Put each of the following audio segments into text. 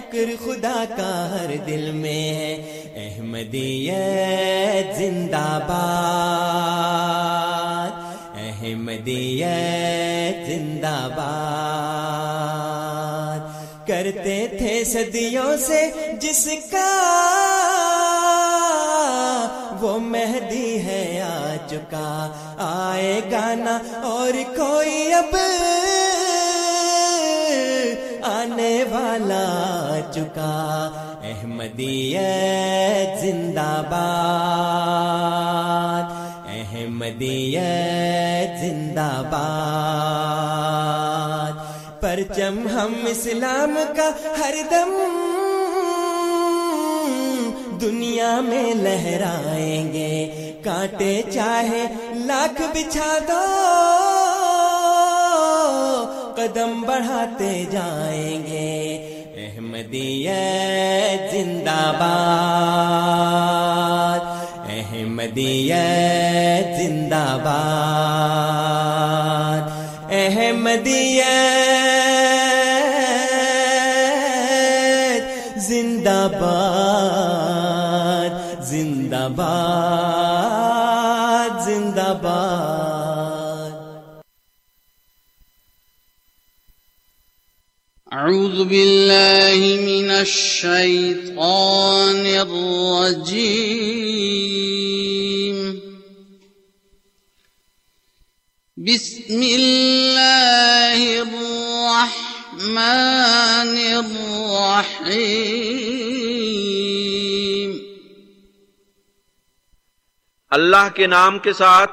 شکر خدا کا ہر دل میں ہے۔ احمدیت زندہ باد احمدیت زندہ باد کرتے تھے صدیوں سے جس کا وہ مہدی ہے آ چکا۔ آئے گانا اور کوئی اب آنے والا چکا۔ احمدیت زندہ باد۔ احمدیت زندہ باد۔ پرچم ہم اسلام کا ہر دم۔ دنیا میں لہرائیں گے۔ کانٹے چاہے لاکھ بچھا دو۔ قدم بڑھاتے جائیں گے۔ احمدیت زندہ باد۔ احمدیت زندہ باد۔ احمدیت زندہ باد۔ زندہ باد۔ أعوذ بالله من الشيطان الرجيم. بسم الله الرحمن الرحيم. اللہ کے نام کے ساتھ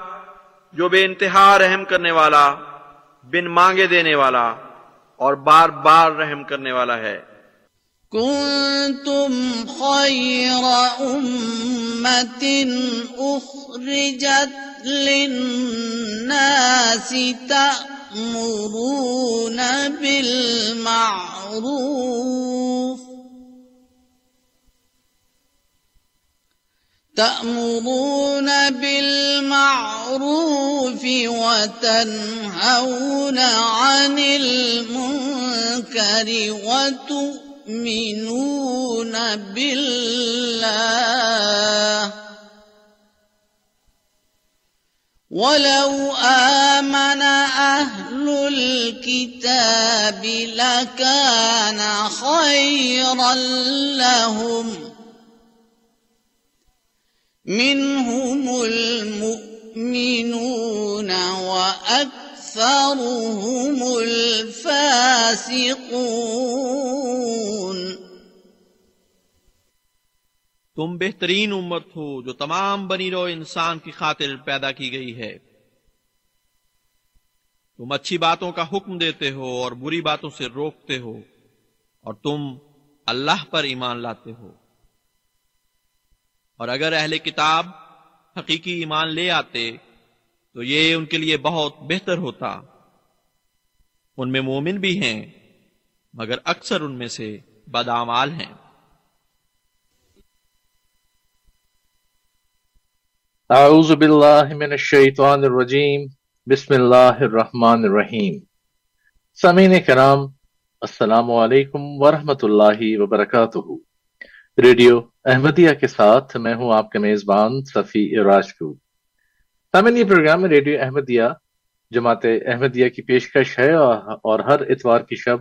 جو بے انتہا رحم کرنے والا، بن مانگے دینے والا اور بار بار رحم کرنے والا ہے۔ كنتم خير أمة أخرجت للناس تأمرون بالمعروف. تأمرون بالمعروف وتنهون عن المنكر وتؤمنون بالله. ولو آمن أهل الكتاب لكان خيرا لهم. منهم المؤمنون وأكثرهم الفاسقون تم بہترین امت ہو جو تمام بنی رو انسان کی خاطر پیدا کی گئی ہے۔ تم اچھی باتوں کا حکم دیتے ہو اور بری باتوں سے روکتے ہو اور تم اللہ پر ایمان لاتے ہو۔ اور اگر اہل کتاب حقیقی ایمان لے آتے تو یہ ان کے لیے بہت بہتر ہوتا۔ ان میں مومن بھی ہیں، مگر اکثر ان میں سے بدامال ہیں۔ اعوذ باللہ من الشیطان الرجیم۔ بسم اللہ الرحمن الرحیم۔ سمین کرام، السلام علیکم ورحمۃ اللہ وبرکاتہ۔ ریڈیو احمدیہ کے ساتھ میں ہوں آپ کے میزبان صفی راجپوت سامعین یہ پروگرام ریڈیو احمدیہ، جماعت احمدیہ کی پیشکش ہے اور ہر اتوار کی شب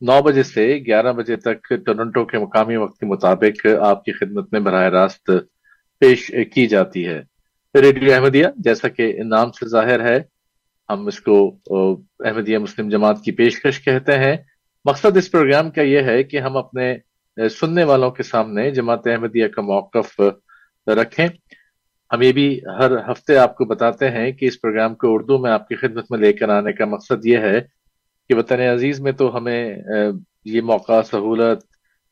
نو بجے سے گیارہ بجے تک ٹورنٹو کے مقامی وقت کے مطابق آپ کی خدمت میں براہ راست پیش کی جاتی ہے۔ ریڈیو احمدیہ، جیسا کہ نام سے ظاہر ہے، ہم اس کو احمدیہ مسلم جماعت کی پیشکش کہتے ہیں۔ مقصد اس پروگرام کا یہ ہے کہ ہم اپنے سننے والوں کے سامنے جماعت احمدیہ کا موقف رکھیں۔ ہم یہ بھی ہر ہفتے آپ کو بتاتے ہیں کہ اس پروگرام کو اردو میں آپ کی خدمت میں لے کر آنے کا مقصد یہ ہے کہ وطن عزیز میں تو ہمیں یہ موقع، سہولت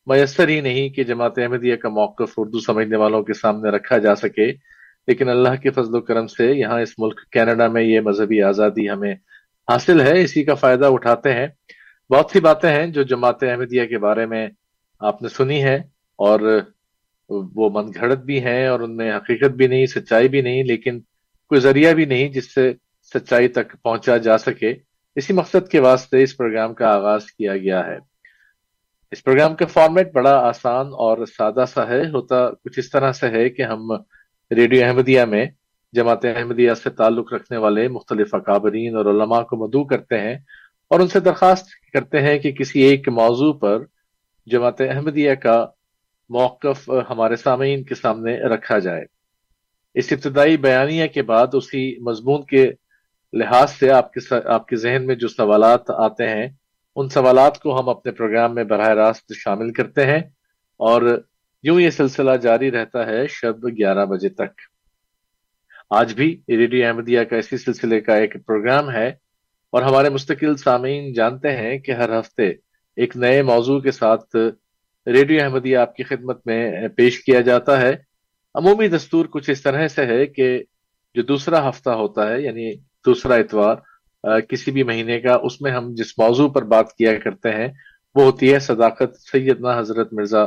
میسر ہی نہیں کہ جماعت احمدیہ کا موقف اردو سمجھنے والوں کے سامنے رکھا جا سکے، لیکن اللہ کے فضل و کرم سے یہاں اس ملک کینیڈا میں یہ مذہبی آزادی ہمیں حاصل ہے، اسی کا فائدہ اٹھاتے ہیں۔ بہت سی باتیں ہیں جو جماعت احمدیہ کے بارے میں آپ نے سنی ہے اور وہ من گھڑت بھی ہیں اور ان میں حقیقت بھی نہیں، سچائی بھی نہیں، لیکن کوئی ذریعہ بھی نہیں جس سے سچائی تک پہنچا جا سکے۔ اسی مقصد کے واسطے اس پروگرام کا آغاز کیا گیا ہے۔ اس پروگرام کا فارمیٹ بڑا آسان اور سادہ سا ہے۔ ہوتا کچھ اس طرح سے ہے کہ ہم ریڈیو احمدیہ میں، جماعت احمدیہ سے تعلق رکھنے والے مختلف اکابرین اور علماء کو مدعو کرتے ہیں اور ان سے درخواست کرتے ہیں کہ کسی ایک موضوع پر جماعت احمدیہ کا موقف ہمارے سامعین کے سامنے رکھا جائے۔ اس ابتدائی بیانیہ کے بعد اسی مضمون کے لحاظ سے آپ کے آپ کے ذہن میں جو سوالات آتے ہیں، ان سوالات کو ہم اپنے پروگرام میں براہ راست شامل کرتے ہیں اور یوں یہ سلسلہ جاری رہتا ہے شب گیارہ بجے تک۔ آج بھی ریڈیو احمدیہ کا اسی سلسلے کا ایک پروگرام ہے اور ہمارے مستقل سامعین جانتے ہیں کہ ہر ہفتے ایک نئے موضوع کے ساتھ ریڈیو احمدیہ آپ کی خدمت میں پیش کیا جاتا ہے۔ عمومی دستور کچھ اس طرح سے ہے کہ جو دوسرا ہفتہ ہوتا ہے یعنی دوسرا اتوار کسی بھی مہینے کا، اس میں ہم جس موضوع پر بات کیا کرتے ہیں، وہ ہوتی ہے صداقت سیدنا حضرت مرزا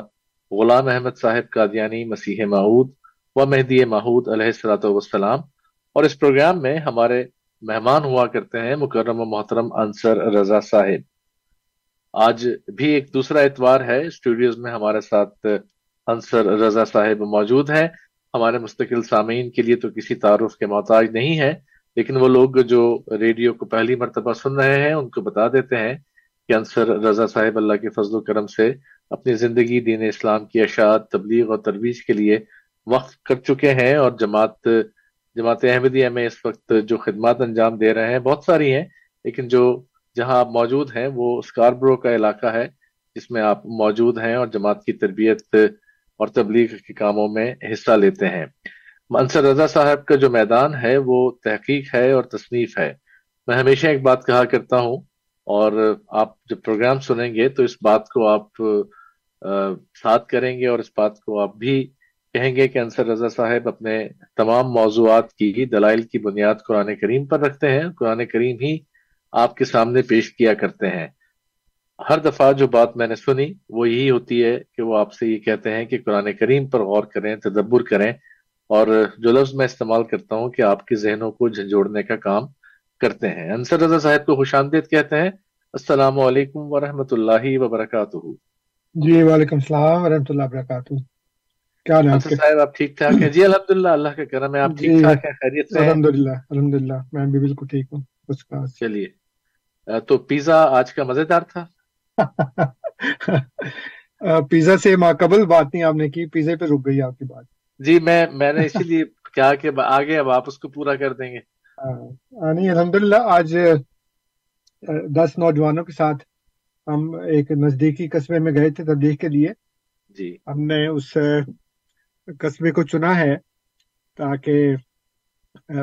غلام احمد صاحب قادیانی مسیح معود و مہدی معود علیہ السلاۃ وسلام اور اس پروگرام میں ہمارے مہمان ہوا کرتے ہیں، مکرم و محترم انصر رضا صاحب۔ آج بھی ایک دوسرا اتوار ہے۔ اسٹوڈیوز میں ہمارے ساتھ انصر رضا صاحب موجود ہیں۔ ہمارے مستقل سامعین کے لیے تو کسی تعارف کے محتاج نہیں ہے لیکن وہ لوگ جو ریڈیو کو پہلی مرتبہ سن رہے ہیں، ان کو بتا دیتے ہیں کہ انصر رضا صاحب اللہ کے فضل و کرم سے اپنی زندگی، دین اسلام کی اشاعت، تبلیغ اور ترویج کے لیے وقت کر چکے ہیں اور جماعت جماعت احمدیہ میں اس وقت جو خدمات انجام دے رہے ہیں بہت ساری ہیں، لیکن جو جہاں آپ موجود ہیں، وہ اسکاربرو کا علاقہ ہے، جس میں آپ موجود ہیں اور جماعت کی تربیت اور تبلیغ کے کاموں میں حصہ لیتے ہیں۔ منصر رضا صاحب کا جو میدان ہے، وہ تحقیق ہے اور تصنیف ہے۔ میں ہمیشہ ایک بات کہا کرتا ہوں، اور آپ جب پروگرام سنیں گے تو اس بات کو آپ ساتھ کریں گے اور اس بات کو آپ بھی کہیں گے کہ انصر رضا صاحب اپنے تمام موضوعات کی دلائل کی بنیاد قرآن کریم پر رکھتے ہیں۔ قرآن کریم ہی آپ کے سامنے پیش کیا کرتے ہیں۔ ہر دفعہ جو بات میں نے سنی وہ یہی ہوتی ہے کہ وہ آپ سے یہ کہتے ہیں کہ قرآن کریم پر غور کریں تدبر کریں اور جو لفظ میں استعمال کرتا ہوں کہ آپ کے ذہنوں کو جھنجھوڑنے کا کام کرتے ہیں۔ انصر رضا صاحب کو خوش آمدید کہتے ہیں السلام علیکم ورحمۃ اللہ وبرکاتہ۔ جی وعلیکم السلام ورحمۃ اللہ وبرکاتہ۔ کیا صاحب آپ ٹھیک ٹھاک ہیں؟ جی الحمد للہ اللہ کا کرم ہے۔ آپ ٹھیک جی، ٹھاک ہیں؟ خیریت سے الحمد للہ الحمد للہ میں بھی بالکل ٹھیک ہوں۔ چلیے۔ تو پیزا آج کا مزیدار تھا۔ پیزا سے قبل بات نہیں آپ نے کی پیزے پہ رک گئی آپ کی بات۔ جی میں میں نے اسی لیے کہا کہ آگے اب آپ اس کو پورا کر دیں گے۔ نہیں الحمد للہ آج دس نوجوانوں کے ساتھ ہم ایک نزدیکی قصبے میں گئے تھے تبدیل کے لیے۔ جی۔ ہم نے اس قصبے کو چنا ہے تاکہ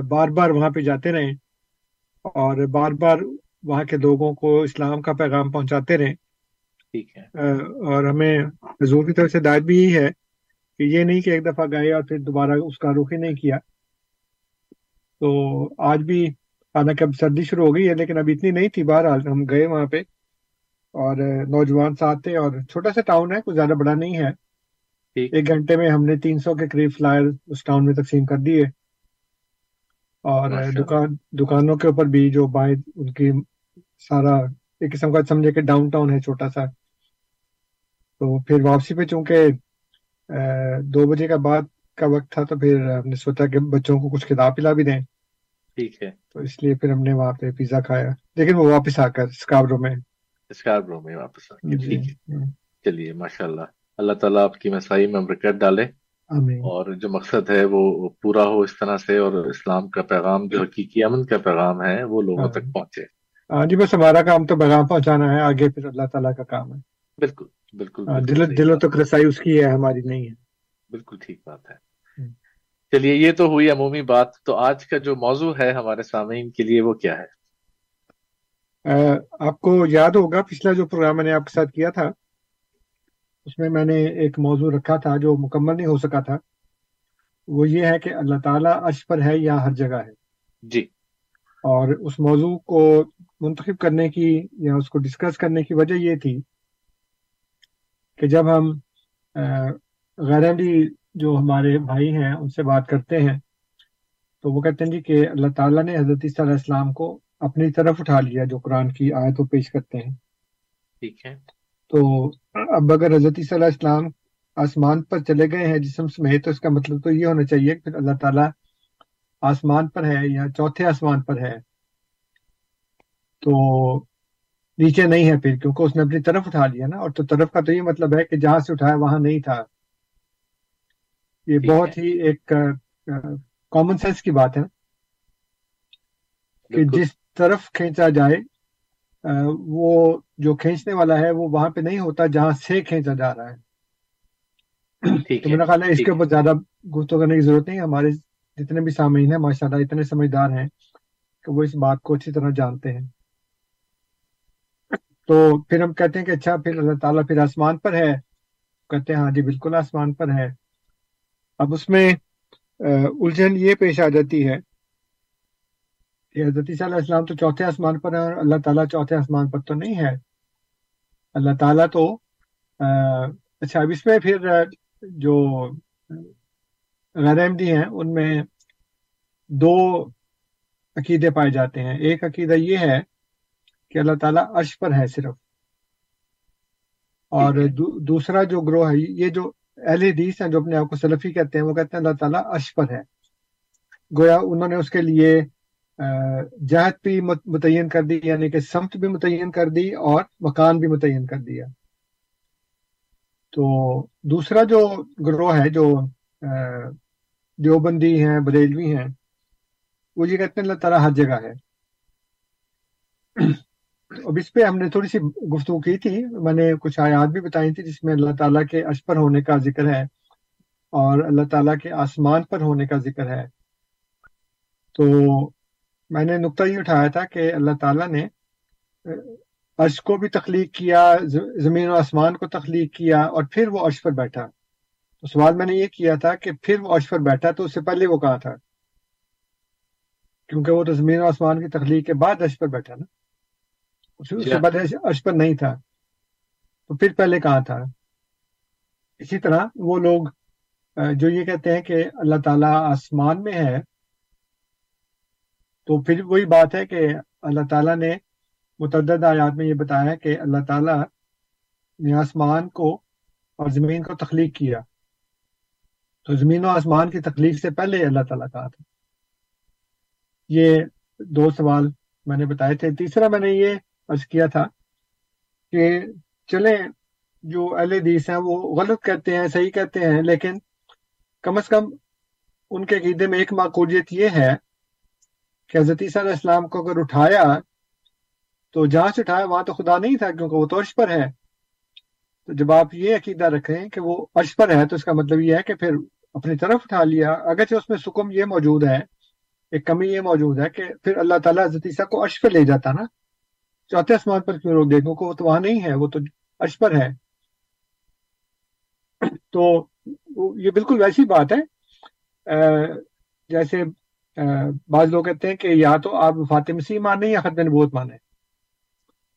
بار بار وہاں پہ جاتے رہیں اور بار بار وہاں کے لوگوں کو اسلام کا پیغام پہنچاتے رہیں ٹھیک ہے۔ اور ہمیں حضور کی طرف سے دائت بھی یہی ہے کہ یہ نہیں کہ ایک دفعہ گئے اور پھر دوبارہ اس کا رخ ہی نہیں کیا۔ تو آج بھی حالانکہ اب سردی شروع ہو گئی ہے لیکن اب اتنی نہیں تھی۔ بہرحال ہم گئے وہاں پہ اور نوجوان ساتھ تھے اور چھوٹا سا ٹاؤن ہے کچھ زیادہ بڑا نہیں ہے۔ ایک گھنٹے میں ہم نے تین سو کے قریب فلائر اس ٹاؤن میں تقسیم کر دیے۔ اور دکان دکانوں کے اوپر بھی جو بائیں ان کی سارا ایک قسم کا سمجھے کہ ڈاؤن ٹاؤن ہے چھوٹا سا۔ تو پھر واپسی پہ چونکہ دو بجے کا بعد کا وقت تھا تو پھر ہم نے سوچا کہ بچوں کو کچھ کتاب پلا بھی دیں۔ ٹھیک ہے۔ تو اس لیے پھر ہم نے وہاں پہ پیزا کھایا۔ لیکن وہ واپس آ کر اسکابرو میں۔ اسکابرو میں واپس آ کر۔ ٹھیک ہے۔ چلیے ماشاء اللہ اللہ تعالیٰ آپ کی مسائی میں برکت ڈالے۔ آمین۔ اور جو مقصد ہے وہ پورا ہو اس طرح سے اور اسلام کا پیغام جو حقیقی امن کا پیغام ہے وہ لوگوں تک پہنچے۔ ہاں جی بس ہمارا کام تو پیغام پہنچانا ہے آگے پھر اللہ تعالیٰ کا کام ہے۔ بالکل بالکل ہاں، دل دلوں بات۔ تک رسائی اس کی ہے ہماری نہیں ہے۔ بالکل ٹھیک بات ہے۔ ہم۔ چلیے یہ تو ہوئی عمومی بات۔ تو آج کا جو موضوع ہے ہمارے سامعین کے لیے وہ کیا ہے؟ آپ کو یاد ہوگا پچھلا جو پروگرام میں نے آپ کے ساتھ کیا تھا اس میں میں نے ایک موضوع رکھا تھا جو مکمل نہیں ہو سکا تھا۔ وہ یہ ہے کہ اللہ تعالیٰ عرش پر ہے یا ہر جگہ ہے۔ جی۔ اور اس موضوع کو منتخب کرنے کی یا اس کو ڈسکس کرنے کی وجہ یہ تھی کہ جب ہم غیر عملی جو ہمارے بھائی ہیں ان سے بات کرتے ہیں تو وہ کہتے ہیں جی کہ اللہ تعالیٰ نے حضرت عیسیٰ علیہ السلام کو اپنی طرف اٹھا لیا جو قرآن کی آیت و پیش کرتے ہیں۔ ٹھیک ہے۔ تو اب اگر حضرت عیسیٰ علیہ السلام آسمان پر چلے گئے ہیں جسم سمیت تو اس کا مطلب تو یہ ہونا چاہیے کہ اللہ تعالیٰ آسمان پر ہے یا چوتھے آسمان پر ہے۔ تو نیچے نہیں ہے پھر کیونکہ اس نے اپنی طرف اٹھا لیا نا اور تو طرف کا تو یہ مطلب ہے کہ جہاں سے اٹھایا وہاں نہیں تھا۔ یہ بہت ہی ایک کامن سینس کی بات ہے۔ کہ جس طرف کھینچا جائے وہ جو کھینچنے والا ہے وہ وہاں پہ نہیں ہوتا جہاں سے کھینچا جا رہا ہے۔ تو میرا خیال ہے اس کے اوپر زیادہ گفتگو کرنے کی ضرورت نہیں ہمارے جتنے بھی سامعین ہیں ماشاءاللہ اتنے سمجھدار ہیں کہ وہ اس بات کو اچھی طرح جانتے ہیں۔ تو پھر ہم کہتے ہیں کہ اچھا پھر اللہ تعالیٰ پھر آسمان پر ہے۔ کہتے ہیں ہاں جی بالکل آسمان پر ہے۔ اب اس میں الجھن یہ پیش آ جاتی ہے کہ حضرت علیہ السلام تو چوتھے آسمان پر ہے اور اللہ تعالیٰ چوتھے آسمان پر تو نہیں ہے۔ اللہ تعالیٰ تو اچھا اب اس میں پھر جو غیر احمدی ہیں، ان میں دو عقیدے پائے جاتے ہیں۔ ایک عقیدہ یہ ہے کہ اللہ تعالیٰ عرش پر ہے صرف۔ اور دوسرا جو گروہ ہے یہ جو اہل حدیث ہیں جو اپنے آپ کو سلفی کہتے ہیں وہ کہتے ہیں اللہ تعالیٰ عرش پر ہے۔ گویا انہوں نے اس کے لیے جہت بھی مت- متعین کر دی یعنی کہ سمت بھی متعین کر دی اور مکان بھی متعین کر دیا۔ تو دوسرا جو گروہ ہے جو دیوبندی ہیں بریلوی ہیں وہ یہ کہتے ہیں اللہ تعالیٰ ہر جگہ ہے۔ اب اس پہ ہم نے تھوڑی سی گفتگو کی تھی۔ میں نے کچھ آیات بھی بتائی تھی جس میں اللہ تعالیٰ کے عرش پر ہونے کا ذکر ہے اور اللہ تعالیٰ کے آسمان پر ہونے کا ذکر ہے۔ تو میں نے نقطہ یہ اٹھایا تھا کہ اللہ تعالیٰ نے عرش کو بھی تخلیق کیا زمین و آسمان کو تخلیق کیا اور پھر وہ عرش پر بیٹھا۔ تو سوال میں نے یہ کیا تھا کہ پھر وہ عرش پر بیٹھا تو اس سے پہلے وہ کہاں تھا؟ کیونکہ وہ تو زمین و آسمان کی تخلیق کے بعد عرش پر بیٹھا نا اس اس جی سے ہاں پہلے عرش پر نہیں تھا۔ تو پھر پہلے کہاں تھا؟ اسی طرح وہ لوگ جو یہ کہتے ہیں کہ اللہ تعالیٰ آسمان میں ہے تو پھر وہی بات ہے کہ اللہ تعالیٰ نے متعدد آیات میں یہ بتایا کہ اللہ تعالیٰ نے آسمان کو اور زمین کو تخلیق کیا۔ تو زمین و آسمان کی تخلیق سے پہلے اللہ تعالیٰ کہا تھا یہ دو سوال میں نے بتائے تھے۔ تیسرا میں نے یہ عرض کیا تھا کہ چلیں، جو اہل حدیث ہیں وہ غلط کہتے ہیں، صحیح کہتے ہیں، لیکن کم از کم ان کے عقیدے میں ایک معقولیت یہ ہے کہ حضرت عیسیٰ علیہ السلام کو اگر اٹھایا تو جہاں سے اٹھایا وہاں تو خدا نہیں تھا کیونکہ وہ تو عرش پر ہے تو جب آپ یہ عقیدہ رکھیں کہ وہ عرش پر ہے تو اس کا مطلب یہ ہے کہ پھر اپنی طرف اٹھا لیا۔ اگرچہ اس میں سکم یہ موجود ہے، ایک کمی یہ موجود ہے کہ پھر اللہ تعالیٰ حضرت عیسیٰ کو عرش پہ لے جاتا نا۔ چوتھے آسمان پر کیوں روک دے کیونکہ وہ تو وہاں نہیں ہے، وہ تو عرش پر ہے۔ تو یہ بالکل ویسی بات ہے۔ جیسے بعض لوگ کہتے ہیں کہ یا تو آپ وفات مسیح مانیں یا ختم نبوت مانیں۔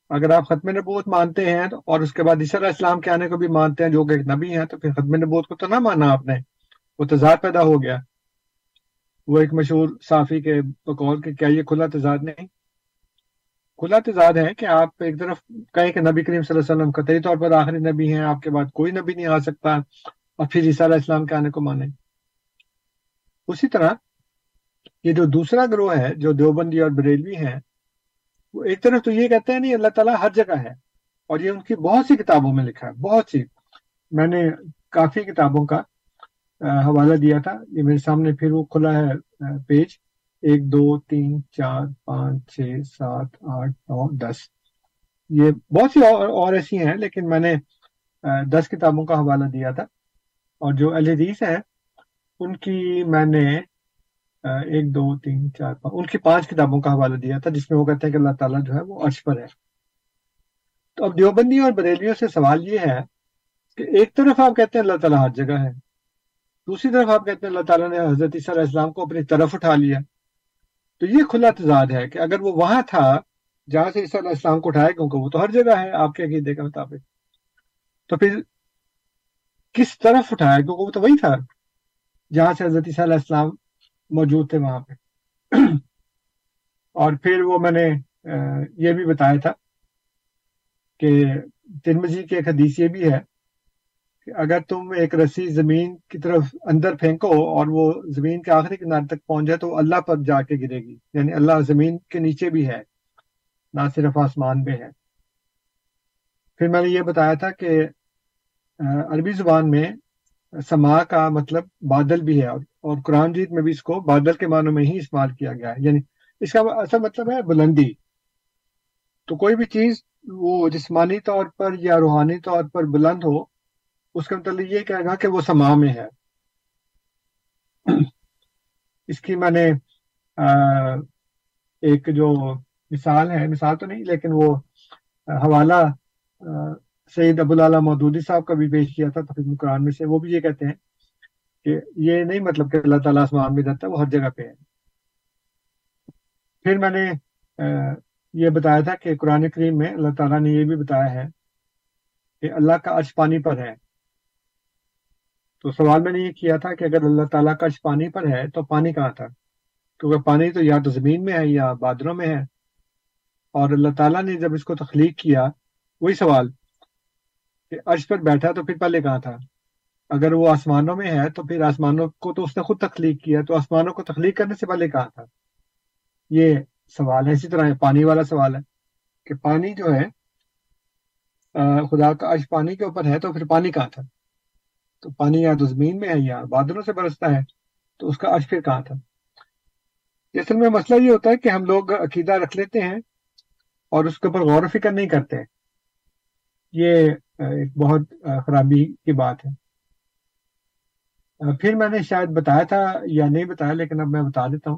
اگر آپ ختم نبوت مانتے ہیں اور اس کے بعد عیسیٰ علیہ السلام کے آنے کو بھی مانتے ہیں، جو کہ ایک نبی ہیں، تو پھر ختم نبوت کو تو نہ مانا آپ نے۔ وہ تضاد پیدا ہو گیا۔ وہ ایک مشہور صافی کے بقول کہ کیا یہ کھلا تضاد نہیں؟ کھلا تضاد ہے کہ آپ ایک طرف کہیں کہ نبی کریم صلی اللہ علیہ وسلم قطعی طور پر آخری نبی ہیں، آپ کے بعد کوئی نبی نہیں آ سکتا اور پھر عیسیٰ علیہ السلام کے آنے کو مانیں اسی طرح یہ جو دوسرا گروہ ہے، جو دیوبندی اور بریلوی ہیں، وہ ایک طرف تو یہ کہتے ہیں، نہیں، اللہ تعالیٰ ہر جگہ ہے۔ اور یہ ان کی بہت سی کتابوں میں لکھا ہے، بہت سی۔ میں نے کافی کتابوں کا حوالہ دیا تھا، یہ میرے سامنے پھر وہ کھلا ہے پیج۔ ایک، دو، تین، چار، پانچ، چھ، سات، آٹھ، نو، دس۔ یہ بہت سی اور ایسی ہیں، لیکن میں نے دس کتابوں کا حوالہ دیا تھا۔ اور جو الحدیث ہیں، ان کی میں نے ایک، دو، تین، چار، پانچ، ان کی پانچ کتابوں کا حوالہ دیا تھا، جس میں وہ کہتے ہیں کہ اللہ تعالیٰ جو ہے وہ عرش پر ہے۔ تو اب دیوبندی اور بریلیوں سے سوال یہ ہے کہ ایک طرف آپ کہتے ہیں اللہ تعالیٰ ہر جگہ ہے، دوسری طرف آپ کہتے ہیں اللہ تعالیٰ نے حضرت عیسیٰ علیہ السلام کو اپنی طرف اٹھا لیا۔ تو یہ کھلا تضاد ہے کہ اگر وہ وہاں تھا جہاں سے عیسیٰ علیہ السلام کو اٹھائے کیونکہ وہ تو ہر جگہ ہے، آپ کے عقیدے کے مطابق۔ تو پھر کس طرف اٹھایا؟ کیونکہ وہ تو وہی تھا جہاں سے حضرت عیسیٰ علیہ السلام موجود تھے وہاں پہ۔ اور پھر وہ میں نے یہ بھی بتایا تھا کہ ترمزی کی ایک حدیث یہ بھی ہے کہ اگر تم ایک رسی زمین کی طرف اندر پھینکو اور وہ زمین کے آخری کنارے تک پہنچ جائے تو اللہ پر جا کے گرے گی۔ یعنی اللہ زمین کے نیچے بھی ہے، نہ صرف آسمان میں ہے۔ پھر میں نے یہ بتایا تھا کہ عربی زبان میں سما کا مطلب بادل بھی ہے اور قرآن جیت میں بھی اس کو بادل کے معنوں میں ہی استعمال کیا گیا ہے۔ یعنی اس کا اصل مطلب ہے بلندی۔ تو کوئی بھی چیز وہ جسمانی طور پر یا روحانی طور پر بلند ہو اس کا مطلب یہ کہے گا کہ وہ سما میں ہے۔ اس کی میں نے ایک جو مثال ہے، مثال تو نہیں، لیکن وہ حوالہ سعید ابوالعلیٰ مودودی صاحب کا بھی پیش کیا تھا تفریح قرآن میں سے۔ وہ بھی یہ کہتے ہیں کہ یہ نہیں مطلب کہ اللہ تعالیٰ آسمان میں رہتا ہے، وہ ہر جگہ پہ ہے۔ پھر میں نے یہ بتایا تھا کہ قرآن کریم میں اللہ تعالیٰ نے یہ بھی بتایا ہے کہ اللہ کا عرش پانی پر ہے۔ تو سوال میں نے یہ کیا تھا کہ اگر اللہ تعالیٰ کا عرش پانی پر ہے تو پانی کہاں تھا؟ کیونکہ پانی تو یا تو زمین میں ہے یا بادروں میں ہے۔ اور اللہ تعالیٰ نے جب اس کو تخلیق کیا، وہی سوال کہ عرش پر بیٹھا تو پھر پہلے کہاں تھا؟ اگر وہ آسمانوں میں ہے تو پھر آسمانوں کو تو اس نے خود تخلیق کیا، تو آسمانوں کو تخلیق کرنے سے پہلے کہاں تھا؟ یہ سوال ہے، اسی طرح پانی والا سوال ہے کہ پانی جو ہے خدا کا عرش پانی کے اوپر ہے تو پھر پانی کہاں تھا؟ تو پانی یا تو زمین میں ہے یا بادلوں سے برستا ہے۔ تو اس کا عرش پھر کہاں تھا؟ اصل میں مسئلہ یہ ہوتا ہے کہ ہم لوگ عقیدہ رکھ لیتے ہیں اور اس کے اوپر غور و فکر نہیں کرتے۔ یہ ایک بہت خرابی کی بات ہے۔ پھر میں نے شاید بتایا تھا یا نہیں بتایا، لیکن اب میں بتا دیتا ہوں۔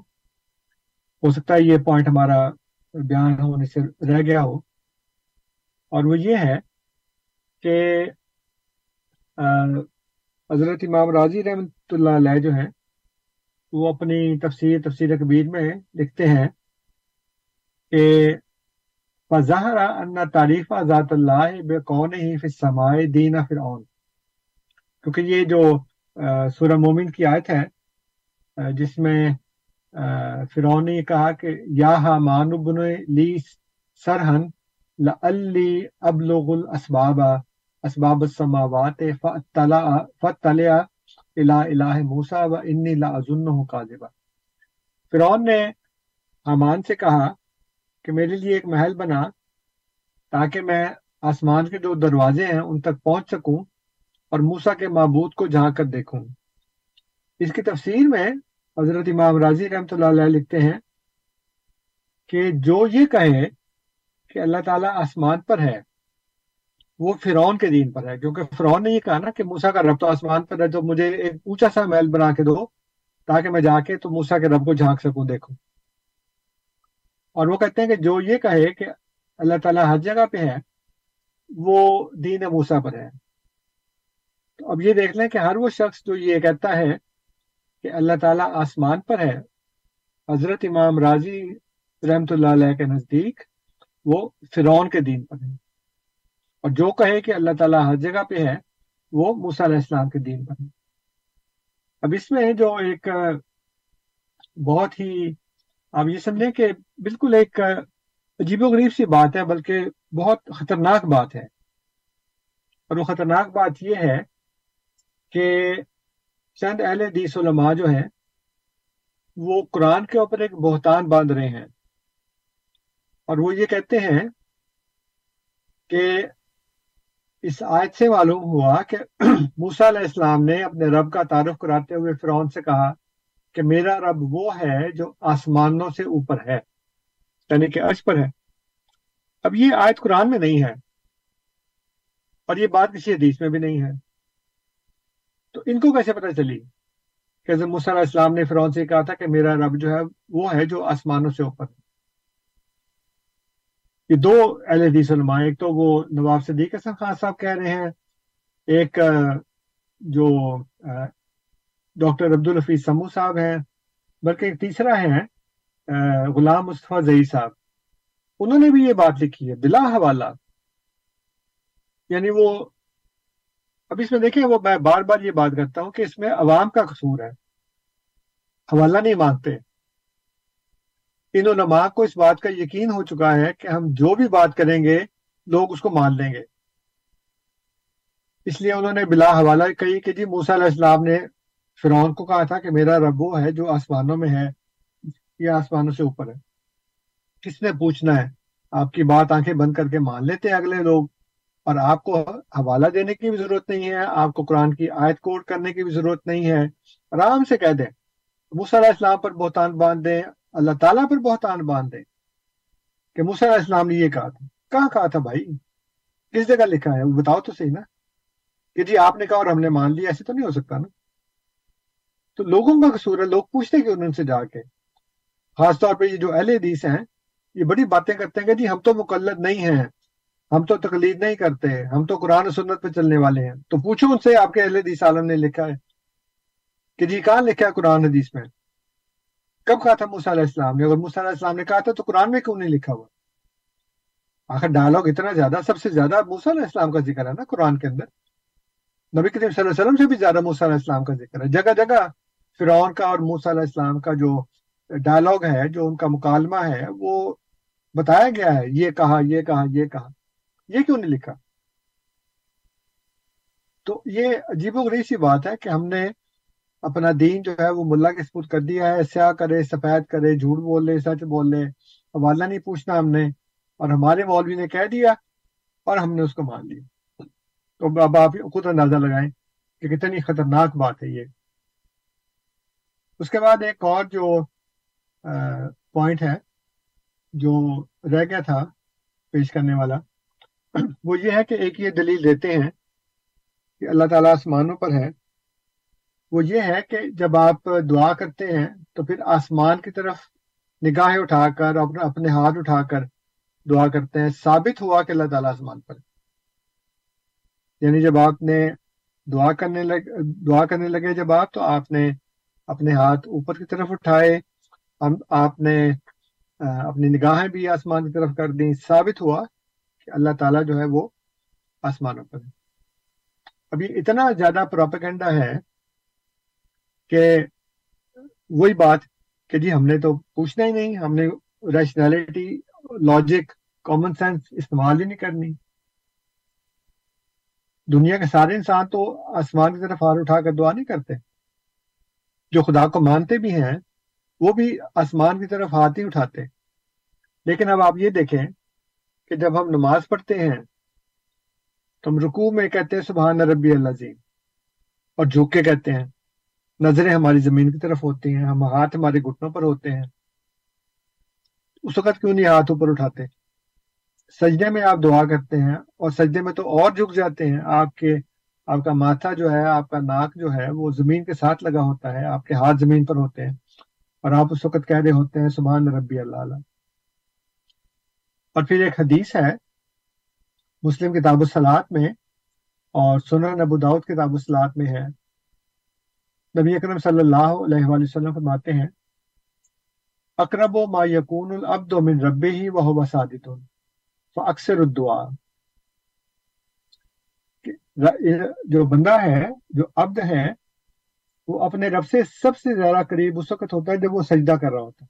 ہو سکتا ہے یہ پوائنٹ ہمارا بیان ہونے سے رہ گیا ہو۔ اور وہ یہ ہے کہ حضرت امام راضی رحمۃ اللہ علیہ جو ہیں، وہ اپنی تفسیر تفسیر کبیر میں لکھتے ہیں کہ فظاہر ان تعریف ذات اللہ بے کون ہی فی سمائے دین فرعون۔ کیونکہ یہ جو سورہ مومن کی آیت ہے جس میں فرعون نے کہا کہ یا مان بن لی سرہن لعلی ابلغ الاسباب اسباب السماوات فطلع فطلع الى الہ موسیٰ و انی لأظنہ کاذبا فرعون نے حمان سے کہا کہ میرے لیے ایک محل بنا تاکہ میں آسمان کے جو دروازے ہیں ان تک پہنچ سکوں اور موسا کے معبود کو جہاں کر دیکھوں۔ اس کی تفسیر میں حضرت امام راضی رحمۃ اللہ علیہ لکھتے ہیں کہ جو یہ کہے کہ اللہ تعالیٰ آسمان پر ہے وہ فرعون کے دین پر ہے، کیونکہ فرعون نے یہ کہا نا کہ موسا کا رب تو آسمان پر ہے تو مجھے ایک اونچا سا محل بنا کے دو، تاکہ میں جا کے تو موسا کے رب کو جھانک سکوں، دیکھوں۔ اور وہ کہتے ہیں کہ جو یہ کہے کہ اللہ تعالیٰ ہر جگہ پہ ہے، وہ دین موسا پر ہے۔ تو اب یہ دیکھ لیں کہ ہر وہ شخص جو یہ کہتا ہے کہ اللہ تعالیٰ آسمان پر ہے، حضرت امام راضی رحمت اللہ علیہ کے نزدیک وہ فرعون کے دین پر ہے۔ اور جو کہے کہ اللہ تعالیٰ ہر جگہ پہ ہے، وہ موسیٰ علیہ السلام کے دین پر ہے۔ اب اس میں جو ایک، بہت ہی، آپ یہ سمجھیں کہ بالکل ایک عجیب و غریب سی بات ہے، بلکہ بہت خطرناک بات ہے۔ اور وہ خطرناک بات یہ ہے کہ چند اہل حدیث علماء جو ہیں، وہ قرآن کے اوپر ایک بہتان باندھ رہے ہیں۔ اور وہ یہ کہتے ہیں کہ اس آیت سے معلوم ہوا کہ موسیٰ علیہ السلام نے اپنے رب کا تعارف کراتے ہوئے فرعون سے کہا کہ میرا رب وہ ہے جو آسمانوں سے اوپر ہے یعنی کہ عرش پر ہے۔ اب یہ آیت قرآن میں نہیں ہے اور یہ بات کسی حدیث میں بھی نہیں ہے۔ تو ان کو کیسے پتہ چلی کہ موسیٰ علیہ السلام نے فرعون سے کہا تھا کہ میرا رب جو ہے وہ ہے جو آسمانوں سے اوپر ہے؟ یہ دو اہل حدیث علماء ایک تو وہ نواب صدیق حسن خان صاحب کہہ رہے ہیں، ایک جو ڈاکٹر عبدالحفیظ سمو صاحب ہیں، بلکہ ایک تیسرا ہے غلام مصطفیٰ زئی صاحب۔ انہوں نے بھی یہ بات لکھی ہے، بلا حوالہ۔ یعنی وہ، اب اس میں دیکھیں، وہ میں بار بار یہ بات کرتا ہوں کہ اس میں عوام کا قصور ہے۔ حوالہ نہیں مانگتے۔ ان علماء کو اس بات کا یقین ہو چکا ہے کہ ہم جو بھی بات کریں گے، لوگ اس کو مان لیں گے۔ اس لیے انہوں نے بلا حوالہ کہی کہ جی موسیٰ علیہ السلام نے فرعون کو کہا تھا کہ میرا رب وہ ہے جو آسمانوں میں ہے یا آسمانوں سے اوپر ہے۔ کس نے پوچھنا ہے؟ آپ کی بات آنکھیں بند کر کے مان لیتے ہیں اگلے لوگ۔ اور آپ کو حوالہ دینے کی بھی ضرورت نہیں ہے، آپ کو قرآن کی آیت کوٹ کرنے کی بھی ضرورت نہیں ہے۔ آرام سے کہہ دیں۔ موسیٰ علیہ السلام پر بہتان باندھ دیں اللہ تعالیٰ پر بہتان باندھ دیں کہ موسیٰ علیہ السلام نے یہ کہا تھا۔ کہاں کہا تھا بھائی؟ کس جگہ لکھا ہے؟ وہ بتاؤ تو صحیح نا۔ کہ جی آپ نے کہا اور ہم نے مان لیا، ایسے تو نہیں ہو سکتا نا۔ تو لوگوں کا قصور ہے، لوگ پوچھتے کہ ان سے جا کے؟ خاص طور پہ یہ جو اہل حدیث ہیں، یہ بڑی باتیں کرتے ہیں کہ جی ہم تو مقلد نہیں ہیں، ہم تو تقلید نہیں کرتے، ہم تو قرآن و سنت پہ چلنے والے ہیں۔ تو پوچھو ان سے، آپ کے اہل حدیث عالم نے لکھا ہے۔ کہ جی کہاں لکھا ہے قرآن حدیث میں؟ کب کہا تھا موسیٰ علیہ السلام نے؟ اگر موسیٰ علیہ السلام نے کہا تھا تو قرآن میں کیوں نہیں لکھا ہوا؟ آخر ڈائلاگ اتنا زیادہ، سب سے زیادہ موسیٰ علیہ السلام کا ذکر ہے نا قرآن کے اندر؟ نبی کریم صلی اللہ علیہ وسلم سے بھی زیادہ موسیٰ علیہ السلام کا ذکر ہے۔ جگہ جگہ فرعون کا اور موسیٰ علیہ السلام کا جو ڈائلاگ ہے، جو ان کا مکالمہ ہے، وہ بتایا گیا ہے، یہ کہا یہ کہا یہ کہا۔ یہ کیوں نہیں لکھا؟ تو یہ عجیب و غریب سی بات ہے کہ ہم نے اپنا دین جو ہے وہ ملا کے سپورٹ کر دیا ہے، سیاہ کرے، سفید کرے، جھوٹ بول لے، سچ بول لے، حوالہ نہیں پوچھنا ہم نے، اور ہمارے مولوی نے کہہ دیا اور ہم نے اس کو مان لیا۔ تو اب آپ خود اندازہ لگائیں کہ کتنی خطرناک بات ہے یہ۔ اس کے بعد ایک اور جو پوائنٹ ہے، جو رہ گیا تھا پیش کرنے والا، وہ یہ ہے کہ ایک یہ دلیل دیتے ہیں کہ اللہ تعالیٰ آسمانوں پر ہے وہ یہ ہے کہ جب آپ دعا کرتے ہیں تو پھر آسمان کی طرف نگاہیں اٹھا کر اپنے ہاتھ اٹھا کر دعا کرتے ہیں، ثابت ہوا کہ اللہ تعالیٰ آسمان پر یعنی جب آپ نے دعا کرنے لگے دعا کرنے لگے، جب آپ تو آپ نے اپنے ہاتھ اوپر کی طرف اٹھائے آپ نے اپنی نگاہیں بھی آسمان کی طرف کر دیں، ثابت ہوا کہ اللہ تعالیٰ جو ہے وہ آسمانوں پر ہے۔ اب یہ اتنا زیادہ پروپیگنڈا ہے کہ وہی بات کہ جی ہم نے تو پوچھنا ہی نہیں، ہم نے ریشنلٹی لاجک کامن سینس استعمال ہی نہیں کرنی۔ دنیا کے سارے انسان تو آسمان کی طرف ہار اٹھا کر دعا نہیں کرتے۔ جو خدا کو مانتے بھی ہیں، وہ بھی آسمان کی طرف ہاتھ ہی اٹھاتے۔ لیکن اب آپ یہ دیکھیں کہ جب ہم نماز پڑھتے ہیں، تو ہم رکوع میں کہتے ہیں سبحان ربی اللہ زیم اور جھوک کے کہتے ہیں۔ نظریں ہماری زمین کی طرف ہوتی ہیں، ہم ہاتھ ہمارے گھٹنوں پر ہوتے ہیں۔ اس وقت کیوں نہیں ہاتھ اوپر اٹھاتے؟ سجدے میں آپ دعا کرتے ہیں اور سجدے میں تو اور جھک جاتے ہیں۔ آپ کے، آپ کا ماتھا جو ہے، آپ کا ناک جو ہے، وہ زمین کے ساتھ لگا ہوتا ہے، آپ کے ہاتھ زمین پر ہوتے ہیں۔ اور آپ اس وقت کہہ رہے ہوتے ہیں، سبحان ربی اللہ اور پھر ایک حدیث ہے، مسلم کتاب الصلاط میں اور سنن ابو داود کتاب الصلاط میں ہے۔ نبی اکرم صلی اللہ علیہ وآلہ وسلم فرماتے ہیں، اقرب و ما یقون العبد من رب ہی وہ وسادت اکثر الدعا جو بندہ ہے، جو عبد ہے، وہ اپنے رب سے سب سے زیادہ قریب اس وقت ہوتا ہے جب وہ سجدہ کر رہا ہوتا ہے۔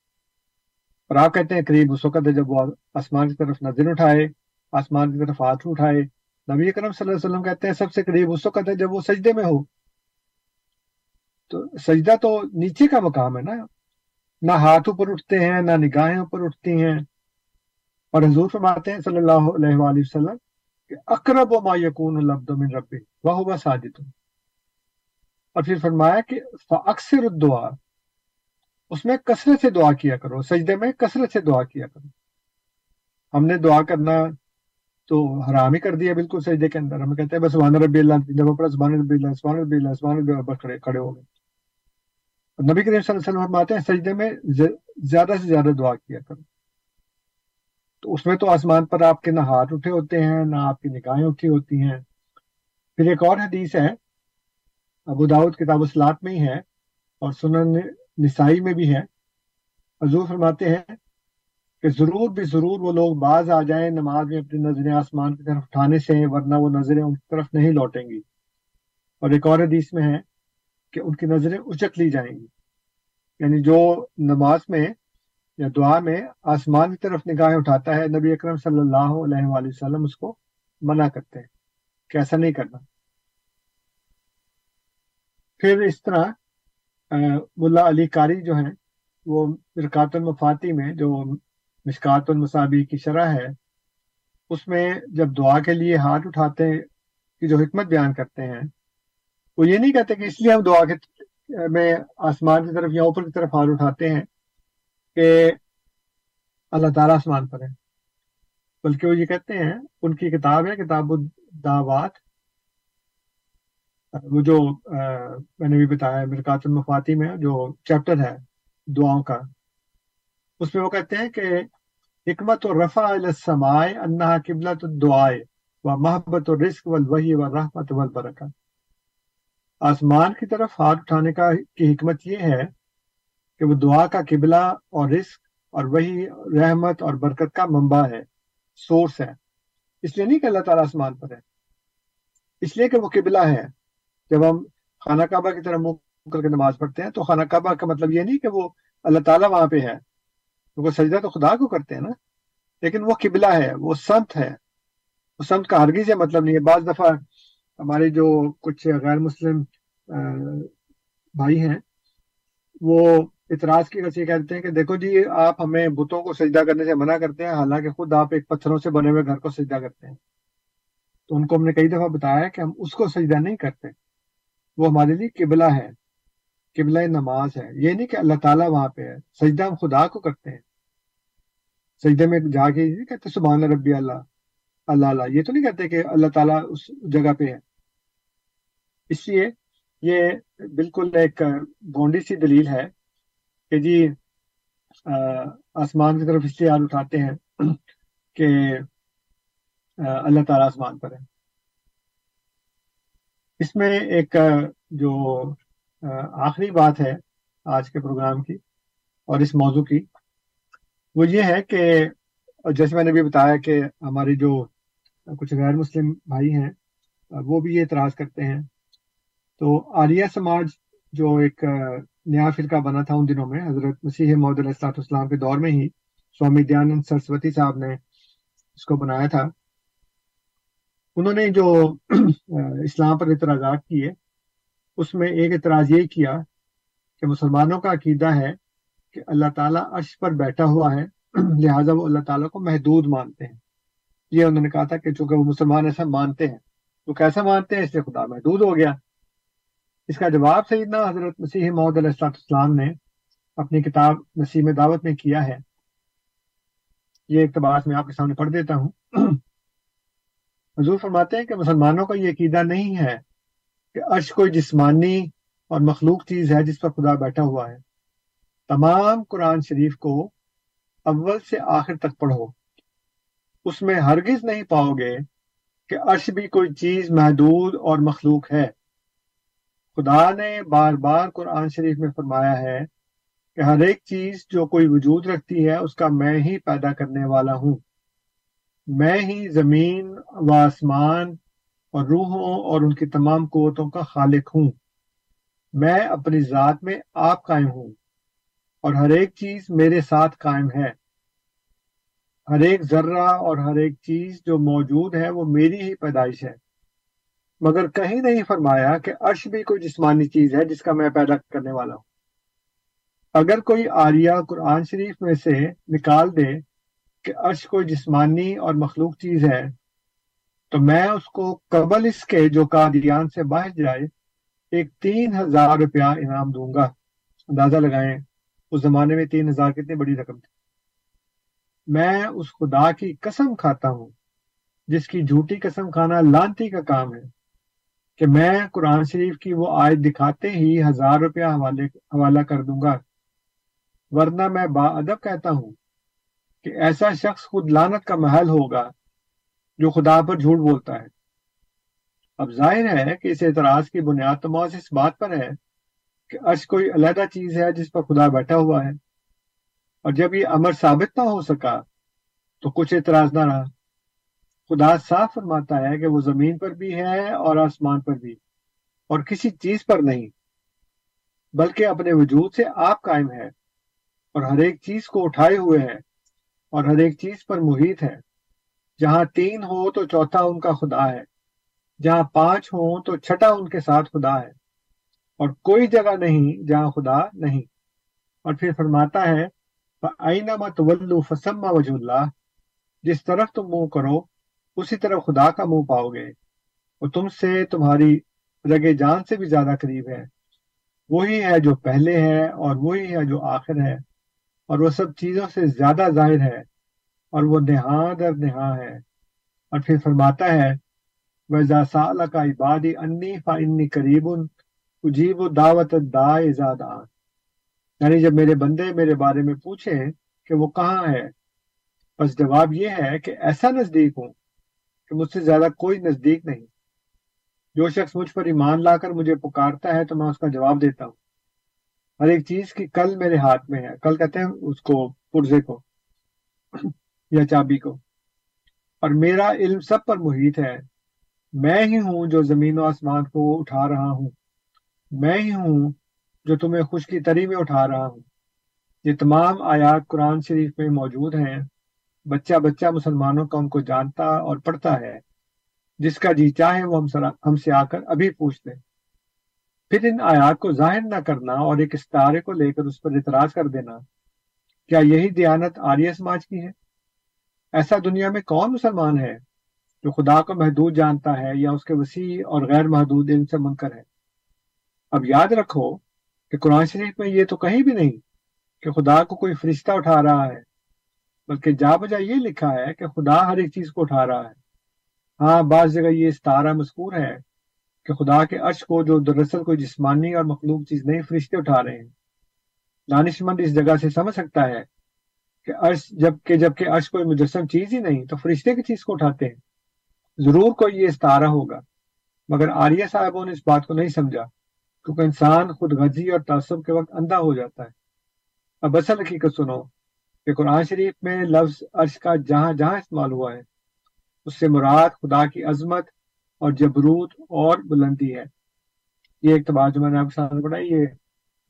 اور آپ کہتے ہیں قریب اس وقت ہے جب وہ آسمان کی طرف نظر اٹھائے، آسمان کی طرف ہاتھ اٹھائے۔ نبی اکرم صلی اللہ علیہ وسلم کہتے ہیں سب سے قریب اس وقت ہے جب وہ سجدے میں ہو۔ تو سجدہ تو نیچے کا مقام ہے نا۔ نہ ہاتھ اوپر اٹھتے ہیں، نہ نگاہیں اوپر اٹھتی ہیں۔ اور حضور فرماتے ہیں صلی اللہ علیہ وآلہ وسلم کہ اقرب و ما یقون العبد من ربی وہ ساجد۔ اور پھر فرمایا کہ اکثر الدعا اس میں کثرت سے دعا کیا کرو، سجدے میں کثرت سے دعا کیا کرو۔ ہم نے دعا کرنا تو حرام ہی کر دیا بالکل سجدے کے اندر۔ ہم کہتے ہیں بس سبحان ربی اللہ، جب پڑھا سبحان ربی اللہ، سبحان ربی اللہ، سبحان ربی اللہ کھڑے کھڑے ہو گئے۔ نبی کریم صلی اللہ علیہ وسلم فرماتے ہیں، سجدے میں زیادہ سے زیادہ دعا کیا کرو۔ تو اس میں تو آسمان پر آپ کے نہ ہاتھ اٹھے ہوتے ہیں، نہ آپ کی نگاہیں اٹھی ہوتی ہیں۔ پھر ایک اور حدیث ہے، ابو داود کتاب اسلات میں ہی ہے اور سنن نسائی میں بھی ہے۔ حضور فرماتے ہیں کہ ضرور بھی ضرور وہ لوگ باز آ جائیں نماز میں اپنی نظریں آسمان کی طرف اٹھانے سے، ورنہ وہ نظریں ان کی طرف نہیں لوٹیں گی۔ اور ایک اور حدیث میں ہے کہ ان کی نظریں اچک لی جائیں گی۔ یعنی جو نماز میں یا دعا میں آسمان کی طرف نگاہیں اٹھاتا ہے، نبی اکرم صلی اللہ علیہ وآلہ وسلم اس کو منع کرتے ہیں کہ ایسا نہیں کرنا۔ پھر اس طرح ملا علی کاری جو ہیں، وہ مرکات المفاتی میں جو مشکات المصابی کی شرح ہے، اس میں جب دعا کے لیے ہاتھ اٹھاتے کی جو حکمت بیان کرتے ہیں وہ یہ نہیں کہتے کہ اس لیے ہم دعا کے میں آسمان کی طرف یا اوپر کی طرف ہاتھ اٹھاتے ہیں کہ اللہ تعالیٰ آسمان پر ہے۔ بلکہ وہ یہ کہتے ہیں، ان کی کتاب ہے، کتاب الدعوات۔ وہ جو میں نے بھی بتایا مرکات المفاتی میں جو چیپٹر ہے دعاؤں کا، اس میں وہ کہتے ہیں کہ حکمت و رفا السمائے انہا قبلت الدعائے و محبت و رزق والوحی و رحمت والبرکہ آسمان کی طرف ہاتھ اٹھانے کا کی حکمت یہ ہے کہ وہ دعا کا قبلہ اور رزق اور وہی رحمت اور برکت کا منبع ہے سورس ہے۔ اس لیے نہیں کہ اللہ تعالیٰ آسمان پر ہے۔ اس لیے کہ وہ قبلہ ہے۔ جب ہم خانہ کعبہ کی طرح منہ کر کے نماز پڑھتے ہیں تو خانہ کعبہ کا مطلب یہ نہیں کہ وہ اللہ تعالیٰ وہاں پہ ہے۔ وہ سجدہ تو خدا کو کرتے ہیں نا۔ لیکن وہ قبلہ ہے، وہ سنت ہے۔ وہ سنت کا ہرگی سے مطلب نہیں ہے۔ بعض دفعہ ہمارے جو کچھ غیر مسلم بھائی ہیں، وہ اعتراض کی وجہ سے کہتے ہیں کہ دیکھو جی آپ ہمیں بتوں کو سجدہ کرنے سے منع کرتے ہیں، حالانکہ خود آپ ایک پتھروں سے بنے ہوئے گھر کو سجدہ کرتے ہیں۔ تو ان کو ہم نے کئی دفعہ بتایا کہ ہم اس کو سجدہ نہیں کرتے۔ وہ ہمارے لیے قبلہ ہے، قبلہ نماز ہے۔ یہ نہیں کہ اللہ تعالیٰ وہاں پہ ہے، سجدہ ہم خدا کو کرتے ہیں۔ سجدے میں جا کے کہتے سبحان ربی اللہ اللہ اللہ۔ یہ تو نہیں کہتے کہ اللہ تعالیٰ اس جگہ پہ ہے۔ اس لیے یہ بالکل ایک بونڈی سی دلیل ہے کہ جی آسمان کی طرف اس لیے یاد اٹھاتے ہیں کہ اللہ تعالیٰ آسمان پر ہے۔ اس میں ایک جو آخری بات ہے آج کے پروگرام کی اور اس موضوع کی، وہ یہ ہے کہ جیسے میں نے بھی بتایا کہ ہماری جو کچھ غیر مسلم بھائی ہیں وہ بھی یہ اعتراض کرتے ہیں تو آریہ سماج جو ایک نیا فرقہ بنا تھا ان دنوں میں، حضرت مسیح محدود علیہ السلام کے دور میں ہی سوامی دیانند سرسوتی صاحب نے اس کو بنایا تھا۔ انہوں نے جو اسلام پر اعتراضات کیے، اس میں ایک اعتراض یہ کیا کہ مسلمانوں کا عقیدہ ہے کہ اللہ تعالیٰ عرش پر بیٹھا ہوا ہے، لہٰذا وہ اللہ تعالیٰ کو محدود مانتے ہیں۔ یہ انہوں نے کہا تھا کہ چونکہ وہ مسلمان ایسا مانتے ہیں، تو کیسا مانتے ہیں؟ اس سے خدا محدود ہو گیا۔ اس کا جواب سیدنا حضرت مسیح محدود علیہ السلام نے اپنی کتاب نسیم دعوت میں کیا ہے۔ یہ اقتباس میں آپ کے سامنے پڑھ دیتا ہوں۔ حضور فرماتے ہیں کہ مسلمانوں کا یہ عقیدہ نہیں ہے کہ عرش کوئی جسمانی اور مخلوق چیز ہے جس پر خدا بیٹھا ہوا ہے۔ تمام قرآن شریف کو اول سے آخر تک پڑھو۔ اس میں ہرگز نہیں پاؤ گے کہ عرش بھی کوئی چیز محدود اور مخلوق ہے۔ خدا نے بار بار قرآن شریف میں فرمایا ہے کہ ہر ایک چیز جو کوئی وجود رکھتی ہے، اس کا میں ہی پیدا کرنے والا ہوں۔ میں ہی زمین و آسمان اور روحوں اور ان کی تمام قوتوں کا خالق ہوں۔ میں اپنی ذات میں آپ قائم ہوں اور ہر ایک چیز میرے ساتھ قائم ہے۔ ہر ایک ذرہ اور ہر ایک چیز جو موجود ہے، وہ میری ہی پیدائش ہے۔ مگر کہیں نہیں فرمایا کہ عرش بھی کوئی جسمانی چیز ہے جس کا میں پیدا کرنے والا ہوں۔ اگر کوئی آریہ قرآن شریف میں سے نکال دے کہ عرش کوئی جسمانی اور مخلوق چیز ہے، تو میں اس کو قبل اس کے جو قادیان سے باہر جائے، ایک تین ہزار روپیہ انعام دوں گا۔ اندازہ لگائیں، اس زمانے میں تین ہزار کتنی بڑی رقم تھی۔ میں اس خدا کی قسم کھاتا ہوں، جس کی جھوٹی قسم کھانا لانتی کا کام ہے۔ کہ میں قرآن شریف کی وہ آیت دکھاتے ہی ہزار روپیہ حوالے حوالہ کر دوں گا۔ ورنہ میں با ادب کہتا ہوں کہ ایسا شخص خود لانت کا محل ہوگا جو خدا پر جھوٹ بولتا ہے۔ اب ظاہر ہے کہ اس اعتراض کی بنیاد تو موز اس بات پر ہے کہ عرش کوئی علیحدہ چیز ہے جس پر خدا بیٹھا ہوا ہے۔ اور جب یہ امر ثابت نہ ہو سکا تو کچھ اعتراض نہ رہا۔ خدا صاف فرماتا ہے کہ وہ زمین پر بھی ہے اور آسمان پر بھی، اور کسی چیز پر نہیں، بلکہ اپنے وجود سے آپ قائم ہے اور ہر ایک چیز کو اٹھائے ہوئے ہے اور ہر ایک چیز پر محیط ہے۔ جہاں تین ہو تو چوتھا ان کا خدا ہے، جہاں پانچ ہوں تو چھٹا ان کے ساتھ خدا ہے، اور کوئی جگہ نہیں جہاں خدا نہیں۔ اور پھر فرماتا ہے فسما وج اللہ جس طرف تم منہ کرو اسی طرف خدا کا منہ پاؤ گے وہ تم سے تمہاری رگے جان سے بھی زیادہ قریب ہے وہی ہے جو پہلے ہے اور وہی ہے جو آخر ہے اور وہ سب چیزوں سے زیادہ ظاہر ہے اور وہ نہا در نہا ہے اور پھر فرماتا ہے، وَإِذَا سَأَلَكَ عِبَادِ أَنِّي فَإِنِّي قَرِيبٌ اجیب دعوت دا زادان یعنی جب میرے بندے میرے بارے میں پوچھیں کہ وہ کہاں ہے بس جواب یہ ہے کہ ایسا نزدیک ہوں۔ کہ مجھ سے زیادہ کوئی نزدیک نہیں۔ جو شخص مجھ پر ایمان لا کر مجھے پکارتا ہے تو میں اس کا جواب دیتا ہوں۔ ہر ایک چیز کی کل میرے ہاتھ میں ہے۔ کل کہتے ہیں اس کو پرزے کو یا چابی کو۔ اور میرا علم سب پر محیط ہے۔ میں ہی ہوں جو زمین و آسمان کو اٹھا رہا ہوں۔ میں ہی ہوں جو تمہیں خوش کی تری میں اٹھا رہا ہوں۔ یہ تمام آیات قرآن شریف میں موجود ہیں۔ بچہ بچہ مسلمانوں کا ان کو جانتا اور پڑھتا ہے۔ جس کا جی چاہے وہ ہم سے آ کر ابھی پوچھ دیں پھر ان آیات کو ظاہر نہ کرنا اور ایک استارے کو لے کر اس پر اعتراض کر دینا۔ کیا یہی دیانت آریہ سماج کی ہے؟ ایسا دنیا میں کون مسلمان ہے جو خدا کو محدود جانتا ہے یا اس کے وسیع اور غیر محدود علم سے منکر ہے؟ اب یاد رکھو کہ قرآن شریف میں یہ تو کہیں بھی نہیں کہ خدا کو کوئی فرشتہ اٹھا رہا ہے۔ بلکہ جا بجا یہ لکھا ہے کہ خدا ہر ایک چیز کو اٹھا رہا ہے۔ ہاں بعض جگہ یہ ستارہ مذکور ہے کہ خدا کے عرش کو جو دراصل کوئی جسمانی اور مخلوق چیز نہیں، فرشتے اٹھا رہے ہیں۔ دانش مند اس جگہ سے سمجھ سکتا ہے کہ عرش جبکہ جبکہ عرش کوئی مجسم چیز ہی نہیں، تو فرشتے کی چیز کو اٹھاتے ہیں۔ ضرور کوئی یہ ستارہ ہوگا۔ مگر آریہ صاحبوں نے اس بات کو نہیں سمجھا، کیونکہ انسان خود غزی اور تعصب کے وقت اندھا ہو جاتا ہے۔ اب اصل حقیقت سنو کہ قرآن شریف میں لفظ عرش کا جہاں جہاں استعمال ہوا ہے، اس سے مراد خدا کی عظمت اور جبروت اور بلندی ہے۔ یہ ایک تباہ جو میں نے آپ کے ساتھ پڑھا یہ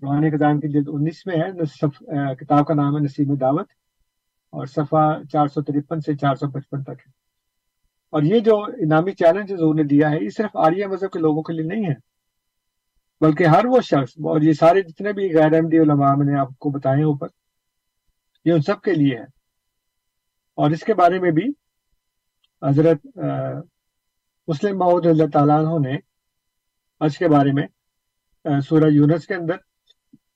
روحانی کتاب کی جلد انیس میں ہے کتاب کا نام ہے نسیم دعوت اور صفحہ چار سو ترپن سے چار سو پچپن تک ہے۔ اور یہ جو انعامی چیلنج حضور نے دیا ہے، یہ صرف آریہ مذہب کے لوگوں کے لیے نہیں ہے، بلکہ ہر وہ شخص، اور یہ سارے جتنے بھی غیر احمدی علماء میں نے آپ کو بتائے اوپر یہ ان سب کے لیے ہے۔ اور اس کے بارے میں بھی حضرت مسلم محدود اللہ تعالیٰ عنہ نے آج کے بارے میں سورہ یونس کے اندر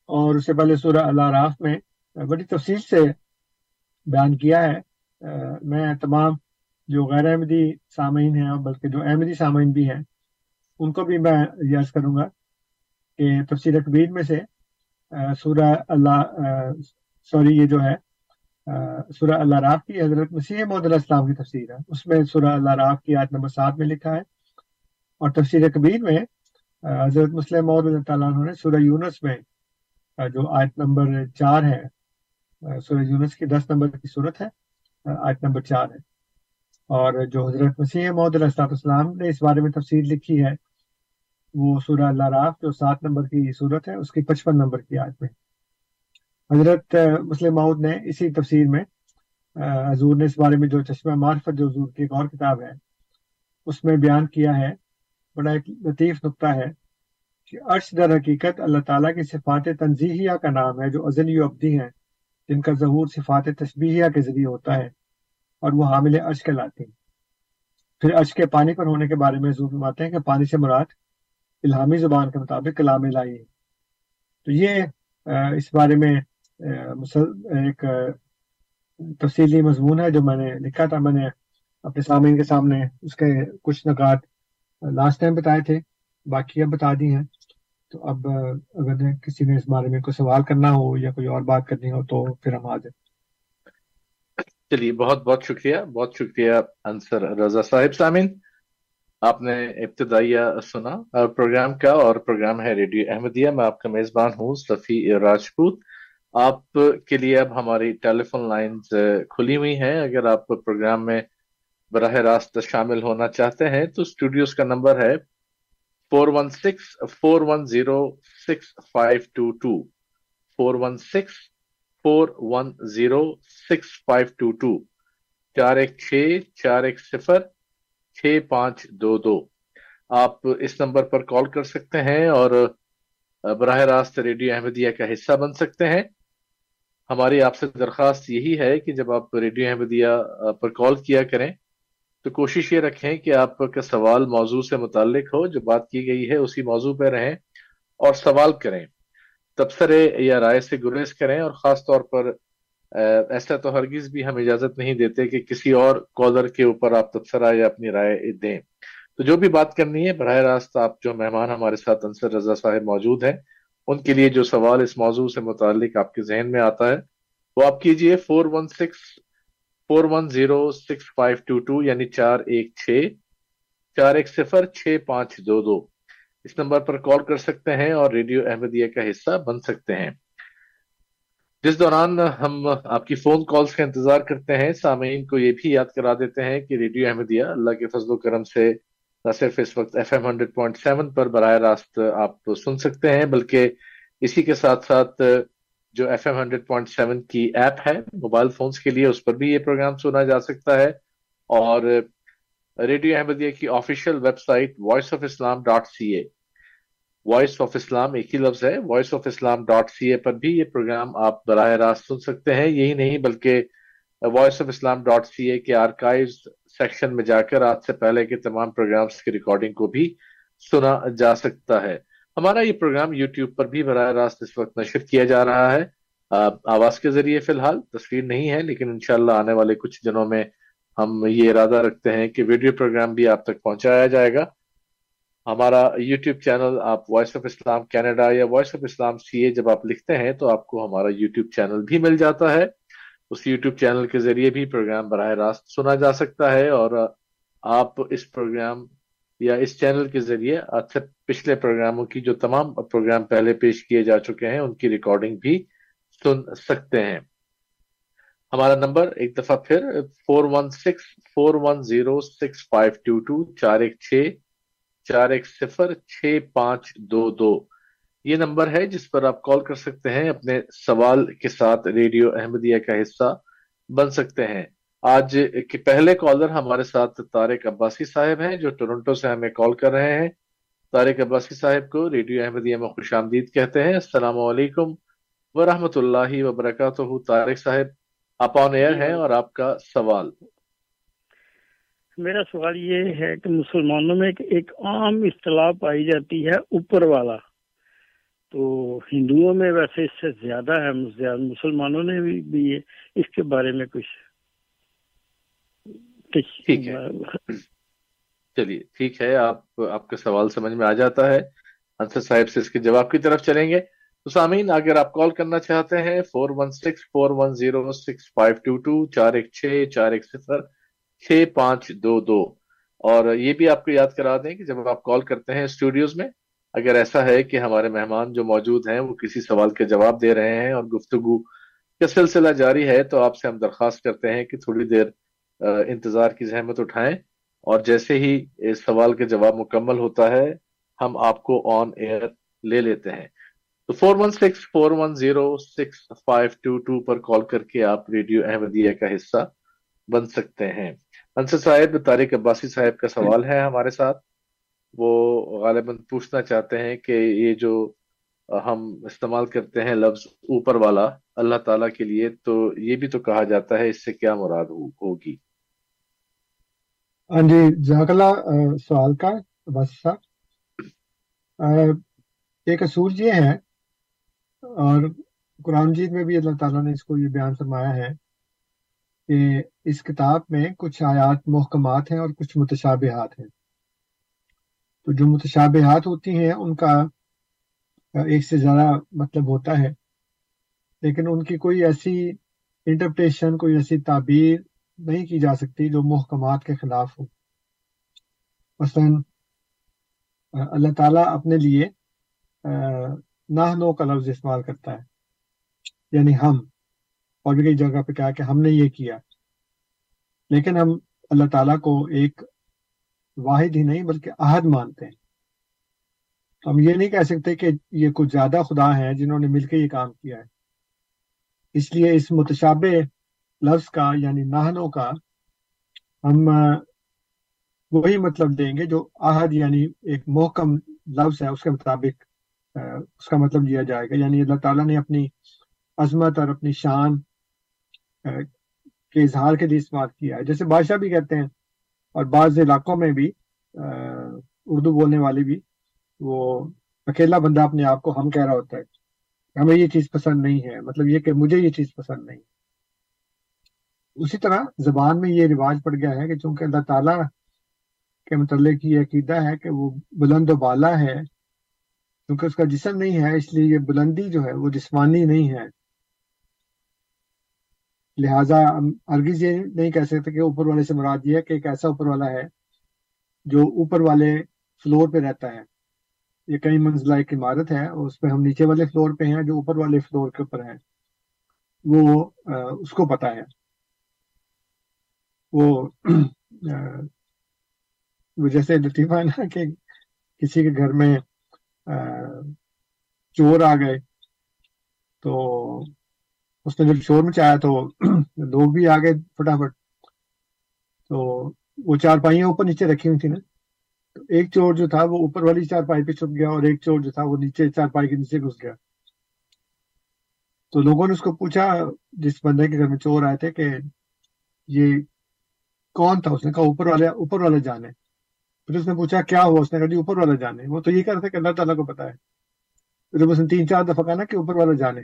اور اس سے پہلے سورہ اللہ راف میں بڑی تفصیل سے بیان کیا ہے۔ میں تمام جو غیر احمدی سامعین ہیں، بلکہ جو احمدی سامعین بھی ہیں، ان کو بھی میں یاد کروں گا کہ تفسیر کبیر میں سے سورہ اللہ سوری، یہ جو ہے سورہ اللہ راف کی حضرت مسیح محدود السلام کی تفسیر ہے۔ اس میں سورہ اللہ راف کی آیت نمبر سات میں لکھا ہے۔ اور تفسیر کبیر میں حضرت مسلم محدود تعالیٰ عنہ نے سورہ یونس میں جو آیت نمبر چار ہے سورہ یونس کی دس نمبر کی صورت ہے آیت نمبر چار ہے۔ اور جو حضرت مسیح محدود السلام نے اس بارے میں تفسیر لکھی ہے، وہ سورہ اللہ راف جو سات نمبر کی صورت ہے، اس کی پچپن نمبر کی آیت میں۔ حضرت مسلم ماؤد نے اسی تفسیر میں حضور نے اس بارے میں جو چشمہ معرفت جو حضور کی ایک اور کتاب ہے، اس میں بیان کیا ہے، بڑا ایک لطیف نقطہ ہے کہ عرش در حقیقت اللہ تعالیٰ کی صفات تنظیحیہ کا نام ہے، جو ازلی و ابدی ہیں، جن کا ظہور صفات تشبیہیہ کے ذریعے ہوتا ہے اور وہ حامل عرش کہلاتے ہیں. پھر اش کے پانی پر ہونے کے بارے میں حضور فرماتے ہیں کہ پانی سے مراد الہامی زبان کے مطابق کلام الہی ہے. تو یہ اس بارے میں ایک تفصیلی مضمون ہے جو میں نے لکھا تھا، میں نے اپنے سامعین کے سامنے اس کے کچھ نکات لاسٹ ٹائم بتائے تھے، باقی اب بتا دی ہیں۔ تو اب اگر کسی نے اس بارے میں کوئی سوال کرنا ہو یا کوئی اور بات کرنی ہو تو پھر ہم آ جائیں چلیے، بہت بہت شکریہ بہت شکریہ انصر رضا صاحب۔ سامن آپ نے ابتدائیہ سنا پروگرام کا اور پروگرام ہے ریڈیو احمدیہ۔ میں آپ کا میزبان ہوں، صفی راجپوت۔ آپ کے لیے اب ہماری ٹیلی فون لائنز کھلی ہوئی ہیں۔ اگر آپ پروگرام میں براہ راست شامل ہونا چاہتے ہیں تو اسٹوڈیوز کا نمبر ہے four one six four one zero six five two two four one six four one zero six five two two چار ایک چھ چار ایک صفر چھ پانچ دو دو آپ اس نمبر پر کال کر سکتے ہیں اور براہ راست ریڈیو احمدیہ کا حصہ بن سکتے ہیں۔ ہماری آپ سے درخواست یہی ہے کہ جب آپ ریڈیو احمدیہ پر کال کیا کریں، تو کوشش یہ رکھیں کہ آپ کا سوال موضوع سے متعلق ہو، جو بات کی گئی ہے اسی موضوع پہ رہیں اور سوال کریں، تبصرے یا رائے سے گریز کریں اور خاص طور پر ایسا تو ہرگز بھی ہم اجازت نہیں دیتے کہ کسی اور کالر کے اوپر آپ تبصرہ یا اپنی رائے دیں۔ تو جو بھی بات کرنی ہے، براہ راست آپ جو مہمان ہمارے ساتھ انصر رضا صاحب موجود ہیں ان کے لیے جو سوال اس موضوع سے متعلق آپ کے ذہن میں آتا ہے، وہ آپ کیجیے four one six four one zero six five two two یعنی چار ایک چھ، چار ایک صفر، چھ پانچ دو دو۔ اس نمبر پر کال کر سکتے ہیں اور ریڈیو احمدیہ کا حصہ بن سکتے ہیں۔ جس دوران ہم آپ کی فون کالز کا انتظار کرتے ہیں، سامعین کو یہ بھی یاد کرا دیتے ہیں کہ ریڈیو احمدیہ اللہ کے فضل و کرم سے نہ صرف اس وقت F M hundred point seven پر براہ راست آپ سن سکتے ہیں، بلکہ اسی کے ساتھ ساتھ جو F M hundred point seven کی ایپ ہے موبائل فونز کے لیے، اس پر بھی یہ پروگرام سنا جا سکتا ہے۔ اور ریڈیو احمدیہ کی official website voice of Islam dot C A voice of Islam ایک ہی لفظ ہے voice of Islam dot C A پر بھی یہ پروگرام آپ براہ راست سن سکتے ہیں۔ یہی نہیں، بلکہ voice of Islam dot C A کے آرکائیو سیکشن میں جا کر آج سے پہلے کے تمام پروگرامز کی ریکارڈنگ کو بھی سنا جا سکتا ہے۔ ہمارا یہ پروگرام یوٹیوب پر بھی براہ راست اس وقت نشر کیا جا رہا ہے۔ آواز کے ذریعے فی الحال تصویر نہیں ہے، لیکن انشاءاللہ آنے والے کچھ دنوں میں ہم یہ ارادہ رکھتے ہیں کہ ویڈیو پروگرام بھی آپ تک پہنچایا جائے گا۔ ہمارا یوٹیوب چینل آپ وائس آف اسلام کینیڈا یا voice of Islam C A جب آپ لکھتے ہیں تو آپ کو ہمارا یوٹیوب چینل بھی مل جاتا ہے۔ اس یوٹیوب چینل کے ذریعے بھی پروگرام براہ راست سنا جا سکتا ہے اور آپ اس پروگرام یا اس چینل کے ذریعے اکثر پچھلے پروگراموں کی جو تمام پروگرام پہلے پیش کیے جا چکے ہیں، ان کی ریکارڈنگ بھی سن سکتے ہیں۔ ہمارا نمبر ایک دفعہ پھر four one six four one zero six five two two چار ایک چھ چار ایک صفر چھ پانچ دو دو۔ یہ نمبر ہے جس پر آپ کال کر سکتے ہیں، اپنے سوال کے ساتھ ریڈیو احمدیہ کا حصہ بن سکتے ہیں۔ آج کے پہلے کالر ہمارے ساتھ طارق عباسی صاحب ہیں، جو ٹورنٹو سے ہمیں کال کر رہے ہیں۔ طارق عباسی صاحب کو ریڈیو احمدیہ میں خوش آمدید کہتے ہیں۔ السلام علیکم ورحمۃ اللہ وبرکاتہ۔ طارق صاحب، آپ آن ایئر ہیں اور آپ کا سوال۔ میرا سوال یہ ہے کہ مسلمانوں میں ایک عام اصطلاح پائی جاتی ہے، اوپر والا۔ تو ہندوؤں میں ویسے اس سے زیادہ ہے مسلمانوں نے بھی اس کے بارے میں کچھ ٹھیک ہے۔ چلیے، ٹھیک ہے۔ آپ آپ کا سوال سمجھ میں آ جاتا ہے۔ انصر صاحب سے اس کے جواب کی طرف چلیں گے۔ تو سامعین، اگر آپ کال کرنا چاہتے ہیں four one six four one zero six five two two چار ایک چھ، چار ایک صفر، چھ پانچ دو دو۔ اور یہ بھی آپ کو یاد کرا دیں کہ جب آپ کال کرتے ہیں اسٹوڈیوز میں اگر ایسا ہے کہ ہمارے مہمان جو موجود ہیں وہ کسی سوال کے جواب دے رہے ہیں اور گفتگو کا سلسلہ جاری ہے تو آپ سے ہم درخواست کرتے ہیں کہ تھوڑی دیر انتظار کی زحمت اٹھائیں اور جیسے ہی اس سوال کا جواب مکمل ہوتا ہے، ہم آپ کو آن ایئر لے لیتے ہیں۔ تو four one six four one zero six five two two پر کال کر کے آپ ریڈیو احمدیہ کا حصہ بن سکتے ہیں۔ انصر صاحب، طارق عباسی صاحب کا سوال ہے ہمارے ساتھ۔ وہ غالباً پوچھنا چاہتے ہیں کہ یہ جو ہم استعمال کرتے ہیں لفظ اوپر والا اللہ تعالیٰ کے لیے، تو یہ بھی تو کہا جاتا ہے، اس سے کیا مراد ہوگی؟ ہاں جی جزاک اللہ سوال کا بس صاحب ایک اصول یہ ہے، اور قرآن مجید میں بھی اللہ تعالیٰ نے اس کو یہ بیان فرمایا ہے کہ اس کتاب میں کچھ آیات محکمات ہیں اور کچھ متشابہات ہیں۔ تو جو متشابہات ہوتی ہیں ان کا ایک سے زیادہ مطلب ہوتا ہے۔ لیکن ان کی کوئی ایسی انٹرپریشن کوئی ایسی تعبیر نہیں کی جا سکتی جو محکمات کے خلاف ہو۔ مثلا آ، اللہ تعالیٰ اپنے لیے نہ نو کا لفظ استعمال کرتا ہے۔ یعنی ہم۔ اور بھی کئی جگہ پہ کہا کہ ہم نے یہ کیا۔ لیکن ہم اللہ تعالیٰ کو ایک واحد ہی نہیں بلکہ عہد مانتے ہیں۔ ہم یہ نہیں کہہ سکتے کہ یہ کچھ زیادہ خدا ہیں جنہوں نے مل کے یہ کام کیا ہے۔ اس لیے اس متشابہ لفظ کا یعنی نہنوں کا ہم وہی مطلب دیں گے جو عہد یعنی ایک محکم لفظ ہے، اس کے مطابق اس کا مطلب لیا جائے گا۔ یعنی اللہ تعالیٰ نے اپنی عظمت اور اپنی شان کے اظہار کے لیے استعمال کیا ہے۔ جیسے بادشاہ بھی کہتے ہیں اور بعض علاقوں میں بھی اردو بولنے والے بھی، وہ اکیلا بندہ اپنے آپ کو ہم کہہ رہا ہوتا ہے، ہمیں یہ چیز پسند نہیں ہے مطلب یہ کہ مجھے یہ چیز پسند نہیں۔ اسی طرح زبان میں یہ رواج پڑ گیا ہے کہ چونکہ اللہ تعالیٰ کے متعلق یہ عقیدہ ہے کہ وہ بلند و بالا ہے کیونکہ اس کا جسم نہیں ہے، اس لیے یہ بلندی جو ہے وہ جسمانی نہیں ہے۔ لہٰذا ہم ہرگز یہ نہیں کہہ سکتے کہ اوپر والے سے مراد یہ ہے کہ ایک ایسا اوپر والا ہے جو اوپر والے فلور پہ رہتا ہے۔ یہ کئی منزلہ، ایک عمارت ہے، اور اس پہ ہم نیچے والے فلور پہ ہیں جو اوپر والے فلور کے اوپر ہیں۔ وہ اس کو پتا ہے۔ وہ جیسے لطیفہ ہے نا کہ کسی کے گھر میں چور آ گئے تو اس نے جب شور مچایا تو لوگ بھی آ گئے فٹافٹ۔ تو وہ چار پائیاں اوپر نیچے رکھی ہوئی تھی نا۔ تو ایک چور جو تھا وہ اوپر والی چار پائی پہ چھپ گیا اور ایک چور جو تھا وہ نیچے چار پائی کے نیچے گھس گیا۔ تو لوگوں نے اس کو پوچھا، جس بندے کے گھر میں چور آئے تھے، کہ یہ کون تھا؟ اس نے کہا، اوپر والا اوپر والا جانے۔ پھر اس نے پوچھا، کیا ہوا؟ اس نے کہا جی اوپر والا جانے۔ وہ تو یہ کہہ رہا تھا کہ اللہ تعالیٰ کو پتا ہے۔ پھر جب اس نے تین چار دفعہ کہا نا کہ اوپر والا جانے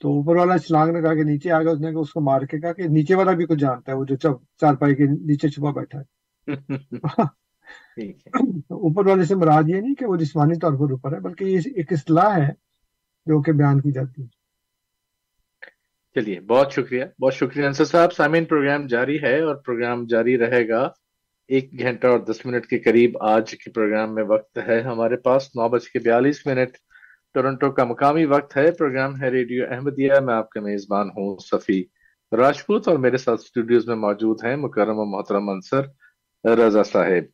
تو اوپر والا چھلانگ نے کہا کہ نیچے آ گیا اس نے کہا اس کو مار کے کہا کہ نیچے والا بھی کچھ جانتا ہے وہ جو چار پائی کے نیچے چھپا بیٹھا ہے۔ اوپر والے سے مراد یہ نہیں کہ وہ جسمانی طور پر اوپر ہے بلکہ یہ ایک اصطلاح ہے جو کہ بیان کی جاتی ہے۔ چلیے بہت شکریہ۔ بہت شکریہ انصر صاحب۔ سامعین پروگرام جاری ہے اور پروگرام جاری رہے گا ایک گھنٹہ اور دس منٹ کے قریب۔ آج کے پروگرام میں وقت ہے ہمارے پاس۔ نو بج کے بیالیس منٹ۔ ٹورنٹو کا مقامی وقت ہے۔ پروگرام ہے ریڈیو احمدیہ۔ میں آپ کا میزبان ہوں صفی راجپوت اور میرے ساتھ اسٹوڈیوز میں موجود ہیں مکرم و محترم انصر رضا صاحب۔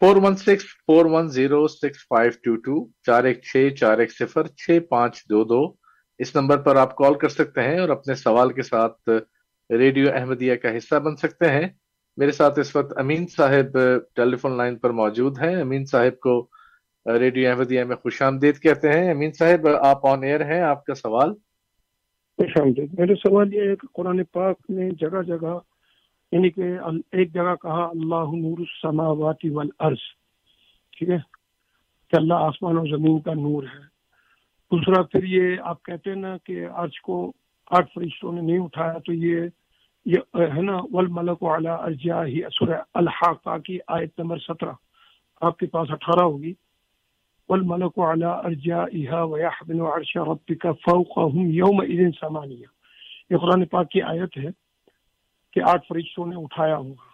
Four one six four one zero six five two two چار ایک چھ، چار ایک صفر، چھ پانچ دو دو۔ اس نمبر پر آپ کال کر سکتے ہیں اور اپنے سوال کے ساتھ ریڈیو احمدیہ کا حصہ بن سکتے ہیں۔ میرے ساتھ اس وقت امین صاحب ٹیلی فون لائن پر موجود ہیں۔ امین صاحب کو ریڈیو احمدیہ جی میں خوش آمدید کہتے ہیں۔ امین صاحب، آپ آن ایئر ہیں، آپ کا سوال؟ خوش آمدید۔ میرا سوال یہ ہے کہ قرآن پاک نے جگہ جگہ یعنی کہ ایک جگہ کہا، اللہ نور السماوات والارض۔ ٹھیک ہے؟ کہ اللہ آسمان و زمین کا نور ہے۔ دوسرا پھر یہ آپ کہتے ہیں نا کہ آج کو آٹھ فرشتوں نے نہیں اٹھایا، تو یہ یہ ہے نا والملک علی ارجاہ سورہ الحاقہ کی آیت نمبر سترہ۔ آپ کے پاس اٹھارہ ہوگی۔ والملك على أرجائها ويحمل عرش ربك فوقهم يومئذ ثمانية۔ یہ قرآن پاک کی آیت ہے کہ آٹھ فرشتوں نے اٹھایا ہوگا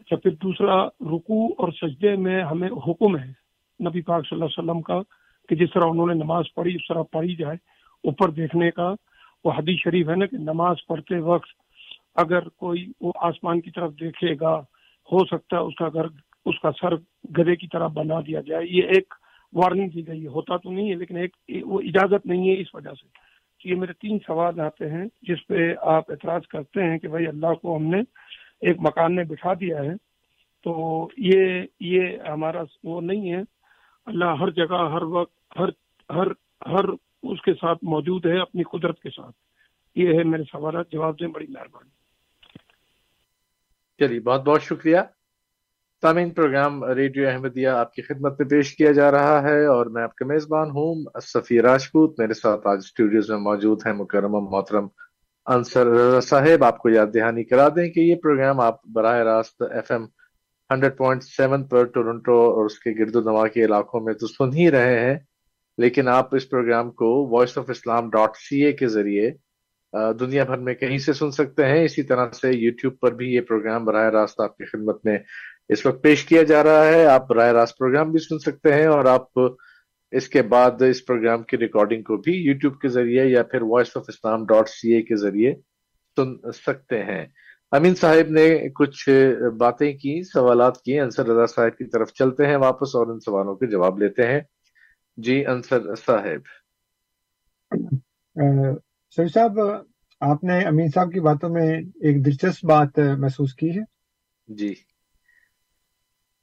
اچھا پھر دوسرا، رکوع اور سجدے میں ہمیں حکم ہے نبی پاک صلی اللہ علیہ وسلم کا کہ جس طرح انہوں نے نماز پڑھی، اس طرح پڑھی جائے اوپر دیکھنے کا۔ وہ حدیث شریف ہے نا کہ نماز پڑھتے وقت اگر کوئی وہ آسمان کی طرف دیکھے گا، ہو سکتا ہے اس کا گھر، اس کا سر گدے کی طرح بنا دیا جائے۔ یہ ایک وارننگ دی گئی ہے۔ ہوتا تو نہیں ہے، لیکن ایک وہ اجازت نہیں ہے اس وجہ سے۔ یہ میرے تین سوال آتے ہیں، جس پہ آپ اعتراض کرتے ہیں کہ بھائی اللہ کو ہم نے ایک مکان میں بٹھا دیا ہے۔ تو یہ یہ ہمارا وہ نہیں ہے۔ اللہ ہر جگہ، ہر وقت، ہر ہر ہر اس کے ساتھ موجود ہے، اپنی قدرت کے ساتھ۔ یہ ہے میرے سوالات، جواب دیں، بڑی مہربانی۔ چلیے، بہت بہت شکریہ۔ سامعین پروگرام ریڈیو احمدیہ آپ کی خدمت میں پیش کیا جا رہا ہے اور میں آپ کا میزبان ہوں، سفیر راجپوت، میرے ساتھ آج اسٹوڈیوز میں موجود ہیں مکرم محترم انصر صاحب۔ آپ کو یاد دہانی کرا دیں کہ یہ پروگرام آپ براہ راست F M hundred point seven پر ٹورنٹو اور اس کے گرد و نما کے علاقوں میں تو سن ہی رہے ہیں، لیکن آپ اس پروگرام کو voice of Islam dot C A کے ذریعے دنیا بھر میں کہیں سے سن سکتے ہیں۔ اسی طرح سے یوٹیوب پر بھی یہ پروگرام براہ راست آپ کی خدمت میں اس وقت پیش کیا جا رہا ہے۔ آپ براہ راست پروگرام بھی سن سکتے ہیں اور آپ اس کے بعد اس پروگرام کی ریکارڈنگ کو بھی یوٹیوب کے ذریعے یا پھر voice of Islam dot C A کے ذریعے سن سکتے ہیں۔ امین صاحب نے کچھ باتیں کی سوالات کی۔ انصر رضا صاحب کی طرف چلتے ہیں واپس اور ان سوالوں کے جواب لیتے ہیں۔ جی انصر صاحب۔ سر صاحب آپ نے امین صاحب کی باتوں میں ایک دلچسپ بات محسوس کی ہے۔ جی۔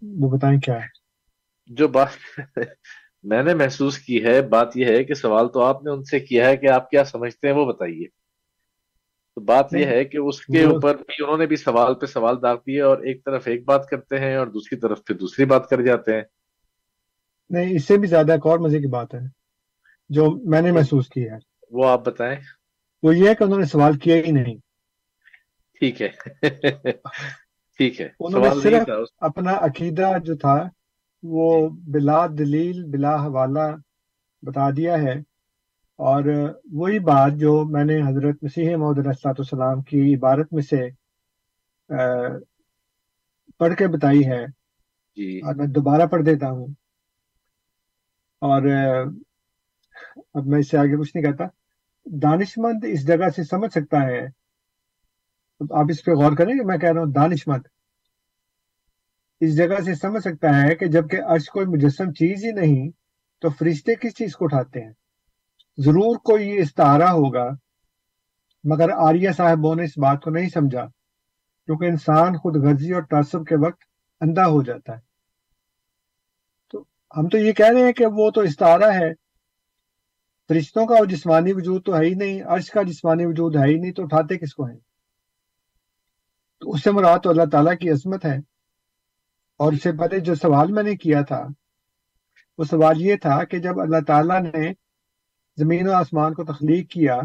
وہ بتائیں کیا ہے؟ جو بات میں نے محسوس کی ہے بات یہ ہے کہ سوال تو آپ نے ان سے کیا ہے کہ آپ کیا سمجھتے ہیں وہ بتائیے۔ تو بات یہ ہے کہ اس کے اوپر بھی انہوں نے بھی سوال پہ سوال داغ دیے اور ایک طرف ایک بات کرتے ہیں اور دوسری طرف پھر دوسری بات کر جاتے ہیں۔ نہیں اس سے بھی زیادہ ایک اور مزے کی بات ہے جو میں نے محسوس کی ہے۔ وہ آپ بتائیں۔ وہ یہ ہے کہ انہوں نے سوال کیا ہی نہیں۔ ٹھیک ہے۔ ٹھیک ہے انہوں نے صرف اپنا عقیدہ جو تھا وہ بلا دلیل بلا حوالہ بتا دیا ہے۔ اور وہی بات جو میں نے حضرت مسیح محدود السلاۃ السلام کی عبارت میں سے پڑھ کے بتائی ہے۔ جی۔ اور میں دوبارہ پڑھ دیتا ہوں۔ اور اب میں اس سے آگے کچھ نہیں کہتا۔ دانش مند اس جگہ سے سمجھ سکتا ہے۔ آپ اس پہ غور کریں کہ میں کہہ رہا ہوں دانش مند اس جگہ سے سمجھ سکتا ہے کہ جبکہ عرش کوئی مجسم چیز ہی نہیں، تو فرشتے کس چیز کو اٹھاتے ہیں؟ ضرور کوئی یہ استعارہ ہوگا، مگر آریہ صاحبوں نے اس بات کو نہیں سمجھا، کیونکہ انسان خود غرضی اور تعصب کے وقت اندھا ہو جاتا ہے۔ تو ہم تو یہ کہہ رہے ہیں کہ وہ تو استعارہ ہے۔ فرشتوں کا جسمانی وجود تو ہے ہی نہیں، عرش کا جسمانی وجود ہے ہی نہیں، تو اٹھاتے کس کو ہیں؟ تو اس سے مراد تو اللہ تعالیٰ کی عظمت ہے۔ اور اس سے پہلے جو سوال میں نے کیا تھا، وہ سوال یہ تھا کہ جب اللہ تعالیٰ نے زمین و آسمان کو تخلیق کیا،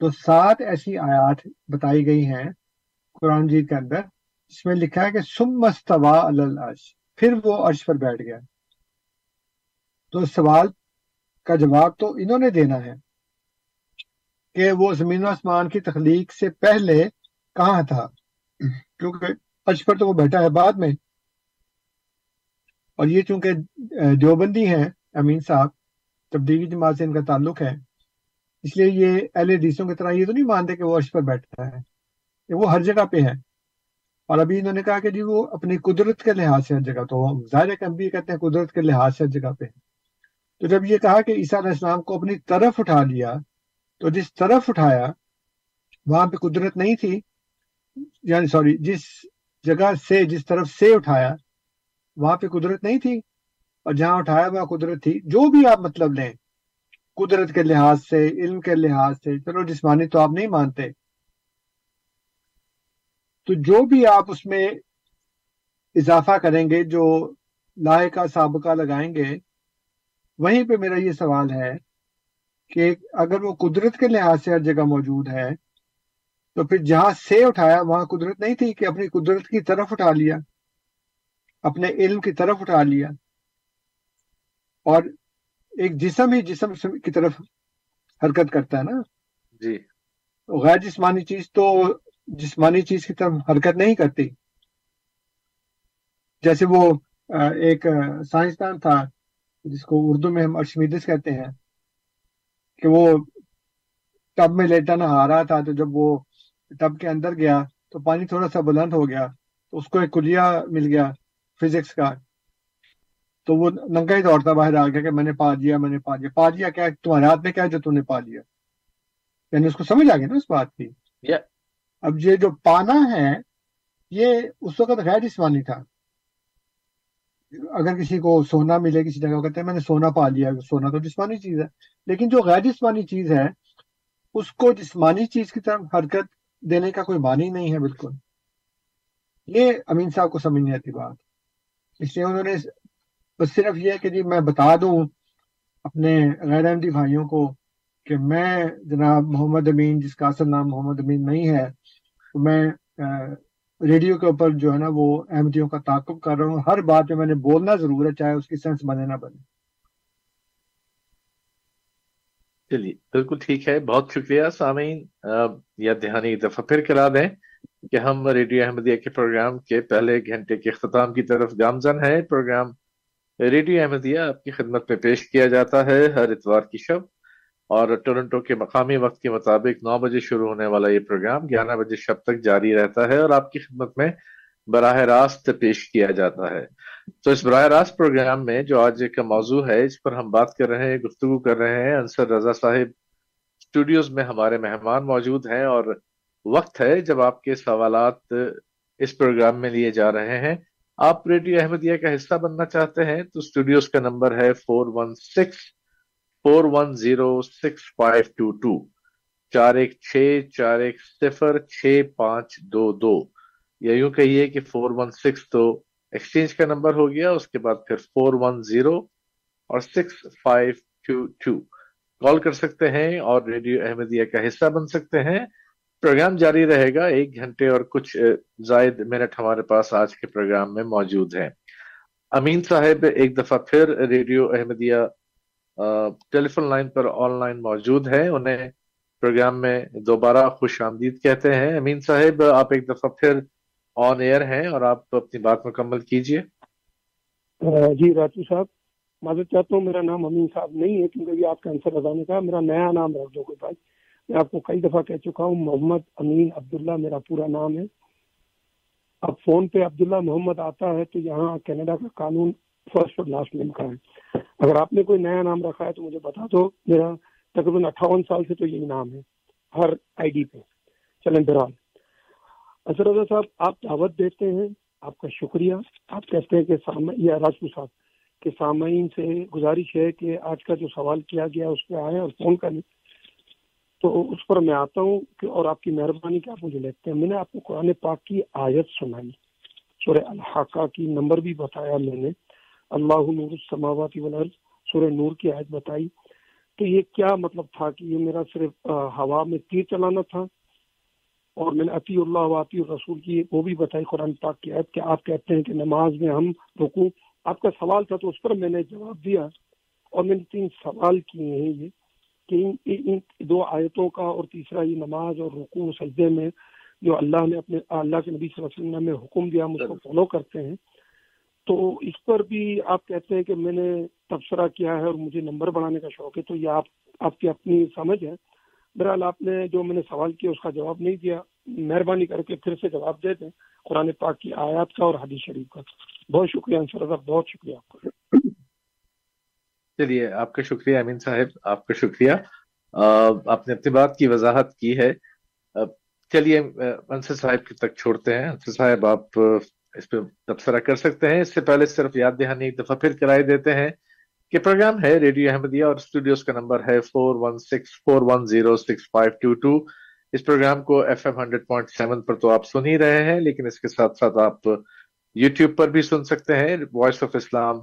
تو سات ایسی آیات بتائی گئی ہیں قرآن جیت کے اندر، جس میں لکھا ہے کہ سم مستوا العرش، پھر وہ عرش پر بیٹھ گیا۔ تو سوال کا جواب تو انہوں نے دینا ہے کہ وہ زمین و آسمان کی تخلیق سے پہلے کہاں تھا۔ کیونکہ عرش پر تو وہ بیٹھا ہے بعد میں۔ اور یہ چونکہ دیوبندی ہیں، امین صاحب، تبدیلی جماعت سے ان کا تعلق ہے۔ اس لیے یہ اہل حدیثوں کی طرح یہ تو نہیں مانتے کہ وہ عرش پر بیٹھتا ہے۔ کہ وہ ہر جگہ پہ ہے۔ اور ابھی انہوں نے کہا کہ جی وہ اپنی قدرت کے لحاظ سے ہر جگہ، تو ظاہر کہ ہم بھی کہتے ہیں قدرت کے لحاظ سے ہر جگہ پہ۔ تو جب یہ کہا کہ عیسیٰ علیہ السلام کو اپنی طرف اٹھا لیا، تو جس طرف اٹھایا، وہاں پہ قدرت نہیں تھی۔ یعنی سوری، جس جگہ سے جس طرف سے اٹھایا، وہاں پہ قدرت نہیں تھی، اور جہاں اٹھایا وہاں قدرت تھی۔ جو بھی آپ مطلب لیں، قدرت کے لحاظ سے، علم کے لحاظ سے، چلو جسمانی تو آپ نہیں مانتے۔ تو جو بھی آپ اس میں اضافہ کریں گے، جو لائے کا سابقہ لگائیں گے، وہیں پہ میرا یہ سوال ہے کہ اگر وہ قدرت کے لحاظ سے ہر جگہ موجود ہے تو پھر جہاں سے اٹھایا وہاں قدرت نہیں تھی کہ اپنی قدرت کی طرف اٹھا لیا اپنے علم کی طرف اٹھا لیا۔ اور ایک جسم ہی جسم کی طرف حرکت کرتا ہے نا۔ جی۔ غیر جسمانی چیز تو جسمانی چیز کی طرف حرکت نہیں کرتی۔ جیسے وہ ایک سائنسدان تھا جس کو اردو میں ہم ارشمیدس کہتے ہیں کہ وہ ٹب میں لیٹا نہا رہا تھا تو جب وہ ٹب کے اندر گیا تو پانی تھوڑا سا بلند ہو گیا تو اس کو ایک کلیا مل گیا فزکس کا تو وہ ننگا ہی دوڑتا باہر آ گیا کہ میں نے پا لیا میں نے پا لیا۔ پا لیا کیا؟ تمہارے ہاتھ میں کیا جو تم نے پا لیا؟ یعنی اس کو سمجھ آ گیا نا اس بات کی؟ Yeah. اب یہ جو پانا ہے یہ اس وقت غیر جسمانی تھا۔ اگر کسی کو سونا ملے کسی جگہ کہتے ہیں میں نے سونا پا لیا سونا تو جسمانی چیز ہے۔ لیکن جو غیر جسمانی چیز ہے اس کو جسمانی چیز کی طرف حرکت دینے کا کوئی معنی نہیں ہے بالکل۔ یہ امین صاحب کو سمجھ نہیں آتی بات۔ اس لیے انہوں نے بس صرف یہ کہ جی میں بتا دوں اپنے غیر احمدی بھائیوں کو کہ میں جناب محمد امین، جس کا اصل نام محمد امین نہیں ہے تو میں ریڈیو کے اوپر جو ہے نا وہ احمدیوں کا تعاقب کر رہا ہوں۔ ہر بات میں میں نے بولنا ضرور ہے، چاہے اس کی سینس بنے نہ بنے۔ چلیے، بالکل ٹھیک ہے۔ بہت شکریہ سامعین۔ یا دہانی ایک دفعہ پھر کرا دیں کہ ہم ریڈیو احمدیہ کے پروگرام کے پہلے گھنٹے کے اختتام کی طرف گامزن ہے پروگرام ریڈیو احمدیہ آپ کی خدمت میں پیش کیا جاتا ہے ہر اتوار کی شب اور ٹورنٹو کے مقامی وقت کے مطابق نو بجے شروع ہونے والا یہ پروگرام گیارہ بجے شب تک جاری رہتا ہے اور آپ کی خدمت میں براہ راست پیش کیا جاتا ہے۔ تو اس براہ راست پروگرام میں جو آج کا موضوع ہے، اس پر ہم بات کر رہے ہیں، گفتگو کر رہے ہیں۔ انصر رضا صاحب اسٹوڈیوز میں ہمارے مہمان موجود ہیں اور وقت ہے جب آپ کے سوالات اس پروگرام میں لیے جا رہے ہیں۔ آپ ریڈیو احمدیہ کا حصہ بننا چاہتے ہیں تو اسٹوڈیوز کا نمبر ہے four one six four one zero six five two two چار ایک چھ، چار ایک صفر، چھ پانچ دو دو۔ یا یوں کہیے کہ فور ون سکس تو ایکسچینج کا نمبر ہو گیا، اس کے بعد پھر فور ون زیرو اور six five two two call کر سکتے ہیں اور ریڈیو احمدیہ کا حصہ بن سکتے ہیں۔ پروگرام جاری رہے گا، ایک گھنٹے اور کچھ زائد منٹ ہمارے پاس آج کے پروگرام میں موجود ہیں۔ امین صاحب، ایک دفعہ پھر radio Ahmadiyya telephone line پر آن لائن موجود ہے انہیں پروگرام میں دوبارہ خوش آمدید کہتے ہیں۔ امین صاحب، آپ ایک دفعہ پھر آن ایئر ہیں اور آپ اپنی بات مکمل کیجیے۔ جی راجو صاحب معذرت چاہتا ہوں میرا نام امین صاحب نہیں ہے، کیونکہ آپ کا آنسر ادا نے کہا میرا نیا نام رکھ دو کوئی بھائی۔ میں آپ کو کئی دفعہ کہہ چکا ہوں، محمد امین عبداللہ میرا پورا نام ہے۔ اب فون پہ عبداللہ محمد آتا ہے تو یہاں کینیڈا کا قانون فرسٹ اور لاسٹ نیم کا ہے۔ اگر آپ نے کوئی نیا نام رکھا ہے تو مجھے بتا دو، میرا تقریباً اٹھاون سال سے تو یہی نام ہے، ہر آئی ڈی پہ۔ چلیں بہرحال۔ اصر رضا صاحب، آپ دعوت دیتے ہیں، آپ کا شکریہ۔ آپ کہتے ہیں کہ یا راجپور صاحب کے سامعین سے گزارش ہے کہ آج کا جو سوال کیا گیا، اس پہ آئے اور فون کریں۔ تو اس پر میں آتا ہوں کہ اور آپ کی مہربانی کہ آپ مجھے لیتے ہیں۔ میں نے آپ کو قرآن پاک کی آیت سنائی۔ سورہ الحاقہ کی نمبر بھی بتایا میں نے۔ اللہ نور السماوات والارض، سورہ نور کی آیت بتائی۔ تو یہ کیا مطلب تھا کہ یہ میرا صرف ہوا میں تیر چلانا تھا؟ اور میں نے عطی اللہ و عطی الرسول کی وہ بھی بتائی قرآن پاک کی آیت کہ آپ کہتے ہیں کہ نماز میں ہم رکوں آپ کا سوال تھا تو اس پر میں نے جواب دیا اور میں نے تین سوال کیے ہیں یہ کہ ان دو آیتوں کا اور تیسرا یہ نماز اور رکوع سجدے میں جو اللہ نے اپنے، اللہ کے نبی صلی اللہ علیہ وسلم میں حکم دیا، ہم اس کو فالو کرتے ہیں۔ تو اس پر بھی آپ کہتے ہیں کہ میں نے تبصرہ کیا ہے اور مجھے نمبر بڑھانے کا شوق ہے، تو یہ آپ آپ کی اپنی سمجھ ہے۔ بہرحال آپ نے جو میں نے سوال کیا اس کا جواب نہیں دیا، مہربانی کر کے پھر سے جواب دے دیں قرآن پاک کی آیات کا اور حدیث شریف کا۔ بہت شکریہ انصر بہت شکریہ آپ کا۔ چلیے، آپ کا شکریہ امین صاحب، آپ کا شکریہ۔ آپ نے اپنی بات کی وضاحت کی ہے۔ چلیے انصر صاحب تک چھوڑتے ہیں۔ انصر صاحب، آپ اس پہ تبصرہ کر سکتے ہیں۔ اس سے پہلے صرف یاد دہانی ایک دفعہ پھر کرائے دیتے ہیں۔ کہ پروگرام ہے ریڈیو احمدیہ اور اسٹوڈیوز کا نمبر ہے four one six four one zero six five two two اس پروگرام کو F M hundred point seven پر تو آپ سن ہی رہے ہیں، لیکن اس کے ساتھ ساتھ آپ یوٹیوب پر بھی سن سکتے ہیں۔ وائس آف اسلام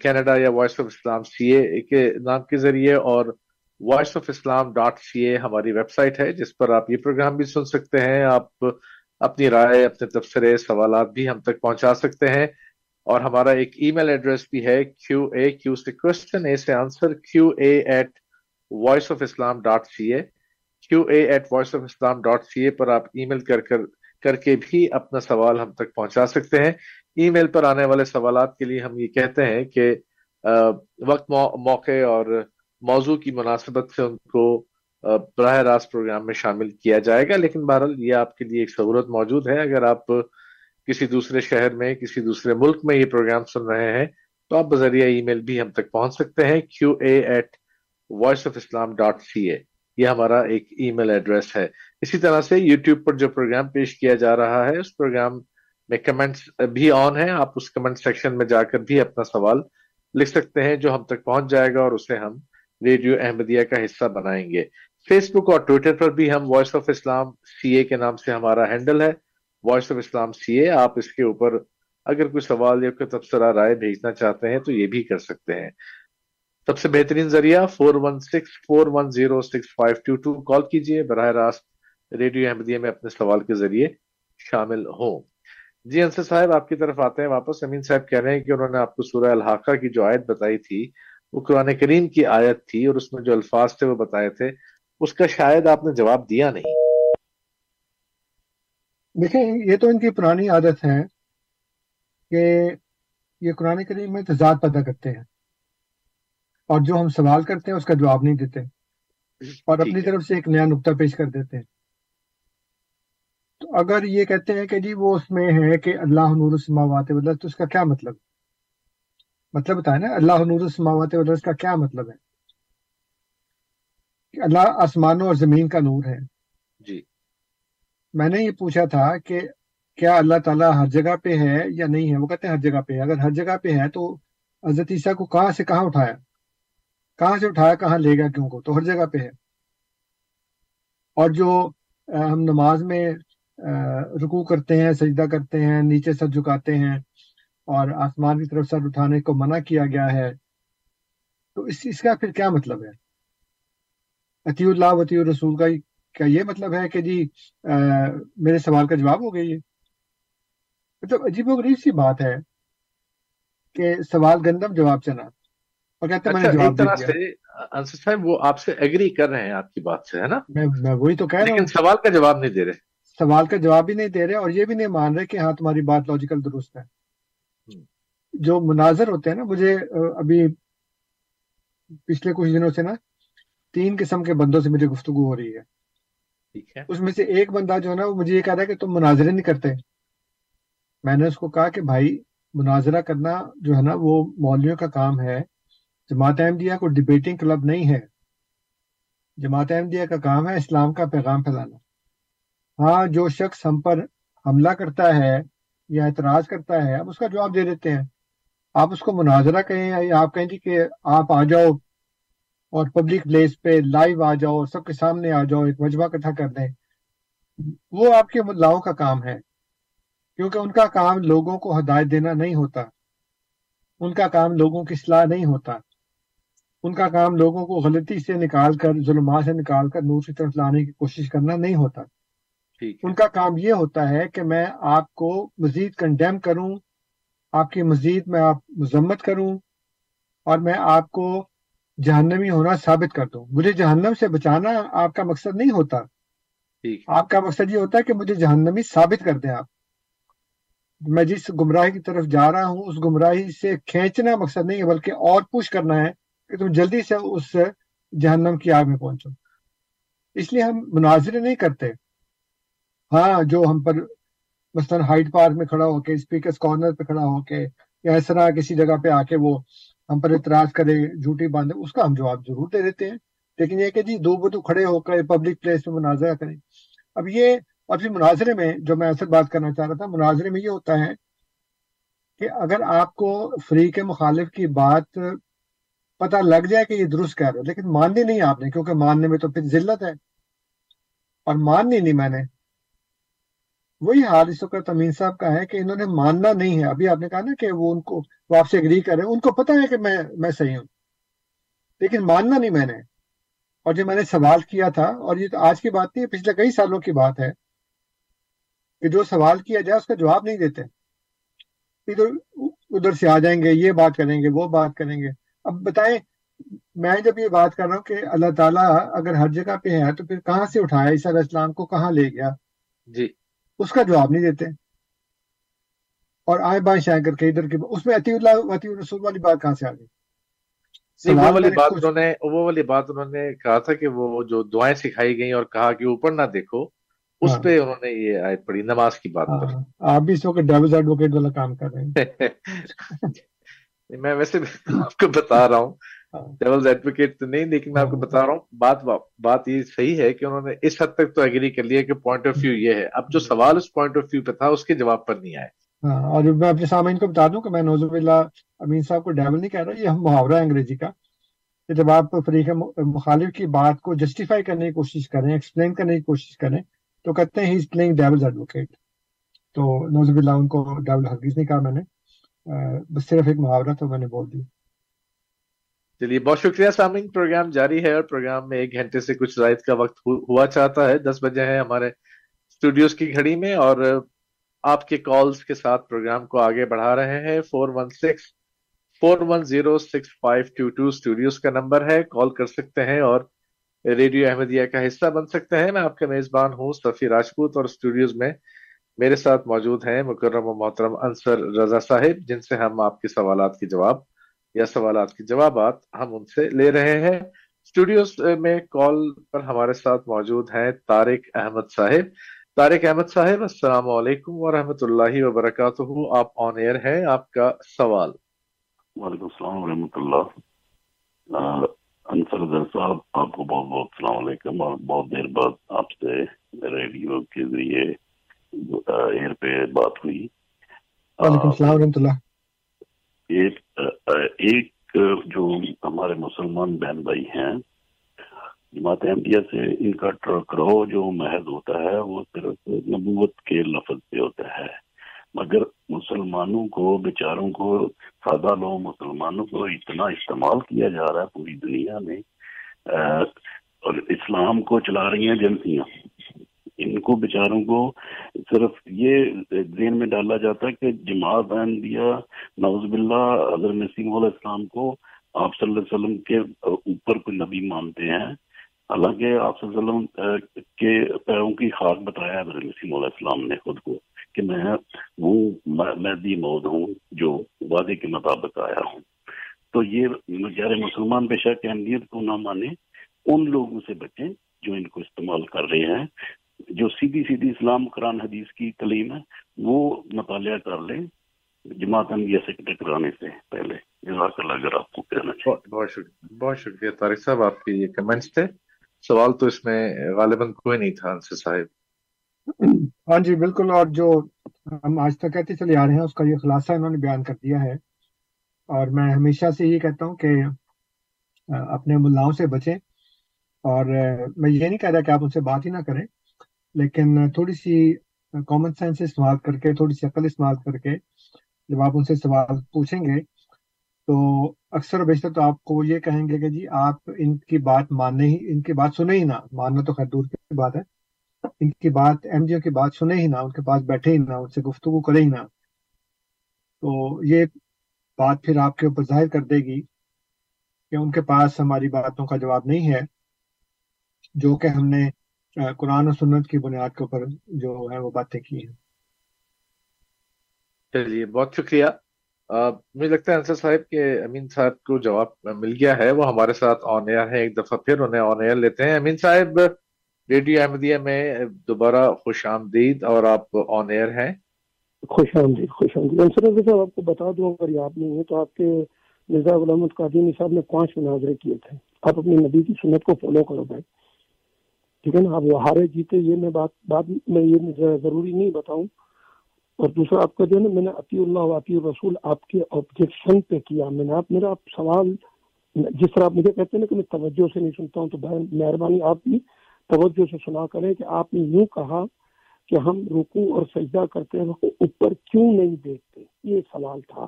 کینیڈا یا voice of Islam C A کے نام کے ذریعے اور voice of Islam dot C A ہماری ویب سائٹ ہے، جس پر آپ یہ پروگرام بھی سن سکتے ہیں۔ آپ اپنی رائے، اپنے تبصرے، سوالات بھی ہم تک پہنچا سکتے ہیں۔ اور ہمارا ایک ای میل ایڈریس بھی ہے کیو اے کیو سے کوشچن اے سے answer Q A at voice of Islam dot C A Q A at voice of Islam dot C A پر آپ ای میل کر کر کر کے بھی اپنا سوال ہم تک پہنچا سکتے ہیں۔ ای میل پر آنے والے سوالات کے لیے ہم یہ کہتے ہیں کہ وقت موقع اور موضوع کی مناسبت سے ان کو براہ راست پروگرام میں شامل کیا جائے گا، لیکن بہرحال یہ آپ کے لیے ایک سہولت موجود ہے۔ اگر آپ کسی دوسرے شہر میں، کسی دوسرے ملک میں یہ پروگرام سن رہے ہیں، تو آپ بذریعہ ای میل بھی ہم تک پہنچ سکتے ہیں Q A at voice of Islam dot C A یہ ہمارا ایک ای میل ایڈریس ہے۔ اسی طرح سے یوٹیوب پر جو پروگرام پیش کیا جا رہا ہے، اس پروگرام میں کمنٹس بھی آن ہیں۔ آپ اس کمنٹ سیکشن میں جا کر بھی اپنا سوال لکھ سکتے ہیں جو ہم تک پہنچ جائے گا اور اسے ہم ریڈیو احمدیہ کا حصہ بنائیں گے۔ فیس بک اور ٹویٹر پر بھی ہم voice of Islam C A کے نام سے ہمارا ہینڈل ہے۔ وائس آف اسلام سی اے آپ اس کے اوپر اگر کوئی سوال یا کوئی تبصرہ رائے بھیجنا چاہتے ہیں تو یہ بھی کر سکتے ہیں۔ سب سے بہترین ذریعہ four one six four one zero six five two two call کیجیے براہ راست ریڈیو احمدیہ میں اپنے سوال کے ذریعے شامل ہوں۔ جی انصر صاحب، آپ کی طرف آتے ہیں واپس۔ امین صاحب کہہ رہے ہیں کہ انہوں نے آپ کو سورہ الحاقہ کی جو آیت بتائی تھی، وہ قرآن کریم کی آیت تھی اور اس میں جو الفاظ تھے وہ بتائے تھے۔ اس کا شاید آپ نے جواب دیا نہیں۔ دیکھیں یہ تو ان کی پرانی عادت ہے کہ یہ قرآن کریم میں تضاد پیدا کرتے ہیں۔ اور جو ہم سوال کرتے ہیں اس کا جواب نہیں دیتے۔ اور اپنی طرف سے ایک نیا نقطہ پیش کر دیتے ہیں۔ تو اگر یہ کہتے ہیں کہ جی وہ اس میں ہے کہ اللہ نور السماوات والارض تو اس کا کیا مطلب؟ مطلب بتائیں نا اللہ نور السماوات والارض کا کیا مطلب ہے؟ کہ اللہ آسمانوں اور زمین کا نور ہے۔ میں نے یہ پوچھا تھا کہ کیا اللہ تعالیٰ ہر جگہ پہ ہے یا نہیں ہے؟ وہ کہتے ہیں ہر جگہ پہ ہے۔ اگر ہر جگہ پہ ہے تو حضرت عیسیٰ کو کہاں سے کہاں اٹھایا؟ کہاں سے اٹھایا؟ کہاں لے گا کیوں کو؟ تو ہر جگہ پہ ہے۔ اور جو ہم نماز میں رکو کرتے ہیں، سجدہ کرتے ہیں، نیچے سر جھکاتے ہیں اور آسمان کی طرف سر اٹھانے کو منع کیا گیا ہے، تو اس اس کا پھر کیا مطلب ہے؟ عطی اللہ وطی الرسول کا کیا یہ مطلب ہے کہ جی میرے سوال کا جواب ہو گئی ہے مطلب عجیب و غریب سی بات ہے کہ سوال گندم جواب چنا اور کہتے ہیں میں نے اچھا، جواب دے دیا۔ سے انصر صاحب وہ آپ سے ایگری کر رہے ہیں آپ کی بات سے ہے نا؟ میں وہی تو کہہ رہا لیکن ہوں سوال کا جواب نہیں دے رہے۔ سوال کا جواب بھی نہیں دے رہے اور یہ بھی نہیں مان رہے کہ ہاں تمہاری بات لاجیکل درست ہے۔ جو مناظر ہوتے ہیں نا مجھے ابھی پچھلے کچھ دنوں سے نا تین قسم کے بندوں سے مجھے گفتگو ہو رہی ہے۔ ٹھیک ہے۔ اس میں سے ایک بندہ جو ہے نا، وہ مجھے یہ کہہ رہا ہے کہ تم مناظرے نہیں کرتے۔ میں نے اس کو کہا کہ بھائی، مناظرہ کرنا جو ہے نا، وہ مولویوں کا کام ہے۔ جماعت احمدیہ کو ڈبیٹنگ کلب نہیں ہے۔ جماعت احمدیہ کا کام ہے اسلام کا پیغام پھیلانا۔ ہاں جو شخص ہم پر حملہ کرتا ہے یا اعتراض کرتا ہے، ہم اس کا جواب دے دیتے ہیں۔ آپ اس کو مناظرہ کہیں یا آپ کہیں جی کہ آپ آ جاؤ اور پبلک پلیس پہ لائیو آ جاؤ سب کے سامنے آ جاؤ ایک مجمع اکٹھا کر دیں وہ آپ کے ملاؤں کا کام ہے کیونکہ ان کا کام لوگوں کو ہدایت دینا نہیں ہوتا۔ ان کا کام لوگوں کی اصلاح نہیں ہوتا۔ ان کا کام لوگوں کو غلطی سے نکال کر ظلمات سے نکال کر نور کی طرف لانے کی کوشش کرنا نہیں ہوتا۔ ان کا کام یہ ہوتا ہے کہ میں آپ کو مزید کنڈیم کروں آپ کی مزید میں آپ مذمت کروں اور میں آپ کو جہنمی ہونا ثابت کر دوں مجھے جہنم سے بچانا آپ کا مقصد نہیں ہوتا۔ آپ کا مقصد یہ ہوتا ہے کہ مجھے جہنمی ثابت کر دیں آپ۔ میں جس گمراہی کی طرف جا رہا ہوں اس گمراہی سے کھینچنا مقصد نہیں ہے بلکہ اور پوش کرنا ہے کہ تم جلدی سے اس جہنم کی آگ میں پہنچو۔ اس لیے ہم مناظرے نہیں کرتے۔ ہاں جو ہم پر مثلا ہائٹ پارک میں کھڑا ہو کے اسپیکرز کارنر پہ کھڑا ہو کے یا اس طرح کسی جگہ پہ آ کے وہ ہم پر اعتراض کرے جھوٹی باندھے اس کا ہم جواب ضرور دے دیتے ہیں۔ لیکن یہ کہ جی دو بدو کھڑے ہو کر پبلک پلیس میں مناظرہ کریں۔ اب یہ، اور پھر مناظرے میں جو میں اصل بات کرنا چاہ رہا تھا، مناظرے میں یہ ہوتا ہے کہ اگر آپ کو فریق مخالف کی بات پتہ لگ جائے کہ یہ درست کہہ رہے ہو، لیکن ماننی نہیں آپ نے، کیونکہ ماننے میں تو پھر ذلت ہے۔ اور ماننی نہیں میں نے۔ وہی حال اس وقت امین صاحب کا ہے کہ انہوں نے ماننا نہیں ہے۔ ابھی آپ نے کہا نا کہ وہ ان کو وہ آپ سے اگری کر رہے ہیں ان کو پتہ ہے کہ میں میں صحیح ہوں۔ لیکن ماننا نہیں میں نے۔ اور جو میں نے سوال کیا تھا اور یہ تو آج کی بات نہیں ہے پچھلے کئی سالوں کی بات ہے کہ جو سوال کیا جائے اس کا جواب نہیں دیتے۔ ادھر ادھر سے آ جائیں گے یہ بات کریں گے وہ بات کریں گے۔ اب بتائیں میں جب یہ بات کر رہا ہوں کہ اللہ تعالیٰ اگر ہر جگہ پہ ہے تو پھر کہاں سے اٹھایا؟ عیسیٰ علیہ السلام کو کہاں لے گیا؟ جی۔ اس کا جواب نہیں دیتے۔ اور آئے بائیں شائیں کر کے ادھر کی اس میں عطی اللہ عطی الرسول والی بات کہاں سے آ گئی؟ وہ والی بات انہوں نے وہ والی بات انہوں نے کہا تھا کہ وہ جو دعائیں سکھائی گئیں اور کہا کہ اوپر نہ دیکھو اس ہاں۔ پہ انہوں نے یہ آیت پڑھی نماز کی بات پر۔ ہاں آپ بھی اس وقت ڈیوز ایڈوکیٹ والا کام کر رہے ہیں۔ میں ویسے آپ کو بتا رہا ہوں ہاں۔ ڈیولز ایڈوکیٹ تو نہیں لیکن میں آپ کو بتا رہا ہوں بات بات یہ صحیح ہے کہ انہوں نے اس حد تک تو ایگری کر لیا کہ پوائنٹ آف ویو یہ ہے۔ اب جو سوال اس پوائنٹ آف ویو پہ تھا اس کے جواب پر نہیں آئے۔ ہاں اور میں اپنے سامعین کو بتا دوں کہ میں نوزب اللہ امین صاحب کو ڈیول نہیں کہہ رہا، یہ محاورہ ہے انگریزی کا کہ جب آپ فریق مخالف کی بات کو جسٹیفائی کرنے کی کوشش کریں ایکسپلین کرنے کی کوشش کریں، تو کہتے ہیں he is playing devil's advocate تو نوزب اللہ ان کو ڈابل حقیز نہیں کہا میں نے بس صرف ایک محاورہ تو میں نے بول دی چلیے، بہت شکریہ سامعین، پروگرام جاری ہے اور پروگرام میں ایک گھنٹے سے کچھ زائد کا وقت ہوا چاہتا ہے۔ دس بجے ہے ہمارے اسٹوڈیوز کی گھڑی میں اور آپ کے کالز کے ساتھ پروگرام کو آگے بڑھا رہے ہیں۔ Four one six four one zero six five two two studios کا نمبر ہے۔ کال کر سکتے ہیں اور ریڈیو احمدیہ کا حصہ بن سکتے ہیں۔ میں آپ کا میزبان ہوں سفی راجپوت اور اسٹوڈیوز میں میرے ساتھ موجود ہیں مکرم و محترم انصر رضا صاحب، جن سے ہم آپ کے سوالات کے جواب یا سوالات کے جوابات ہم ان سے لے رہے ہیں۔ اسٹوڈیوز میں کال پر ہمارے ساتھ موجود ہیں طارق احمد صاحب۔ طارق احمد صاحب السلام علیکم ورحمۃ اللہ وبرکاتہ۔ آپ آن ایئر ہیں آپ کا سوال۔ وعلیکم السلام ورحمۃ اللہ۔ انصر صاحب آپ کو بہت بہت السلام علیکم اور بہت دیر بعد آپ سے ریڈیو کے ذریعے ایئر پہ بات ہوئی۔ وعلیکم السلام ورحمۃ اللہ۔ ایک ایک جو ہمارے مسلمان بہن بھائی ہیں جماعت احمدیہ سے ان کا ٹرکرو جو محض ہوتا ہے، وہ صرف نبوت کے لفظ پہ ہوتا ہے۔ مگر مسلمانوں کو، بیچاروں کو، سادہ لوگ مسلمانوں کو اتنا استعمال کیا جا رہا ہے پوری دنیا میں اور اسلام کو چلا رہی ہیں ایجنسیاں ان کو، بیچاروں کو صرف یہ ذہن میں ڈالا جاتا ہے کہ جماعت احمدیہ نوز باللہ، حضرت نسیم علیہ السلام کو آپ صلی اللہ علیہ وسلم کے اوپر کوئی نبی مانتے ہیں۔ حالانکہ آپ صلی اللہ علیہ وسلم کے پیروں کی خاک بتایا حضرت نسیم علیہ السلام نے خود کو، کہ میں وہ مہدی مود ہوں جو وعدے کے مطابق آیا ہوں۔ تو یہ غیر مسلمان بے شک اہمیت کو نہ مانے، ان لوگوں سے بچیں جو ان کو استعمال کر رہے ہیں، جو سیدھی سیدھی اسلام قرآن حدیث کی تعلیم ہے، وہ مطالعہ کر لیں۔ جماعت انبیاء سے ٹکرانے سے پہلے۔ جزاک اللہ اگر آپ کو کہنا چاہیے بہت شکریہ بہت شکریہ طارق صاحب، آپ کے یہ کمنٹس تھے سوال تو اس میں غالباً کوئی نہیں تھا انصر صاحب۔ ہاں جی بالکل۔ اور جو ہم آج تک کہتے چلے آ رہے ہیں، اس کا یہ خلاصہ انہوں نے بیان کر دیا ہے۔ اور میں ہمیشہ سے یہ کہتا ہوں کہ اپنے ملاؤں سے بچیں۔ اور میں یہ نہیں کہہ رہا کہ آپ ان سے بات ہی نہ کریں، لیکن تھوڑی سی کامن سینس استعمال کر کے، تھوڑی سی عقل استعمال کر کے جب آپ ان سے سوال پوچھیں گے تو اکثر و بیشتر تو آپ کو یہ کہیں گے کہ جی آپ ان کی بات ماننے ہی، ان کی بات سنے ہی نہ۔ ماننا تو خیر دور کی بات ہے۔ ان کی بات، ایم جی او کی بات سنے ہی نہ، ان کے پاس بیٹھے ہی نہ، ان سے گفتگو کرے ہی نہ۔ تو یہ بات پھر آپ کے اوپر ظاہر کر دے گی کہ ان کے پاس ہماری باتوں کا جواب نہیں ہے، جو کہ ہم نے قرآن و سنت کی بنیاد کے اوپر جو ہے وہ باتیں کی ہیں۔ چلیے، بہت شکریہ۔ مجھے لگتا ہے انصر صاحب کے امین صاحب کو جواب مل گیا ہے، وہ ہمارے ساتھ آن ایئر ہے ایک دفعہ پھر انہیں آن ایئر لیتے ہیں۔ امین صاحب، ریڈیو احمدیہ میں دوبارہ خوش آمدید اور آپ آن ایئر ہیں۔ خوش آمدید خوش آمدید۔ انصر صاحب آپ کو بتا دوں، اگر یاد نہیں ہے تو آپ کے مرزا غلامت قادمی صاحب نے پانچ مناظرے کیے تھے۔ آپ اپنی نبی کی سنت کو فالو کرو بھائی۔ ٹھیک ہے نا؟ آپ وہ ہارے جیتے، یہ میں بات بات میں یہ ضروری نہیں بتاؤں۔ اور دوسرا، آپ کا جو ہے نا، میں نے عطی اللہ عطی الرسول آپ کے آبجیکشن پہ کیا۔ میں نے آپ، میرا سوال، جس طرح آپ مجھے کہتے ہیں نا کہ میں توجہ سے نہیں سنتا ہوں، تو مہربانی آپ بھی توجہ سے سنا کریں کہ آپ نے یوں کہا کہ ہم رکو اور سجدہ کرتے ہیں اوپر کیوں نہیں دیکھتے؟ یہ سوال تھا۔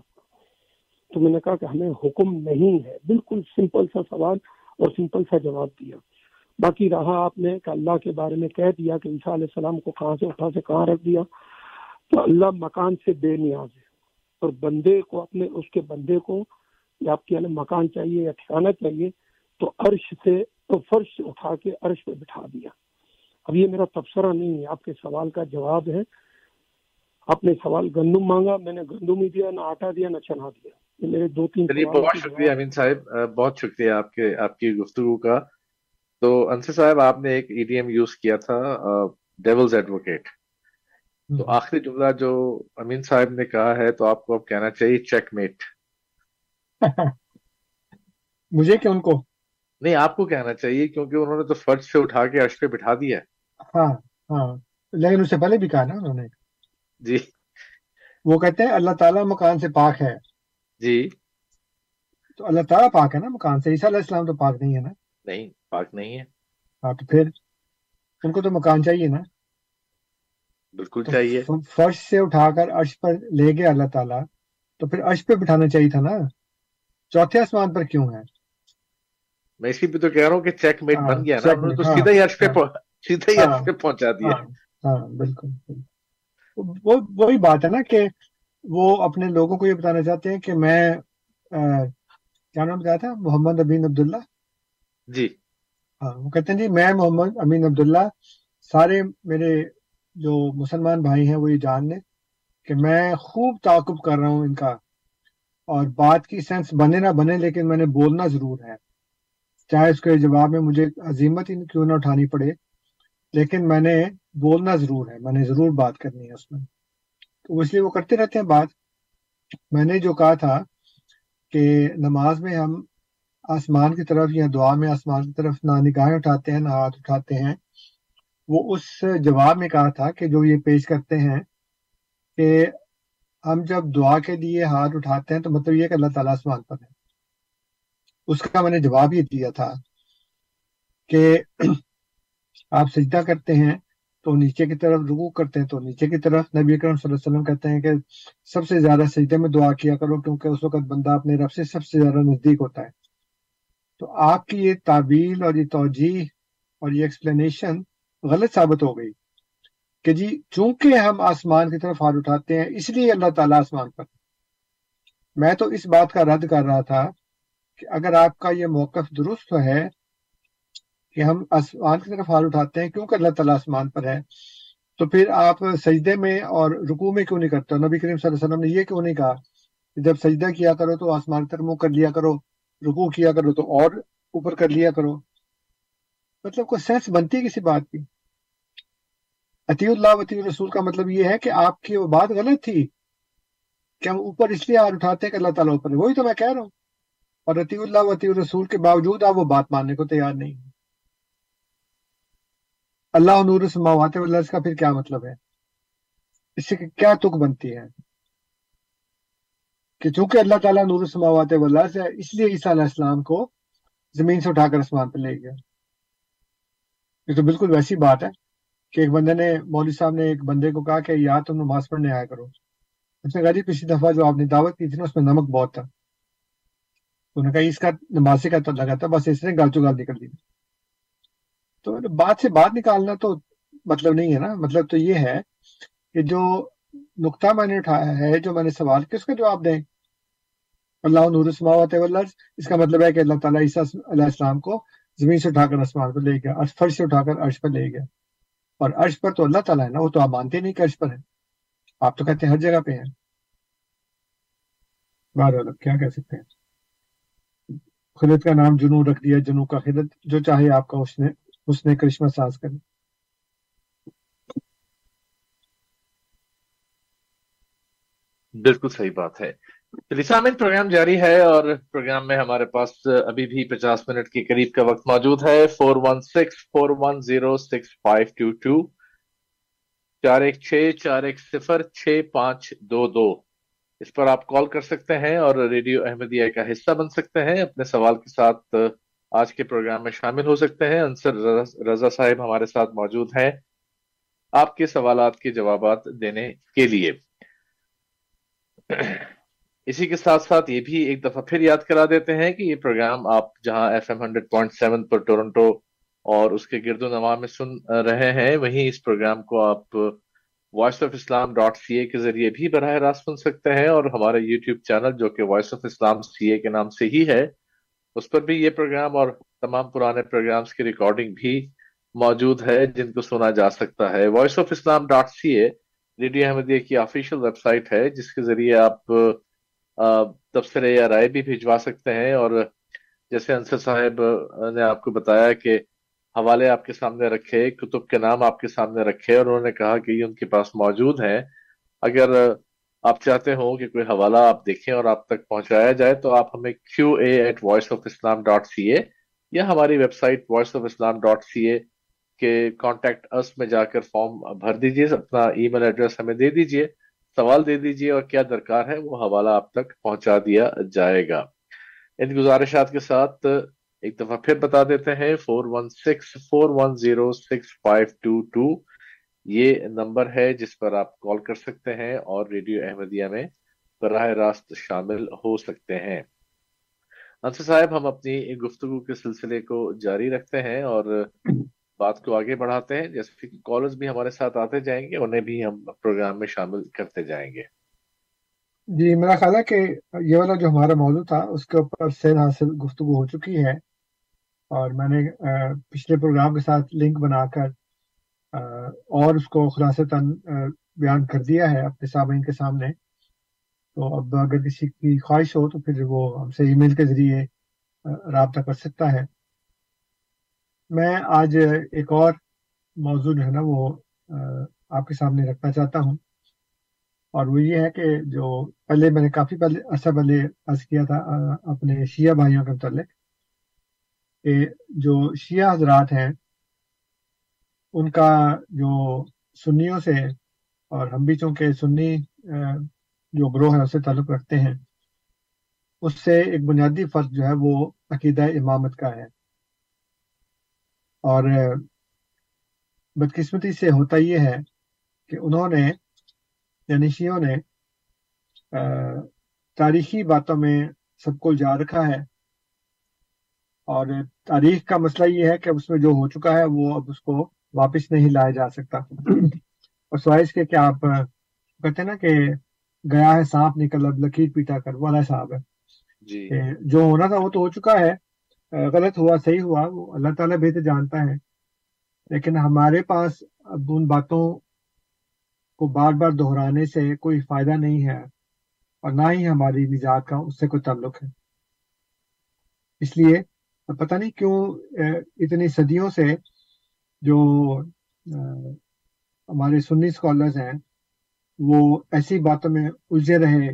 تو میں نے کہا کہ ہمیں حکم نہیں ہے۔ بالکل سمپل سا سوال اور سمپل سا جواب دیا۔ باقی رہا آپ نے کہ اللہ کے بارے میں کہہ دیا کہ عیسیٰ علیہ السلام کو کہاں سے، اٹھا سے کہاں رکھ دیا۔ تو اللہ مکان سے بے نیاز ہے۔ اور بندے کو اپنے اس کے بندے کو یا آپ کے مکان چاہیے یا ٹھکانا چاہیے تو عرش سے تو فرش اٹھا کے عرش پہ بٹھا دیا۔ اب یہ میرا تبصرہ نہیں ہے۔ آپ کے سوال کا جواب ہے۔ آپ نے سوال گندم مانگا میں نے گندم ہی دیا نہ آٹا دیا نہ چنا دیا۔ یہ میرے دو تین بہت شکریہ امین صاحب بہت شکریہ آپ کے آپ کی گفتگو کا۔ تو انصر صاحب آپ نے ایک ای ڈی ایم یوز کیا تھا ڈیولز ایڈوکیٹ تو آخری جملہ جو امین صاحب نے کہا ہے تو آپ کو اب کہنا چاہیے چیک میٹ مجھے کہ ان کو؟ نہیں آپ کو کہنا چاہیے کیونکہ انہوں نے تو فرش سے اٹھا کے عرش پہ بٹھا دیا ہاں ہاں۔ لیکن اس سے پہلے بھی کہا نا انہوں نے۔ جی۔ وہ کہتے ہیں اللہ تعالیٰ مکان سے پاک ہے۔ جی۔ تو اللہ تعالیٰ پاک ہے نا مکان سے؟ عیسیٰ علیہ السلام تو پاک نہیں ہے نا؟ نہیں پاک نہیں ہے۔ ہاں تو پھر ان کو تو مکان چاہیے نا۔ بالکل چاہیے۔ فرش سے اٹھا کر عرش پر لے گیا اللہ تعالیٰ تو پھر عرش پہ بٹھانا چاہیے تھا نا؟ چوتھے آسمان پر کیوں ہے؟ میں اسی پہ تو کہہ رہا ہوں کہ چیک میٹ ہاں بن گیا نا انہوں نے تو ہاں، سیدھا ہی عرش پہ ہاں، سیدھا ہی عرش پہ پہنچا دیا۔ ہاں بالکل۔ وہ وہی بات ہے نا کہ وہ اپنے لوگوں کو یہ بتانا چاہتے ہیں کہ میں کیا نام بتایا تھا؟ محمد امین عبداللہ۔ جی۔ ہاں وہ کہتے ہیں جی میں محمد امین عبداللہ سارے میرے جو مسلمان بھائی ہیں، وہ یہ جان لیں کہ میں خوب تعاقب کر رہا ہوں ان کا اور بات کی سینس بنے نہ بنے، لیکن میں نے بولنا ضرور ہے۔ چاہے اس کے جواب میں مجھے عظیمت ہی کیوں نہ اٹھانی پڑے، لیکن میں نے بولنا ضرور ہے، میں نے ضرور بات کرنی ہے اس میں۔ تو اس لیے وہ کرتے رہتے ہیں بات۔ میں نے جو کہا تھا کہ نماز میں ہم آسمان کی طرف یا دعا میں آسمان کی طرف نہ نگاہیں اٹھاتے ہیں، نہ ہاتھ اٹھاتے ہیں۔ وہ اس جواب میں کہا تھا کہ جو یہ پیش کرتے ہیں کہ ہم جب دعا کے لیے ہاتھ اٹھاتے ہیں تو مطلب یہ کہ اللہ تعالیٰ آسمان پر ہے۔ اس کا میں نے جواب یہ دیا تھا کہ آپ سجدہ کرتے ہیں تو نیچے کی طرف رکوع کرتے ہیں تو نیچے کی طرف نبی اکرم صلی اللہ علیہ وسلم کہتے ہیں کہ سب سے زیادہ سجدے میں دعا کیا کرو کیونکہ اس وقت بندہ اپنے رب سے سب سے زیادہ نزدیک ہوتا ہے۔ تو آپ کی یہ تعبیل اور یہ توجیح اور یہ ایکسپلینیشن غلط ثابت ہو گئی کہ جی چونکہ ہم آسمان کی طرف ہاتھ اٹھاتے ہیں، اس لیے اللہ تعالیٰ آسمان پر۔ میں تو اس بات کا رد کر رہا تھا کہ اگر آپ کا یہ موقف درست ہے کہ ہم آسمان کی طرف ہاتھ اٹھاتے ہیں، کیونکہ اللہ تعالیٰ آسمان پر ہے، تو پھر آپ سجدے میں اور رکوع میں کیوں نہیں کرتے؟ نبی کریم صلی اللہ علیہ وسلم نے یہ کیوں نہیں کہا کہ جب سجدہ کیا کرو تو آسمان کی طرف منہ کر لیا کرو، رکوع کیا کرو تو اور اوپر کر لیا کرو؟ مطلب کوئی سینس بنتی ہے کسی بات کی؟ عطی اللہ وطی رسول کا مطلب یہ ہے کہ آپ کی وہ بات غلط تھی کہ ہم اوپر اس لیے ہاتھ اٹھاتے ہیں کہ اللہ تعالیٰ اوپر ہے۔ وہی تو میں کہہ رہا ہوں۔ اور عطی اللہ وطی رسول کے باوجود آپ وہ بات ماننے کو تیار نہیں اللہ نور السماوات والارض کا پھر کیا مطلب ہے؟ اس سے کیا تک بنتی ہے؟ کہ چونکہ اللہ تعالیٰ نور السماوات والارض ہے، اس لیے عیسیٰ علیہ السلام کو زمین سے اٹھا کر آسمان پہ لے گیا۔ یہ تو بالکل ویسی بات ہے کہ ایک بندے نے، مولوی صاحب نے ایک بندے کو کہا کہ یار تم نماز پڑھنے آیا کرو۔ اس نے کہا جی پچھلی دفعہ جو آپ نے دعوت کی تھی نا، اس میں نمک بہت تھا۔ تو انہوں نے کہا جی، اس کا نمازی کا لگا تھا، بس اس نے گال چو گال نکل دی۔ تو بات سے بات نکالنا تو مطلب نہیں ہے نا۔ مطلب تو یہ ہے کہ جو نقطہ میں نے اٹھایا ہے، جو میں نے سوال کیا، اس کا جواب دیں۔ اللہ نور السماوات اس کا مطلب ہے کہ اللہ تعالیٰ عیسیٰ علیہ السلام کو زمین سے اٹھا کر آسمان پر لے گیا، عرش فرش سے اٹھا کر عرش پر لے گیا۔ اور عرش پر تو اللہ تعالیٰ ہے نا، وہ تو آپ مانتے نہیں کہ عرش پر ہے۔ آپ تو کہتے ہیں ہر جگہ پہ ہیں۔ بہرحال، کیا کہہ سکتے ہیں؟ خلت کا نام جنو رکھ دیا جنو کا خلت جو چاہے آپ کا اس نے اس نے کرشمہ ساز کرے بالکل صحیح بات ہے۔ چلیے پروگرام جاری ہے اور پروگرام میں ہمارے پاس ابھی بھی پچاس منٹ کے قریب کا وقت موجود ہے۔ Four one six four one zero six five two two چار ایک چھ، چار ایک صفر، چھ پانچ دو دو۔ اس پر آپ کال کر سکتے ہیں اور ریڈیو احمدیہ کا حصہ بن سکتے ہیں۔ اپنے سوال کے ساتھ آج کے پروگرام میں شامل ہو سکتے ہیں۔ انصر رضا صاحب ہمارے ساتھ موجود ہیں آپ کے سوالات کے جوابات دینے کے لیے۔ اسی کے ساتھ ساتھ یہ بھی ایک دفعہ پھر یاد کرا دیتے ہیں کہ یہ پروگرام آپ جہاں F M hundred point seven پر ٹورنٹو اور اس کے گرد و نواح میں سن رہے ہیں، وہیں اس پروگرام کو آپ voice of Islam dot C A کے ذریعے بھی براہ راست سن سکتے ہیں اور ہمارے یوٹیوب چینل جو کہ voice of Islam C A کے نام سے ہی ہے، اس پر بھی یہ پروگرام اور تمام پرانے پروگرامز کی ریکارڈنگ بھی موجود ہے جن کو سنا جا سکتا ہے۔ Voice of Islam dot C A radio Ahmadiyya کی آفیشیل ویب سائٹ ہے، جس کے ذریعے آپ تبصرے یا رائے بھی بھجوا سکتے ہیں اور جیسے انصر صاحب نے آپ کو بتایا کہ حوالے آپ کے سامنے رکھے، کتب کے نام آپ کے سامنے رکھے اور انہوں نے کہا کہ یہ ان کے پاس موجود ہیں۔ اگر آپ چاہتے ہو کہ کوئی حوالہ آپ دیکھیں اور آپ تک پہنچایا جائے تو آپ ہمیں Q A at voice of Islam dot C A یا ہماری website voice of Islam dot C A کے کانٹیکٹ اس میں جا کر فارم بھر دیجیے اپنا ای میل ایڈریس ہمیں دے دیجیے سوال دے دیجیے اور کیا درکار ہے وہ حوالہ آپ تک پہنچا دیا جائے گا۔ ان گزارشات کے ساتھ ایک دفعہ پھر بتا دیتے ہیں four one six four one zero six five two two یہ نمبر ہے جس پر آپ کال کر سکتے ہیں اور ریڈیو احمدیہ میں براہ راست شامل ہو سکتے ہیں۔ انصر صاحب، ہم اپنی گفتگو کے سلسلے کو جاری رکھتے ہیں اور بات کو آگے بڑھاتے ہیں، جیسے کہ کالرز بھی ہمارے ساتھ آتے جائیں گے، انہیں بھی ہم پروگرام میں شامل کرتے جائیں گے۔ جی میرا خیال ہے کہ یہ والا جو ہمارا موضوع تھا، اس کے اوپر سیر حاصل گفتگو ہو چکی ہے۔ اور میں نے پچھلے پروگرام کے ساتھ لنک بنا کر اور اس کو خلاصتاً بیان کر دیا ہے اپنے سامعین کے سامنے۔ تو اب اگر کسی کی خواہش ہو تو پھر وہ ہم سے ای میل کے ذریعے رابطہ کر سکتا ہے۔ میں آج ایک اور موضوع جو ہے نا وہ آپ کے سامنے رکھنا چاہتا ہوں۔ اور وہ یہ ہے کہ جو پہلے میں نے کافی پہلے عرصہ پہلے عرض کیا تھا اپنے شیعہ بھائیوں کے متعلق کہ جو شیعہ حضرات ہیں، ان کا جو سنیوں سے اور ہم بھی چونکہ سنی جو گروہ ہے اس سے تعلق رکھتے ہیں، اس سے ایک بنیادی فرق جو ہے وہ عقیدہ امامت کا ہے۔ اور بدقسمتی سے ہوتا یہ ہے کہ انہوں نے یعنی شیوں نے تاریخی باتوں میں سب کو جا رکھا ہے۔ اور تاریخ کا مسئلہ یہ ہے کہ اس میں جو ہو چکا ہے وہ اب اس کو واپس نہیں لایا جا سکتا۔ اور سوائش کے کیا آپ کہتے ہیں نا کہ گیا ہے سانپ نکل اب لکیر پیٹا کر والا صاحب ہے۔ جی۔ جو ہونا تھا وہ تو ہو چکا ہے۔ غلط ہوا، صحیح ہوا، وہ اللہ تعالیٰ بہتر جانتا ہے۔ لیکن ہمارے پاس اب ان باتوں کو بار بار دہرانے سے کوئی فائدہ نہیں ہے اور نہ ہی ہماری نجات کا اس سے کوئی تعلق ہے۔ اس لیے پتہ نہیں کیوں اتنی صدیوں سے جو ہمارے سنی اسکالرز ہیں، وہ ایسی باتوں میں الجھے رہے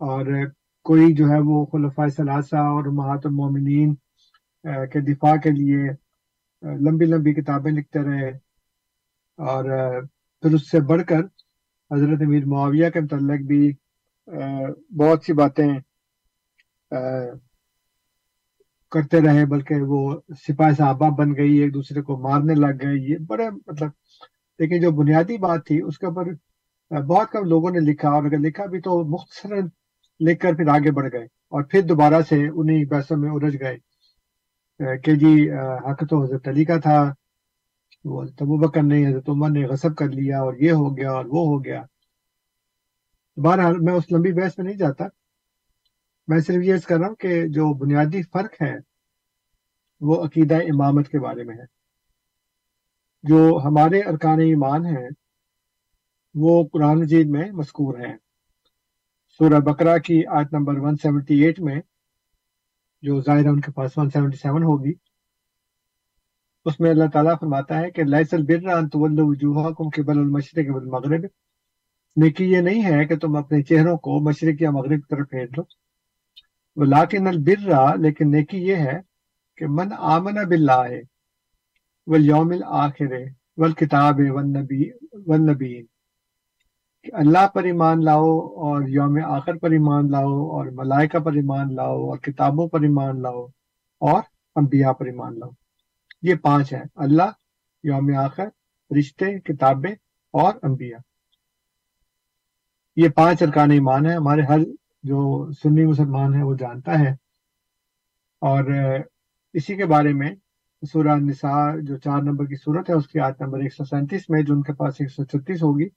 اور کوئی جو ہے وہ خلفۂ ثلاثہ اور محات المومنین کے دفاع کے لیے لمبی لمبی کتابیں لکھتے رہے۔ اور پھر اس سے بڑھ کر حضرت امیر معاویہ کے متعلق بھی بہت سی باتیں کرتے رہے، بلکہ وہ سپاہی صحابہ بن گئی، ایک دوسرے کو مارنے لگ گئے۔ یہ بڑے مطلب لیکن جو بنیادی بات تھی، اس کے اوپر بہت کم لوگوں نے لکھا۔ اور اگر لکھا بھی تو مختصر لکھ کر پھر آگے بڑھ گئے۔ اور پھر دوبارہ سے انہیں پیسوں میں الجھ گئے۔ کہ جی حق تو حضرت علی کا تھا، وہ تبو بکر نے، حضرت عمر نے غصب کر لیا اور یہ ہو گیا اور وہ ہو گیا۔ بہرحال میں اس لمبی بحث میں نہیں جاتا۔ میں صرف یہ کر رہا ہوں کہ جو بنیادی فرق ہے، وہ عقیدہ امامت کے بارے میں ہے۔ جو ہمارے ارکان ایمان ہیں، وہ قرآن مجید میں مذکور ہیں۔ سورہ بکرا کی آیت نمبر 178 میں جو ظاہر ہے ان کے پاس 177 ہوگی۔ اس میں اللہ تعالیٰ فرماتا ہے کہ لائس کے بل المشرق المغرب نیکی یہ نہیں ہے کہ تم اپنے چہروں کو مشرق یا مغرب کی طرف پھیر دو وہ لاکن البرا لیکن نیکی یہ ہے کہ من آمن باللہ والیوم الاخر والکتاب والنبی والنبیین۔ اللہ پر ایمان لاؤ اور یوم آخر پر ایمان لاؤ اور ملائکہ پر ایمان لاؤ اور کتابوں پر ایمان لاؤ اور انبیاء پر ایمان لاؤ۔ یہ پانچ ہیں۔ اللہ، یوم آخر، رشتے، کتابیں اور انبیاء۔ یہ پانچ ارکان ایمان ہیں۔ ہمارے ہر جو سنی مسلمان ہے وہ جانتا ہے۔ اور اسی کے بارے میں سورہ نساء جو چار نمبر کی صورت ہے، اس کی آیت نمبر ایک سو سینتیس میں، جو ان کے پاس ایک سو چھتیس ہوگی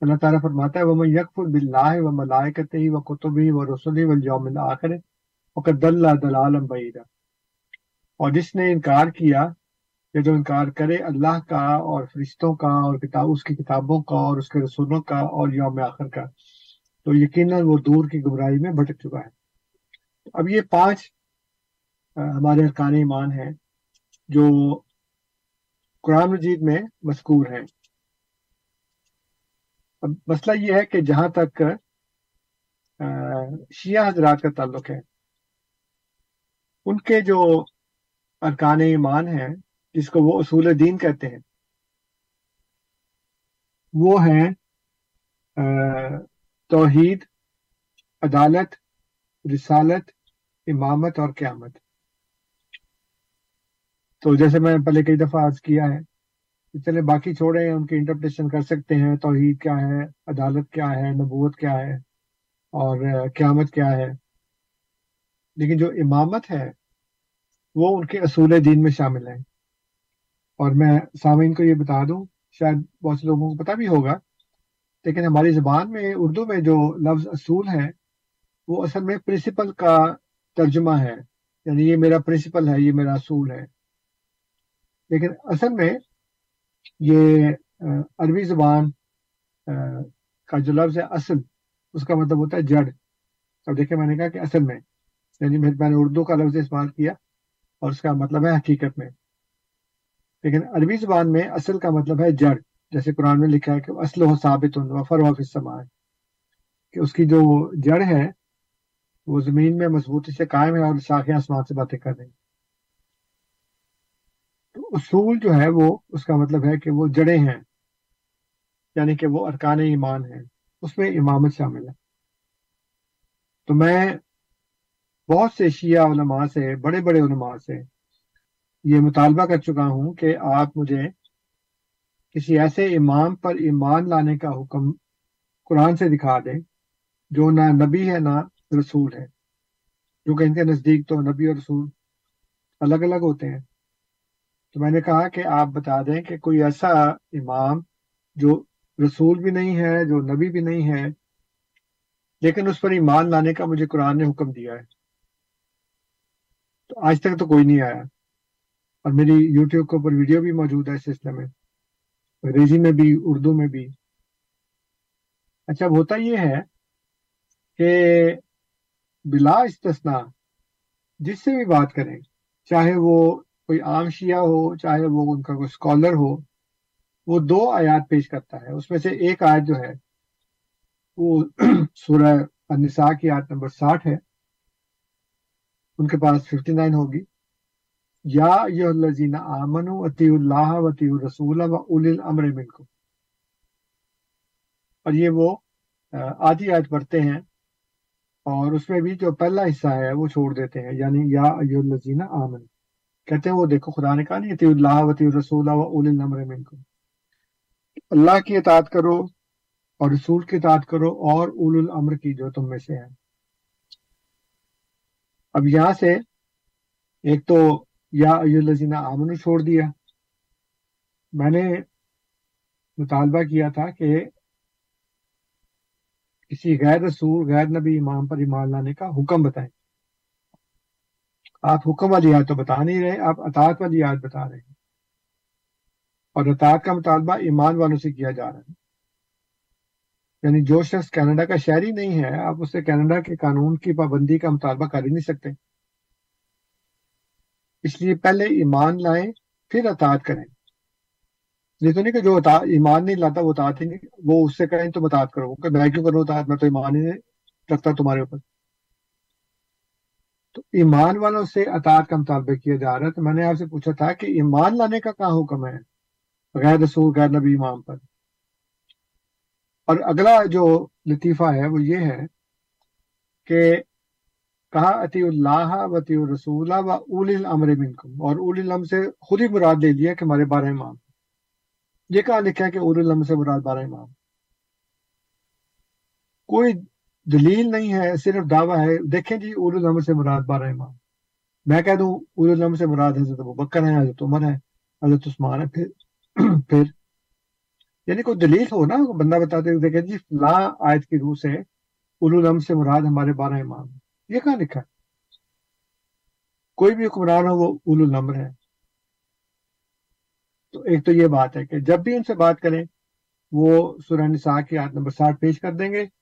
اللہ تعالیٰ فرماتا ہے وہ میں یکفر بلّہ و ملائکت ہی و کتب ہی و رسول اور جس نے انکار کیا، یا جو انکار کرے اللہ کا اور فرشتوں کا اور کتاب، اس کی کتابوں کا اور اس کے رسولوں کا اور یوم آخر کا، تو یقیناً وہ دور کی گمراہی میں بھٹک چکا ہے۔ اب یہ پانچ ہمارے ارکان ایمان ہیں جو قرآن مجید میں مذکور ہیں۔ اب مسئلہ یہ ہے کہ جہاں تک شیعہ حضرات کا تعلق ہے، ان کے جو ارکان ایمان ہیں، جس کو وہ اصول دین کہتے ہیں، وہ ہیں توحید، عدالت، رسالت، امامت اور قیامت۔ تو جیسے میں نے پہلے کئی دفعہ عرض کیا ہے چلے باقی چھوڑے ہیں ان کی انٹرپریشن کر سکتے ہیں، توحید کیا ہے، عدالت کیا ہے، نبوت کیا ہے، اور قیامت کیا ہے۔ لیکن جو امامت ہے، وہ ان کے اصول دین میں شامل ہے اور میں سامعین کو یہ بتا دوں، شاید بہت سے لوگوں کو پتہ بھی ہوگا، لیکن ہماری زبان میں، اردو میں جو لفظ اصول ہے وہ اصل میں پرنسپل کا ترجمہ ہے۔ یعنی یہ میرا پرنسپل ہے، یہ میرا اصول ہے۔ لیکن اصل میں یہ عربی زبان کا جو لفظ ہے اصل، اس کا مطلب ہوتا ہے جڑ۔ اب دیکھیں میں نے کہا کہ اصل میں یعنی میں نے اردو کا لفظ استعمال کیا اور اس کا مطلب ہے حقیقت میں۔ لیکن عربی زبان میں اصل کا مطلب ہے جڑ، جیسے قرآن میں لکھا ہے کہ اصل و ثابت فرما ہے کہ اس کی جو جڑ ہے، وہ زمین میں مضبوطی سے قائم ہے اور شاخیں آسمان سے باتیں کر رہی ہیں۔ تو اصول جو ہے وہ، اس کا مطلب ہے کہ وہ جڑیں ہیں یعنی کہ وہ ارکان ایمان ہیں، اس میں امامت شامل ہے۔ تو میں بہت سے شیعہ علماء سے، بڑے بڑے علماء سے یہ مطالبہ کر چکا ہوں کہ آپ مجھے کسی ایسے امام پر ایمان لانے کا حکم قرآن سے دکھا دیں جو نہ نبی ہے نہ رسول ہے۔ کیونکہ ان کے نزدیک تو نبی اور رسول الگ الگ ہوتے ہیں۔ تو میں نے کہا کہ آپ بتا دیں کہ کوئی ایسا امام جو رسول بھی نہیں ہے، جو نبی بھی نہیں ہے، لیکن اس پر ایمان لانے کا مجھے قرآن نے حکم دیا ہے۔ تو آج تک تو کوئی نہیں آیا۔ اور میری یوٹیوب کے اوپر ویڈیو بھی موجود ہے اس سلسلے میں۔ انگریزی میں بھی، اردو میں بھی۔ اچھا ہوتا یہ ہے کہ بلا استثنا جس سے بھی بات کریں، چاہے وہ کوئی عام شیعہ ہو، چاہے وہ ان کا کوئی اسکالر ہو، وہ دو آیات پیش کرتا ہے۔ اس میں سے ایک آیت جو ہے، وہ سورہ النساء کی آیت نمبر ساٹھ ہے۔ ان کے پاس ففٹی نائن ہوگی۔ یا الذین آمنوا اطیع اللہ و الرسول و اول الامر منکم۔ اور یہ وہ آدھی آیت پڑھتے ہیں۔ اور اس میں بھی جو پہلا حصہ ہے، وہ چھوڑ دیتے ہیں۔ یعنی یا الذین آمنوا۔ کہتے ہیں وہ دیکھو خدا نے کہا نہیں اطیع اللہ وطی رسول و اول الامر منکم۔ اللہ کی اطاعت کرو اور رسول کی اطاعت کرو اور اول الامر کی جو تم میں سے ہے اب یہاں سے ایک تو یا الذین آمنو چھوڑ دیا۔ میں نے مطالبہ کیا تھا کہ کسی غیر رسول، غیر نبی، امام پر ایمان لانے کا حکم بتائیں۔ آپ حکم والی آیت تو بتا نہیں رہے، آپ اطاعت والی آیت بتا رہے ہیں۔ اور اطاعت کا مطالبہ ایمان والوں سے کیا جا رہا ہے۔ یعنی جو شخص کینیڈا کا شہری نہیں ہے، آپ اسے کینیڈا کے قانون کی پابندی کا مطالبہ کر ہی نہیں سکتے۔ اس لیے پہلے ایمان لائیں، پھر اطاعت کریں۔ یہ تو نہیں کہ جو ایمان نہیں لاتا، وہ اطاعت ہی نہیں، وہ اس سے کہیں تو اطاعت کرو۔ کہ میں کیوں کروں اطاعت؟ میں تو ایمان ہی نہیں رکھتا تمہارے اوپر۔ تو ایمان والوں سے اطاعت کا مطالبہ کیا جا رہا ہے تو میں نے آپ سے پوچھا تھا کہ ایمان لانے کا کہاں حکم ہے غیر رسول غیر نبی، امام پر؟ اور اگلا جو لطیفہ ہے وہ یہ ہے کہ کہا عطی اللہ وطی الرسول و اول الامر منکم، اور اول الام سے خود ہی مراد لے لیا کہ ہمارے بارہ امام۔ یہ کہاں لکھا ہے کہ اول الام سے مراد بارہ امام۔ کوئی دلیل نہیں ہے، صرف دعویٰ ہے۔ دیکھیں جی اول الامر سے مراد بارہ امام۔ میں کہہ دوں اول الامر سے مراد حضرت ابو بکر ہے حضرت عمر ہے حضرت عثمان ہے پھر پھر۔ یعنی کوئی دلیل ہو نا، بندہ بتاتے دیکھیں جی لا آیت کی روح سے اول الامر سے مراد ہمارے بارہ امام۔ یہ کہاں لکھا ہے؟ کوئی بھی حکمران ہو، وہ اول الامر ہے۔ تو ایک تو یہ بات ہے کہ جب بھی ان سے بات کریں، وہ سورہ نساء کی آیت نمبر ساٹھ پیش کر دیں گے۔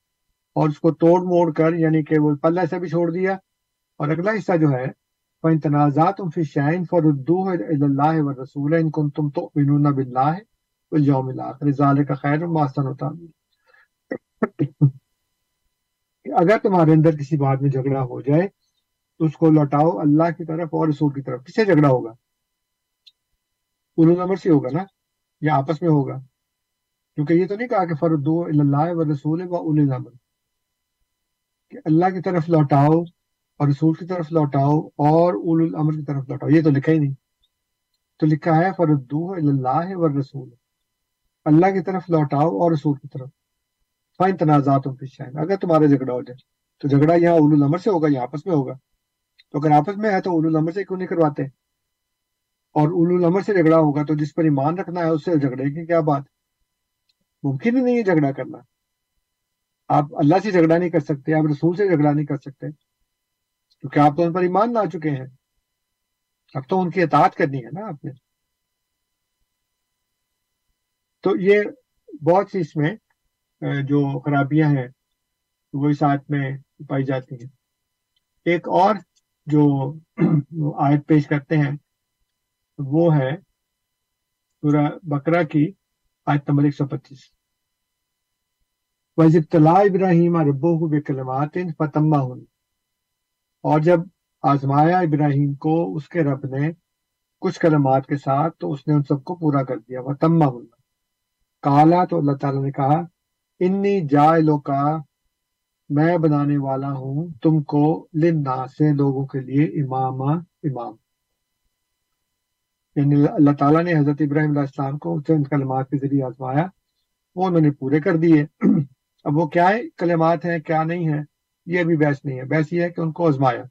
اور اس کو توڑ موڑ کر یعنی کہ وہ پلہ سے بھی چھوڑ دیا اور اگلا حصہ جو ہے، فَإِن تَنَازَعْتُمْ فِي شَيْءٍ فَرُدُّوهُ إِلَى اللَّهِ وَالرَّسُولِ إِن كُنتُمْ تُؤْمِنُونَ بِاللَّهِ وَالْيَوْمِ الْآخِرِ ذَلِكَ خَيْرٌ وَأَحْسَنُ تَأْوِيلًا اگر تمہارے اندر کسی بات میں جھگڑا ہو جائے، تو اس کو لوٹاؤ اللہ کی طرف اور رسول کی طرف۔ کس سے جھگڑا ہوگا؟ اولو نمبر سے ہوگا نا؟ یا آپس میں ہوگا؟ کیونکہ یہ تو نہیں کہا کہ فردو اللہ و رسول و اول نمبر کہ اللہ کی طرف لوٹاؤ اور رسول کی طرف لوٹاؤ اور اول الامر کی طرف لوٹاؤ۔ یہ تو لکھا ہی نہیں۔ تو لکھا ہے فردو اللہ و رسول اللہ کی طرف لوٹاؤ اور رسول کی طرف۔ فائن تنازعات اگر تمہارا جھگڑا ہو جائے، تو جھگڑا یہاں اولو الامر سے ہوگا یا آپس میں ہوگا۔ تو اگر آپس میں ہے تو اولو الامر سے کیوں نہیں کرواتے؟ اور اولو الامر سے جھگڑا ہوگا تو جس پر ایمان رکھنا ہے، اس سے جھگڑے کی کیا بات؟ ممکن ہی نہیں ہے جھگڑا کرنا۔ آپ اللہ سے جھگڑا نہیں کر سکتے، آپ رسول سے جھگڑا نہیں کر سکتے، کیونکہ آپ تو ان پر ایمان لا چکے ہیں۔ اب تو ان کی اطاعت کرنی ہے نا آپ نے۔ تو یہ بہت سی اس میں جو خرابیاں ہیں وہ اس آیت میں پائی جاتی ہیں۔ ایک اور جو آیت پیش کرتے ہیں، وہ ہے سورہ بکرا کی آیت نمبر ایک سو پچیس۔ وزبتلا ابراہیم ربو کلمات فتما ہن اور جب آزمایا ابراہیم کو، اس کے رب نے کچھ کلمات کے ساتھ، تو اس نے ان سب کو پورا کر دیا۔ وہ تما ہن کالا تو اللہ تعالیٰ نے کہا، انی جائلو کا، میں بنانے والا ہوں تم کو لنا سے لوگوں کے لیے امام امام۔ یعنی اللہ تعالیٰ نے حضرت ابراہیم علیہ السلام کو چند کلمات کے ذریعے آزمایا۔ وہ انہوں نے پورے کر دیے۔ اب وہ کیا کلمات ہیں، کیا نہیں ہے یہ بھی بحث نہیں ہے۔ بحث یہ ہے کہ ان کو آزمایا۔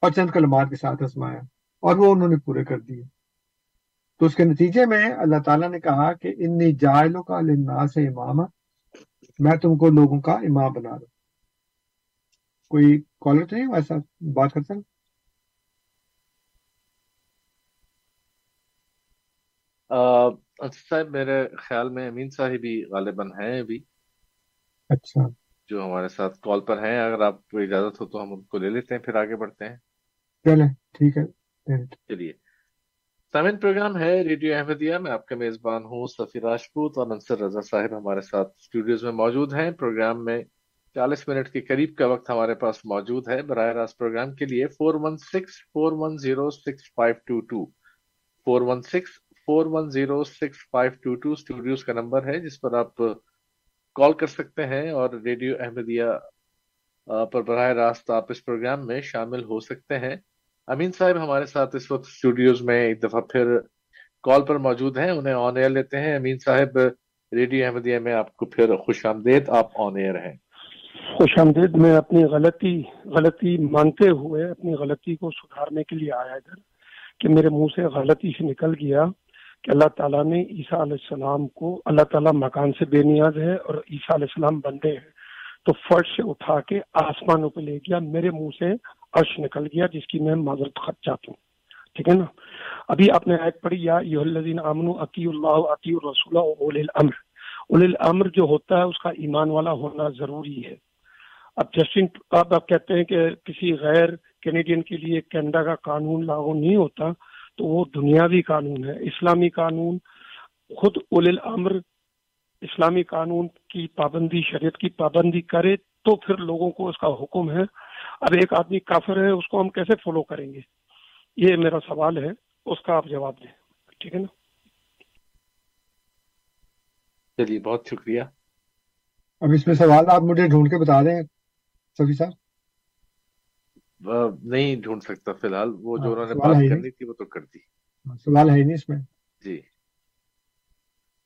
اور چند کلمات کے ساتھ آزمایا۔ اور وہ انہوں نے پورے کر دیے۔ تو اس کے نتیجے میں اللہ تعالیٰ نے کہا کہ انی جائلوں کا لنا سے امام میں تم کو لوگوں کا امام بنا دوں۔ کوئی کالر تو نہیں ویسا بات کر سکتے صاحب، میرے خیال میں امین صاحب بھی غالباً ہیں ابھی۔ اچھا۔ جو ہمارے ساتھ کال پر ہیں اگر آپ کو اجازت ہو تو ہم ان کو لے لیتے ہیں پھر آگے بڑھتے ہیں۔ چلے ٹھیک ہے۔ چلیے۔ سامن پروگرام ہے ریڈیو احمدیہ میں۔ آپ کا میزبان ہوں سفیر راجپوت اور انصر رضا صاحب ہمارے ساتھ اسٹوڈیوز میں موجود ہیں۔ پروگرام میں چالیس منٹ کے قریب کا وقت ہمارے پاس موجود ہے۔ براہ راست پروگرام کے لیے four one six four one zero six five two two. Four one six four one zero six five two two studios کا نمبر ہے جس پر آپ کال کر سکتے ہیں اور ریڈیو احمدیہ پر براہ راست آپ اس پروگرام میں شامل ہو سکتے ہیں۔ امین صاحب ہمارے ساتھ اس وقت اسٹوڈیوز میں ایک دفعہ پھر کال پر موجود ہیں، انہیں آن ایئر لیتے ہیں۔ امین صاحب، ریڈیو احمدیہ میں آپ کو پھر خوش آمدید آپ آن ایئر ہیں۔ خوش آمدید، میں اپنی غلطی غلطی مانتے ہوئے اپنی غلطی کو سدھارنے کے لیے آیا ادھر کہ میرے منہ سے غلطی سے نکل گیا۔ کہ اللہ تعالیٰ نے عیسیٰ علیہ السلام کو اللہ تعالیٰ مکان سے بے نیاز ہے اور عیسیٰ علیہ السلام بندے ہیں۔ تو فرش سے اٹھا کے آسمانوں پہ لے گیا، میرے منہ سے عرش نکل گیا، جس کی میں معذرت خط چاہتا ہوں۔ ٹھیک ہے نا؟ ابھی آپ نے آیت پڑھی، یا الذین آمنوا عقی اللہ عقی الرسول اول الامر۔ اول الامر جو ہوتا ہے، اس کا ایمان والا ہونا ضروری ہے۔ اب جسٹن اب آپ کہتے ہیں کہ کسی غیر کینیڈین کے لیے کینیڈا کا قانون لاگو نہیں ہوتا تو وہ دنیاوی قانون ہے اسلامی قانون خود اول الامر اسلامی قانون کی پابندی شریعت کی پابندی کرے تو پھر لوگوں کو اس کا حکم ہے۔ اب ایک آدمی کافر ہے اس کو ہم کیسے فالو کریں گے؟ یہ میرا سوال ہے اس کا آپ جواب دیں۔ ٹھیک ہے نا؟ چلیے بہت شکریہ۔ اب اس میں سوال آپ مجھے ڈھونڈ کے بتا دیں سبھی صاحب؟ نہیں ڈھونڈ سکتا فی الحال۔ وہ جو ہاں، انہوں نے بات کرنی تھی وہ تو کر دی۔ سوال ہے ہی نہیں اس میں۔ جی۔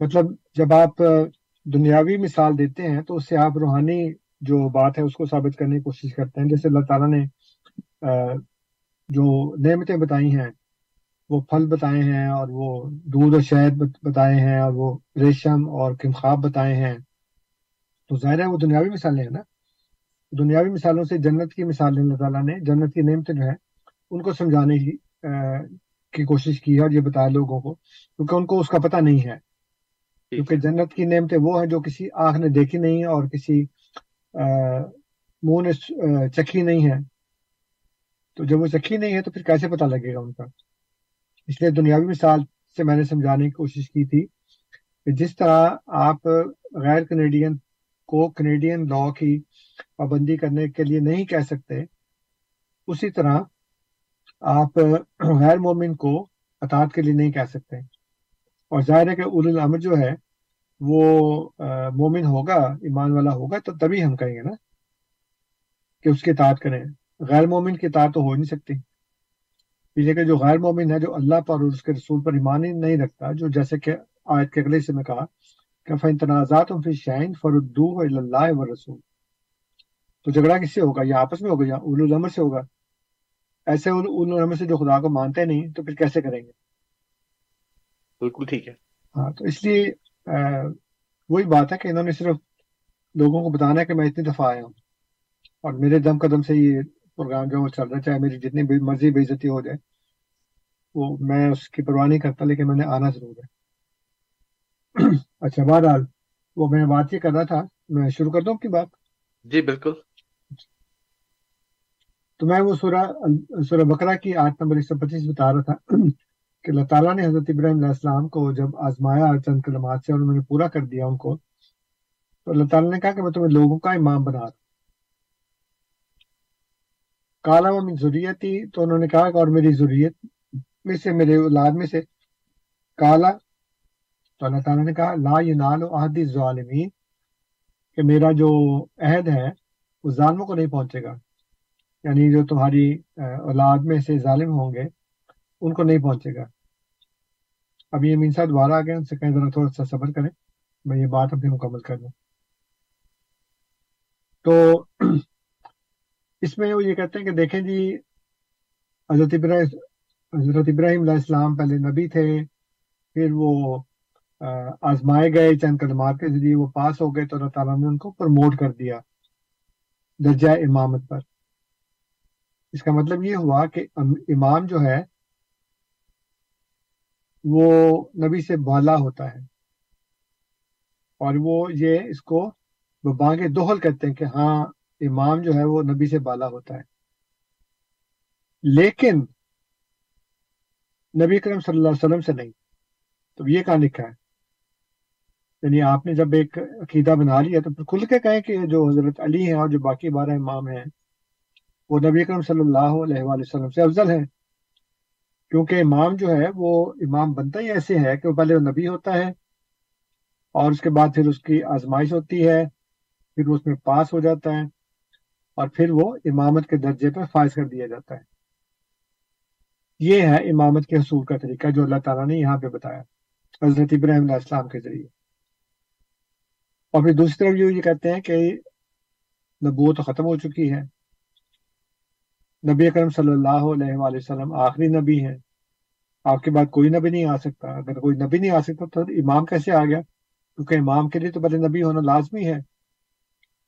مطلب جب آپ دنیاوی مثال دیتے ہیں تو اس سے آپ روحانی جو بات ہے اس کو ثابت کرنے کی کوشش کرتے ہیں۔ جیسے اللہ تعالیٰ نے جو نعمتیں بتائی ہیں وہ پھل بتائے ہیں اور وہ دودھ اور شہد بتائے ہیں اور وہ ریشم اور کمخواب بتائے ہیں۔ تو ظاہر ہے وہ دنیاوی مثالیں ہیں نا۔ دنیاوی مثالوں سے جنت کی مثال اللہ تعالیٰ نے جنت کی نعمتیں جو ہے ان کو سمجھانے کی کی کوشش کی ہے اور یہ بتایا لوگوں کو کیونکہ ان کو اس کا پتہ نہیں ہے۔ کیونکہ جنت کی نعمتیں وہ ہیں جو کسی آنکھ نے دیکھی نہیں اور کسی منہ نے چکھی نہیں ہے تو جب وہ چکھی نہیں ہے تو پھر کیسے پتہ لگے گا ان کا؟ اس لیے دنیاوی مثال سے میں نے سمجھانے کی کوشش کی تھی کہ جس طرح آپ غیر کینیڈین کو کینیڈین لا کی پابندی کرنے کے لیے نہیں کہہ سکتے، اسی طرح آپ غیر مومن کو اطاعت کے لیے نہیں کہہ سکتے۔ اور ظاہر ہے کہ اول الامر جو ہے، وہ مومن ہوگا، ایمان والا ہوگا، تو تبھی ہم کہیں گے نا کہ اس کی اطاعت کریں۔ غیر مومن کی اطاعت تو ہو نہیں سکتی۔ یہ کہ جو غیر مومن ہے، جو اللہ پر اور اس کے رسول پر ایمان ہی نہیں رکھتا، جو جیسے کہ آیت کے اگلے سے میں کہا کہ فَإِن تَنَازَعْتُمْ فِي شَيْءٍ فَرُدُّوهُ إِلَى اللَّهِ وَالرَّسُولِ تو جھگڑا کس سے ہوگا؟ یا آپس میں ہوگا یا اولو الامر سے ہوگا؟ ایسے اولو الامر سے جو خدا کو مانتے نہیں تو پھر کیسے کریں گے؟ بالکل ٹھیک ہے۔ ہاں تو اس لیے وہی بات ہے کہ انہوں نے صرف لوگوں کو بتانا ہے کہ میں اتنی دفعہ آیا ہوں۔ اور میرے دم قدم سے یہ پروگرام جو ہے وہ چل رہا ہے چاہے میری جتنی بھی مرضی بے عزتی ہو جائے وہ میں اس کی پرواہ نہیں کرتا لیکن میں نے آنا ضرور ہے۔ اچھا بہرحال وہ میں بات یہ کر رہا تھا میں شروع کر دوں اپنی بات؟ جی بالکل۔ تو میں وہ سورہ سورہ بقرہ کی آیت نمبر ایک سو پچیس بتا رہا تھا کہ اللہ تعالیٰ نے حضرت ابراہیم علیہ السلام کو جب آزمایا چند کلمات سے اور انہوں نے پورا کر دیا ان کو تو اللہ تعالیٰ نے کہا کہ میں تمہیں لوگوں کا امام بنا رہا کالا و من ضروریتی تو انہوں نے کہا کہ اور میری ضروریت میں سے میرے اولاد میں سے کالا تو اللہ تعالیٰ نے کہا، لا ینال عہدی ظالمین کہ میرا جو عہد ہے، وہ ظالموں کو نہیں پہنچے گا۔ یعنی جو تمہاری اولاد میں سے ظالم ہوں گے، ان کو نہیں پہنچے گا۔ اب یہ مین صاحب دوبارہ آ گئے، ان سے کہیں ذرا تھوڑا سا صبر کریں۔ میں یہ بات اپنی مکمل کر دوں۔ تو اس میں وہ یہ کہتے ہیں کہ دیکھیں جی حضرت ابراہیم حضرت ابراہیم علیہ السلام پہلے نبی تھے، پھر وہ آزمائے گئے، چند کلمات کے ذریعے وہ پاس ہو گئے تو اللہ تعالیٰ نے ان کو پروموٹ کر دیا درجہ امامت پر۔ اس کا مطلب یہ ہوا کہ امام جو ہے، وہ نبی سے بالا ہوتا ہے اور وہ یہ اس کو وہ بانگ دوہل کہتے ہیں کہ ہاں امام جو ہے وہ نبی سے بالا ہوتا ہے۔ لیکن نبی کرم صلی اللہ علیہ وسلم سے نہیں۔ تو یہ کہاں لکھا ہے۔ یعنی آپ نے جب ایک عقیدہ بنا لیا تو پھر کھل کے کہیں کہ جو حضرت علی ہیں اور جو باقی بارہ امام ہیں، وہ نبی کرم صلی اللہ علیہ وآلہ وسلم سے افضل ہیں۔ کیونکہ امام جو ہے، وہ امام بنتا ہی ایسے ہے کہ وہ پہلے وہ نبی ہوتا ہے اور اس کے بعد پھر اس کی آزمائش ہوتی ہے، پھر وہ اس میں پاس ہو جاتا ہے اور پھر وہ امامت کے درجے پر فائز کر دیا جاتا ہے۔ یہ ہے امامت کے حصول کا طریقہ جو اللہ تعالیٰ نے یہاں پہ بتایا، حضرت ابراہیم علیہ السلام کے ذریعے۔ اور پھر دوسری طرف یہ کہتے ہیں کہ نبوت ختم ہو چکی ہے۔ نبی اکرم صلی اللہ علیہ وآلہ وسلم آخری نبی ہیں۔ آپ کے بعد کوئی نبی نہیں آ سکتا۔ اگر کوئی نبی نہیں آ سکتا تو امام کیسے آ گیا؟ کیونکہ امام کے لیے تو پہلے نبی ہونا لازمی ہے۔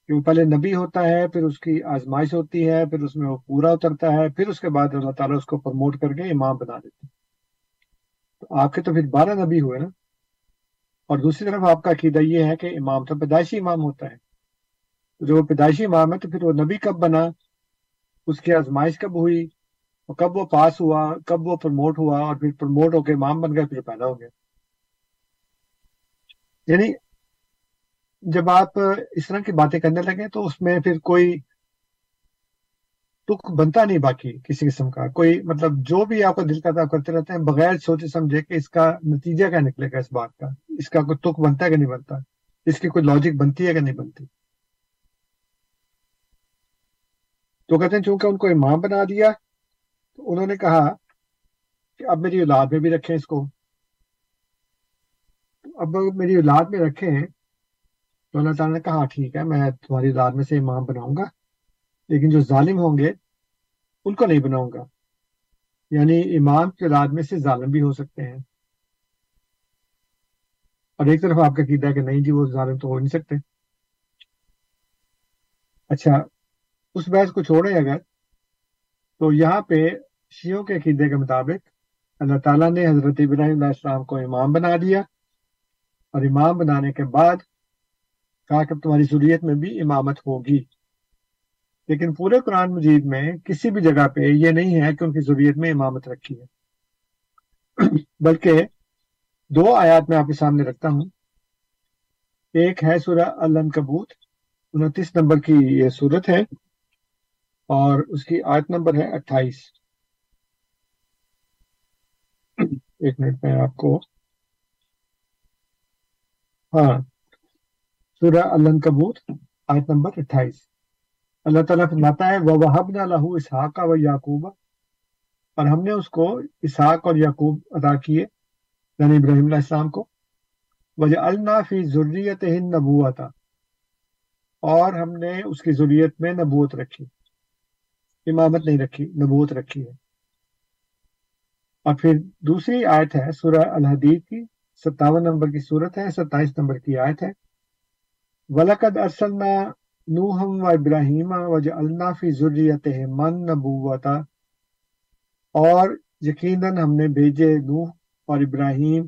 کہ وہ پہلے نبی ہوتا ہے، پھر اس کی آزمائش ہوتی ہے، پھر اس میں وہ پورا اترتا ہے، پھر اس کے بعد اللہ تعالیٰ اس کو پروموٹ کر کے امام بنا دیتے تو آپ کے تو پھر بارہ نبی ہوئے نا؟ اور دوسری طرف آپ کا عقیدہ یہ ہے کہ امام تو پیدائشی امام ہوتا ہے۔ جو وہ پیدائشی امام ہے تو پھر وہ نبی کب بنا؟ اس کی آزمائش کب ہوئی؟ اور کب وہ پاس ہوا؟ کب وہ پروموٹ ہوا؟ اور پھر پروموٹ ہو کے امام بن گیا پھر پیدا ہو گیا یعنی جب آپ اس طرح کی باتیں کرنے لگے تو اس میں پھر کوئی تک بنتا نہیں باقی کسی قسم کا۔ کوئی مطلب جو بھی آپ کا دل کرتا آپ کرتے رہتے ہیں، بغیر سوچے سمجھے کہ اس کا نتیجہ کیا نکلے گا اس بات کا۔ اس کا کوئی تک بنتا ہے کہ نہیں بنتا؟ اس کی کوئی لاجک بنتی ہے کہ نہیں بنتی؟ تو کہتے ہیں چونکہ ان کو امام بنا دیا، تو انہوں نے کہا کہ اب میری اولاد میں بھی رکھیں اس کو۔ اب میری اولاد میں رکھیں تو اللہ تعالیٰ نے کہا ہاں، ٹھیک ہے، میں تمہاری اولاد میں سے امام بناؤں گا۔ لیکن جو ظالم ہوں گے ان کو نہیں بناؤں گا۔ یعنی امام کی اولاد میں سے ظالم بھی ہو سکتے ہیں۔ اور ایک طرف آپ کا عقیدہ ہے کہ نہیں جی وہ ظالم تو ہو نہیں سکتے۔ اچھا اس بحث کو چھوڑیں اگر۔ تو یہاں پہ شیعوں کے عقیدے کے مطابق اللہ تعالیٰ نے حضرت ابراہیم علیہ السلام کو امام بنا دیا۔ اور امام بنانے کے بعد کہا کہ تمہاری ضروریت میں بھی امامت ہوگی۔ لیکن پورے قرآن مجید میں کسی بھی جگہ پہ یہ نہیں ہے کہ ان کی ضروریت میں امامت رکھی ہے۔ بلکہ دو آیات میں آپ کے سامنے رکھتا ہوں۔ ایک ہے سورہ العنکبوت، انتیس نمبر کی یہ صورت ہے، اور اس کی آیت نمبر ہے اٹھائیس۔ ایک منٹ میں آپ کو۔ ہاں سورہ العنکبوت، آیت نمبر اٹھائیس۔ اللہ تعالیٰ فرماتا ہے وہ وہب نہ لہو اسحاق و یعقوب اور ہم نے اس کو اسحاق اور یعقوب ادا کیے یعنی ابراہیم علیہ السلام کو۔ وجہ النافی ضروریت ہند نبوت اور ہم نے اس کی ضروریت میں نبوت رکھی۔ امامت نہیں رکھی، نبوت رکھی ہے۔ اور پھر دوسری آیت ہے، سورہ الحدید کی ستاون نمبر کی صورت ہے، ستائیس نمبر کی آیت ہے۔ ولقد ارسلنا نوحم و ابراہیم وج النافی ضروریت من نبوتا اور یقیناً ہم نے بھیجے نوح اور ابراہیم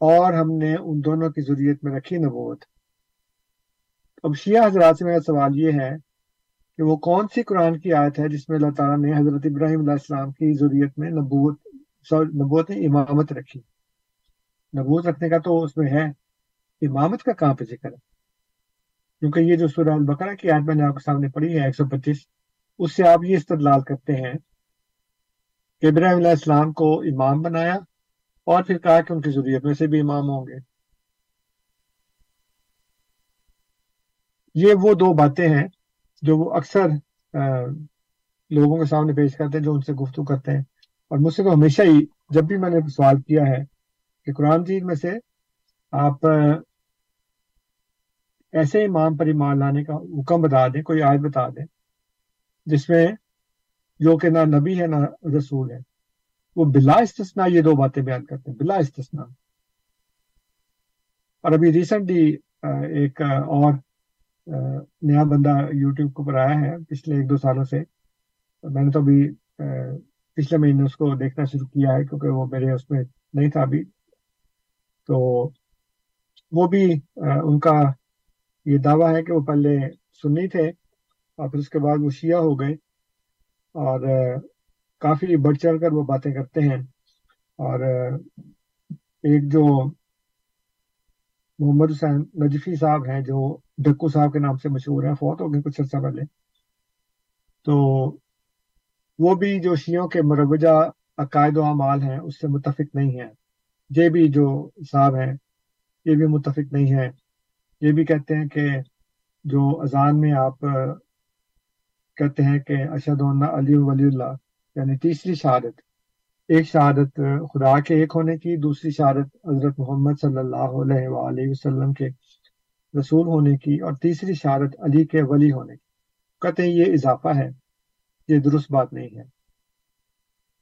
اور ہم نے ان دونوں کی ضروریت میں رکھی نبوت۔ اب شیعہ حضرات سے میرا سوال یہ ہے کہ وہ کون سی قرآن کی آیت ہے جس میں اللہ تعالیٰ نے حضرت ابراہیم علیہ السلام کی ضروریت میں نبوت نبوت امامت رکھی؟ نبوت رکھنے کا تو اس میں ہے، امامت کا کہاں پہ ذکر ہے؟ کیونکہ یہ جو سورہ البقرہ کی آیت میں نے آپ کے سامنے پڑھی ہے ایک سو پچیس، اس سے آپ یہ استدلال کرتے ہیں کہ ابراہیم علیہ السلام کو امام بنایا اور پھر کہا کہ ان کی ضروریت میں سے بھی امام ہوں گے۔ یہ وہ دو باتیں ہیں جو وہ اکثر لوگوں کے سامنے پیش کرتے ہیں جو ان سے گفتگو کرتے ہیں۔ اور مجھ سے تو ہمیشہ ہی جب بھی میں نے سوال کیا ہے کہ قرآن جیت میں سے آپ ایسے امام پر ایمان لانے کا حکم بتا دیں، کوئی آیت بتا دیں، جس میں جو کہ نہ نبی ہے نہ رسول ہے، وہ بلا استثنا یہ دو باتیں بیان کرتے ہیں، بلا استثنا اور ابھی ریسنٹلی ایک اور نیا بندہ یوٹیوب کے اوپر آیا ہے، پچھلے ایک دو سالوں سے۔ میں نے تو ابھی پچھلے مہینے اس کو دیکھنا شروع کیا ہے، کیونکہ وہ میرے اس میں نہیں تھا ابھی۔ تو وہ بھی ان کا یہ دعویٰ ہے کہ وہ پہلے سنی تھے اور پھر اس کے بعد وہ شیعہ ہو گئے اور کافی بڑھ چڑھ کر وہ باتیں کرتے ہیں اور ایک جو محمد حسین نجفی صاحب ہیں، جو ڈکو صاحب کے نام سے مشہور ہیں، فوت ہو گئے کچھ عرصہ پہلے۔ تو وہ بھی جو شیعوں کے مروجہ عقائد و اعمال ہیں، اس سے متفق نہیں ہیں۔ یہ بھی جو صاحب ہیں، یہ بھی متفق نہیں ہیں۔ یہ بھی کہتے ہیں کہ جو اذان میں آپ کہتے ہیں کہ اشد اللہ علی ولی اللہ یعنی تیسری شہادت۔ ایک شہادت خدا کے ایک ہونے کی، دوسری شہادت حضرت محمد صلی اللہ علیہ وآلہ وسلم کے رسول ہونے کی، اور تیسری شہادت علی کے ولی ہونے کی۔ کہتے ہیں یہ اضافہ ہے، یہ درست بات نہیں ہے۔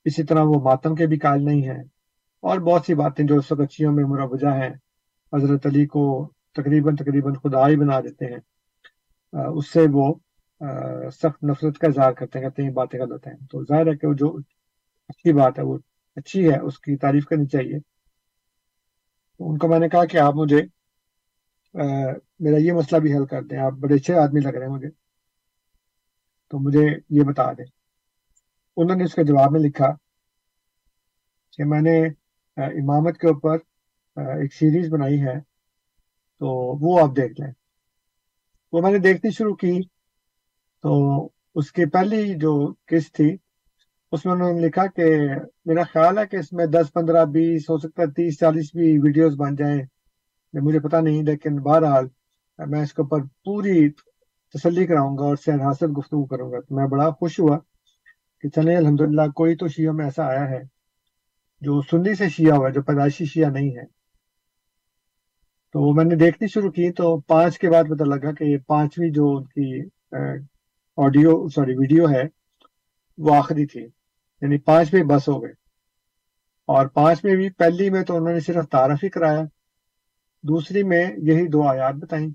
اسی طرح وہ ماتم کے بھی قائل نہیں ہیں۔ اور بہت سی باتیں جو سکچیوں میں مروجہ ہیں، حضرت علی کو تقریباً تقریباً خدا ہی بنا دیتے ہیں۔ اس سے وہ سخت نفرت کا اظہار کرتے ہیں، کہتے ہیں باتیں غلط ہیں۔ تو ظاہر ہے کہ وہ جو اچھی بات ہے، وہ اچھی ہے، اس کی تعریف کرنی چاہیے۔ تو ان کو میں نے کہا کہ آپ مجھے میرا یہ مسئلہ بھی حل کر دیں۔ آپ بڑے اچھے آدمی لگ رہے ہیں مجھے۔ تو مجھے یہ بتا دیں۔ انہوں نے اس کے جواب میں لکھا کہ میں نے امامت کے اوپر ایک سیریز بنائی ہے۔ تو وہ آپ دیکھ لیں وہ میں نے دیکھنی شروع کی تو اس کی پہلی جو قسط تھی، اس میں انہوں نے لکھا کہ میرا خیال ہے کہ اس میں دس، پندرہ، بیس، ہو سکتا ہے تیس، چالیس بھی ویڈیوز بن جائیں۔ مجھے پتا نہیں، لیکن بہرحال میں اس کے اوپر پوری تسلی کراؤں گا اور سیر حاصل گفتگو کروں گا۔ تو میں بڑا خوش ہوا کہ چلے الحمدللہ، کوئی تو شیعہ میں ایسا آیا ہے جو سنی سے شیعہ ہوا ہے، جو پیدائشی شیعہ نہیں ہے۔ تو میں نے دیکھنی شروع کی تو پانچ کے بعد پتہ لگا کہ یہ پانچویں جو ان کی آڈیو سوری ویڈیو ہے وہ آخری تھی۔ یعنی پانچ میں بس ہو گئے۔ اور پانچ میں بھی پہلی میں تو انہوں نے صرف تعارف ہی کرایا۔ دوسری میں یہی دو آیات بتائیں۔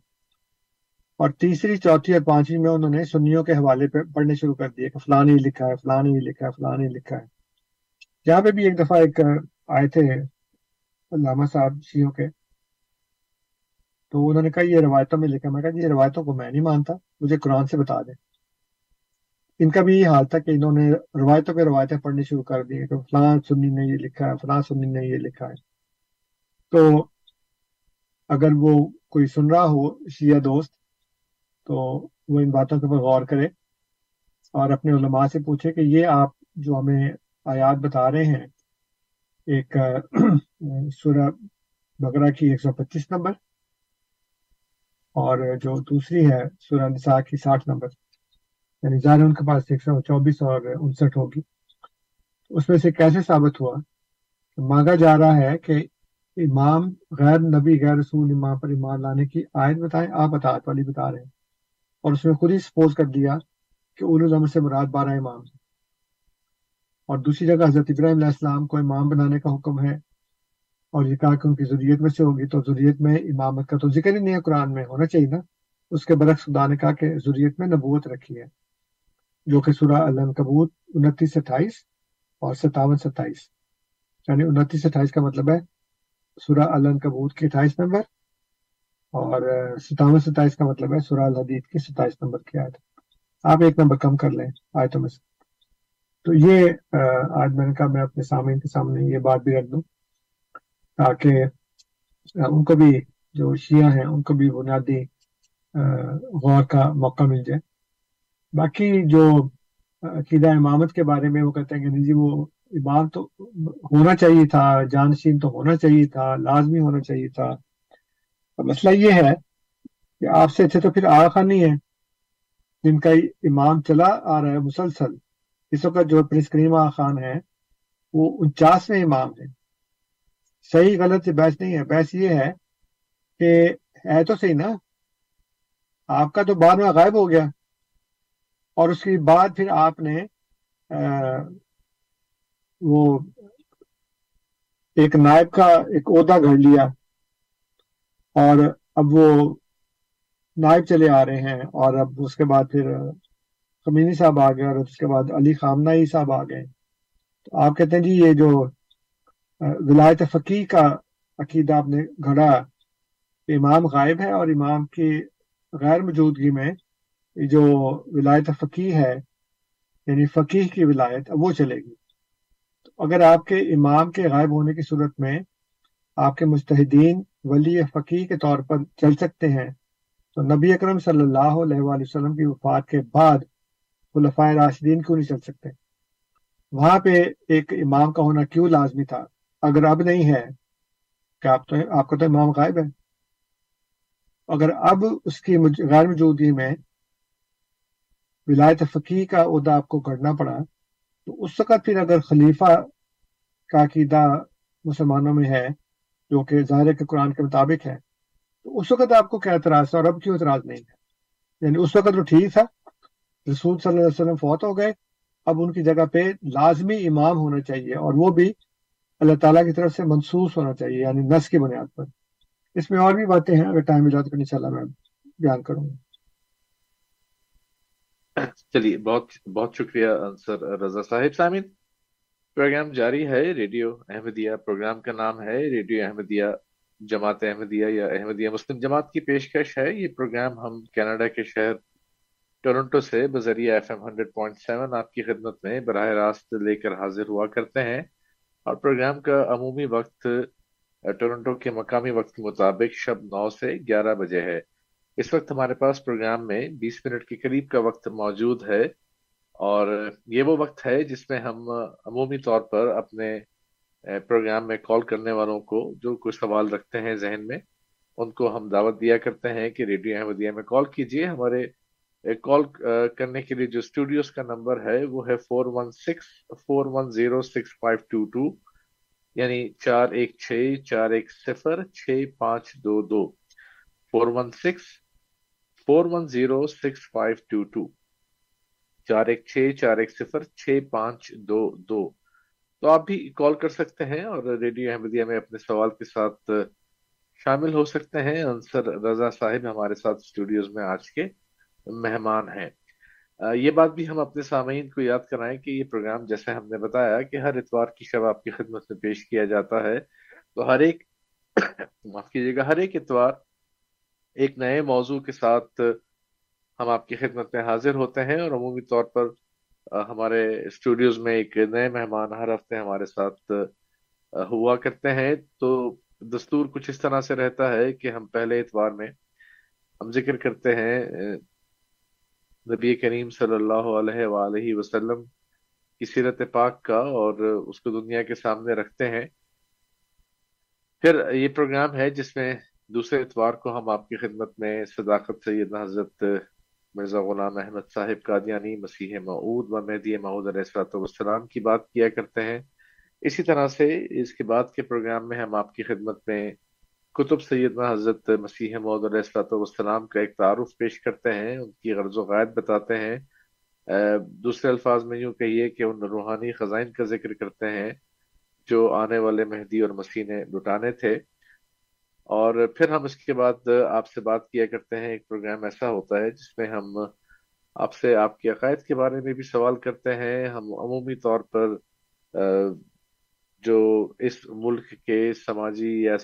اور تیسری، چوتھی اور پانچویں میں انہوں نے سنیوں کے حوالے پہ پڑھنے شروع کر دیے کہ فلانی لکھا ہے، فلانی لکھا ہے، فلانی لکھا ہے۔ یہاں پہ بھی ایک دفعہ ایک آئے تھے علامہ صاحب شیوں کے۔ تو انہوں نے کہا یہ روایتوں میں لکھا میں کہا جی، یہ روایتوں کو میں نہیں مانتا، مجھے قرآن سے بتا دیں۔ ان کا بھی یہ حال تھا کہ انہوں نے روایتوں پہ روایتیں پڑھنی شروع کر دی کہ فلاں سنی نے یہ لکھا ہے، فلاں سنی نے یہ لکھا ہے۔ تو اگر وہ کوئی سن رہا ہو، شیعہ دوست، تو وہ ان باتوں کے اوپر غور کرے اور اپنے علماء سے پوچھے کہ یہ آپ جو ہمیں آیات بتا رہے ہیں، ایک، سورہ بقرہ کی ایک سو پچیس نمبر اور جو دوسری ہے سورہ نساء کی ساٹھ نمبر یعنی ظاہر ان کے پاس ایک سو چوبیس اور انسٹھ ہوگی۔ اس میں سے کیسے ثابت ہوا؟ کہ مانگا جا رہا ہے کہ امام غیر نبی، غیر رسول امام پر ایمان لانے کی آیت بتائیں۔ آپ اطاعت والی بتا رہے ہیں۔ اور اس میں خود ہی سپوز کر دیا کہ اولو الامر سے مراد بارہ امام۔ اور دوسری جگہ حضرت ابراہیم علیہ السلام کو امام بنانے کا حکم ہے۔ اور یہ کہا کہ ان کی ضروریت میں سے ہوگی تو ضروریت میں امامت کا تو ذکر ہی نہیں ہے قرآن میں، ہونا چاہیے نا۔ اس کے برعکس خدا نے کہا کہ ضروریت میں نبوت رکھی ہے، جو کہ سورہ الکبوت انتیس اٹھائیس اور ستاون ستائیس یعنی انتیس اٹھائیس کا مطلب ہے سورہ الکبوت کی اٹھائیس نمبر اور ستاون ستائیس کا مطلب ہے سورہ الحدید کی ستائیس نمبر کی آیت۔ آپ ایک نمبر کم کر لیں آیتوں میں سے۔ تو یہ آج میں نے کہا میں اپنے سامنے کے سامنے یہ بات بھی رکھ دوں۔ تاکہ ان کو بھی جو شیعہ ہیں، ان کو بھی بنیادی غور کا موقع مل جائے۔ باقی جو عقیدہ امامت کے بارے میں وہ کہتے ہیں کہ نہیں جی وہ امام تو ہونا چاہیے تھا، جانشین تو ہونا چاہیے تھا، لازمی ہونا چاہیے تھا۔ مسئلہ یہ ہے کہ آپ سے اچھے تو پھر آغا خانی ہے۔ جن کا امام چلا آ رہا ہے مسلسل۔ اس وقت جو پرنس کریم آغا خان ہے وہ انچاسویں امام ہے صحیح غلط سے بحث نہیں ہے۔ بحث یہ ہے کہ ہے تو صحیح نا۔ آپ کا تو بعد میں غائب ہو گیا۔ اور اس کے بعد پھر آپ نے وہ ایک نائب کا ایک عہدہ گھڑ لیا۔ اور اب وہ نائب چلے آ رہے ہیں۔ اور اب اس کے بعد پھر خمینی صاحب آ گئے اور اس کے بعد علی خامنہ ہی صاحب آ گئے۔ تو آپ کہتے ہیں جی یہ جو ولایت فقی کا عقیدہ آپ نے گھڑا امام غائب ہے اور امام کی غیر موجودگی میں جو ولایت فقی ہے یعنی فقیح کی ولایت وہ چلے گی۔ تو اگر آپ کے امام کے غائب ہونے کی صورت میں آپ کے مستحدین ولی فقی کے طور پر چل سکتے ہیں، تو نبی اکرم صلی اللہ علیہ وآلہ وسلم کی وفات کے بعد خلفۂ راشدین کیوں نہیں چل سکتے؟ وہاں پہ ایک امام کا ہونا کیوں لازمی تھا؟ اگر اب نہیں ہے کہ آپ تو آپ کا تو امام غائب ہے۔ اگر اب اس کی غیر موجودگی میں ولایت فقی کا عہدہ آپ کو کرنا پڑا، تو اس وقت پھر اگر خلیفہ کا عقیدہ مسلمانوں میں ہے، جو کہ ظاہر کے قرآن کے مطابق ہے، تو اس وقت آپ کو کیا اعتراض تھا؟ اور اب کیوں اعتراض نہیں ہے؟ یعنی اس وقت وہ ٹھیک تھا، رسول صلی اللہ علیہ وسلم فوت ہو گئے، اب ان کی جگہ پہ لازمی امام ہونا چاہیے، اور وہ بھی اللہ تعالیٰ کی طرف سے منسوس ہونا چاہیے یعنی نس کی بنیاد پر۔ اس میں اور بھی باتیں ہیں، اگر ٹائم ملا تو ان شاء اللہ میں بیان کروں گا۔ چلیے، بہت بہت شکریہ سر رضا صاحب۔ سامن پروگرام جاری ہے ریڈیو احمدیہ۔ پروگرام کا نام ہے ریڈیو احمدیہ، جماعت احمدیہ یا احمدیہ مسلم جماعت کی پیشکش ہے۔ یہ پروگرام ہم کینیڈا کے شہر ٹورنٹو سے بذریعہ F M hundred point seven آپ کی خدمت میں براہ راست لے کر حاضر ہوا کرتے ہیں۔ اور پروگرام کا عمومی وقت ٹورنٹو کے مقامی وقت کے مطابق شب نو سے گیارہ بجے ہے۔ اس وقت ہمارے پاس پروگرام میں بیس منٹ کے قریب کا وقت موجود ہے اور یہ وہ وقت ہے جس میں ہم عمومی طور پر اپنے پروگرام میں کال کرنے والوں کو جو کوئی سوال رکھتے ہیں ذہن میں، ان کو ہم دعوت دیا کرتے ہیں کہ ریڈیو احمدیہ میں کال کیجیے ہمارے کال کرنے کے لیے جو اسٹوڈیوز کا نمبر ہے، وہ ہے four one six four one zero six five two two یعنی چار ایک چھ، چار ایک صفر، چھ پانچ دو دو۔ Four one six four one zero six five two two چار ایک چھ، چار ایک صفر، چھ پانچ دو دو۔ تو آپ بھی کال کر سکتے ہیں اور ریڈیو احمدیہ میں اپنے سوال کے ساتھ شامل ہو سکتے ہیں۔ انصر رضا صاحب ہمارے ساتھ اسٹوڈیوز میں آج کے۔ مہمان ہیں۔ یہ بات بھی ہم اپنے سامعین کو یاد کرائیں کہ یہ پروگرام جیسے ہم نے بتایا کہ ہر اتوار کی شب آپ کی خدمت میں پیش کیا جاتا ہے۔ تو ہر ایک معاف کیجیے گا، ہر ایک اتوار ایک نئے موضوع کے ساتھ ہم آپ کی خدمت میں حاضر ہوتے ہیں اور عمومی طور پر ہمارے اسٹوڈیوز میں ایک نئے مہمان ہر ہفتے ہمارے ساتھ ہوا کرتے ہیں۔ تو دستور کچھ اس طرح سے رہتا ہے کہ ہم پہلے اتوار میں ہم ذکر کرتے ہیں نبی کریم صلی اللہ علیہ وآلہ وسلم کی سیرت پاک کا اور اس کو دنیا کے سامنے رکھتے ہیں۔ پھر یہ پروگرام ہے جس میں دوسرے اتوار کو ہم آپ کی خدمت میں صداقت سیدنا حضرت مرزا غلام احمد صاحب قادیانی مسیح معود و مہدی معود علیہ السلام کی بات کیا کرتے ہیں۔ اسی طرح سے اس کے بعد کے پروگرام میں ہم آپ کی خدمت میں کتب سیدنا حضرت مسیح معود علیہ والسلام کا ایک تعارف پیش کرتے ہیں، ان کی غرض و غائد بتاتے ہیں۔ دوسرے الفاظ میں یوں کہیے کہ ان روحانی خزائن کا ذکر کرتے ہیں جو آنے والے مہدی اور مسیح نے لٹانے تھے۔ اور پھر ہم اس کے بعد آپ سے بات کیا کرتے ہیں۔ ایک پروگرام ایسا ہوتا ہے جس میں ہم آپ سے آپ کے عقائد کے بارے میں بھی سوال کرتے ہیں۔ ہم عمومی طور پر جو اس ملک کے سماجی یا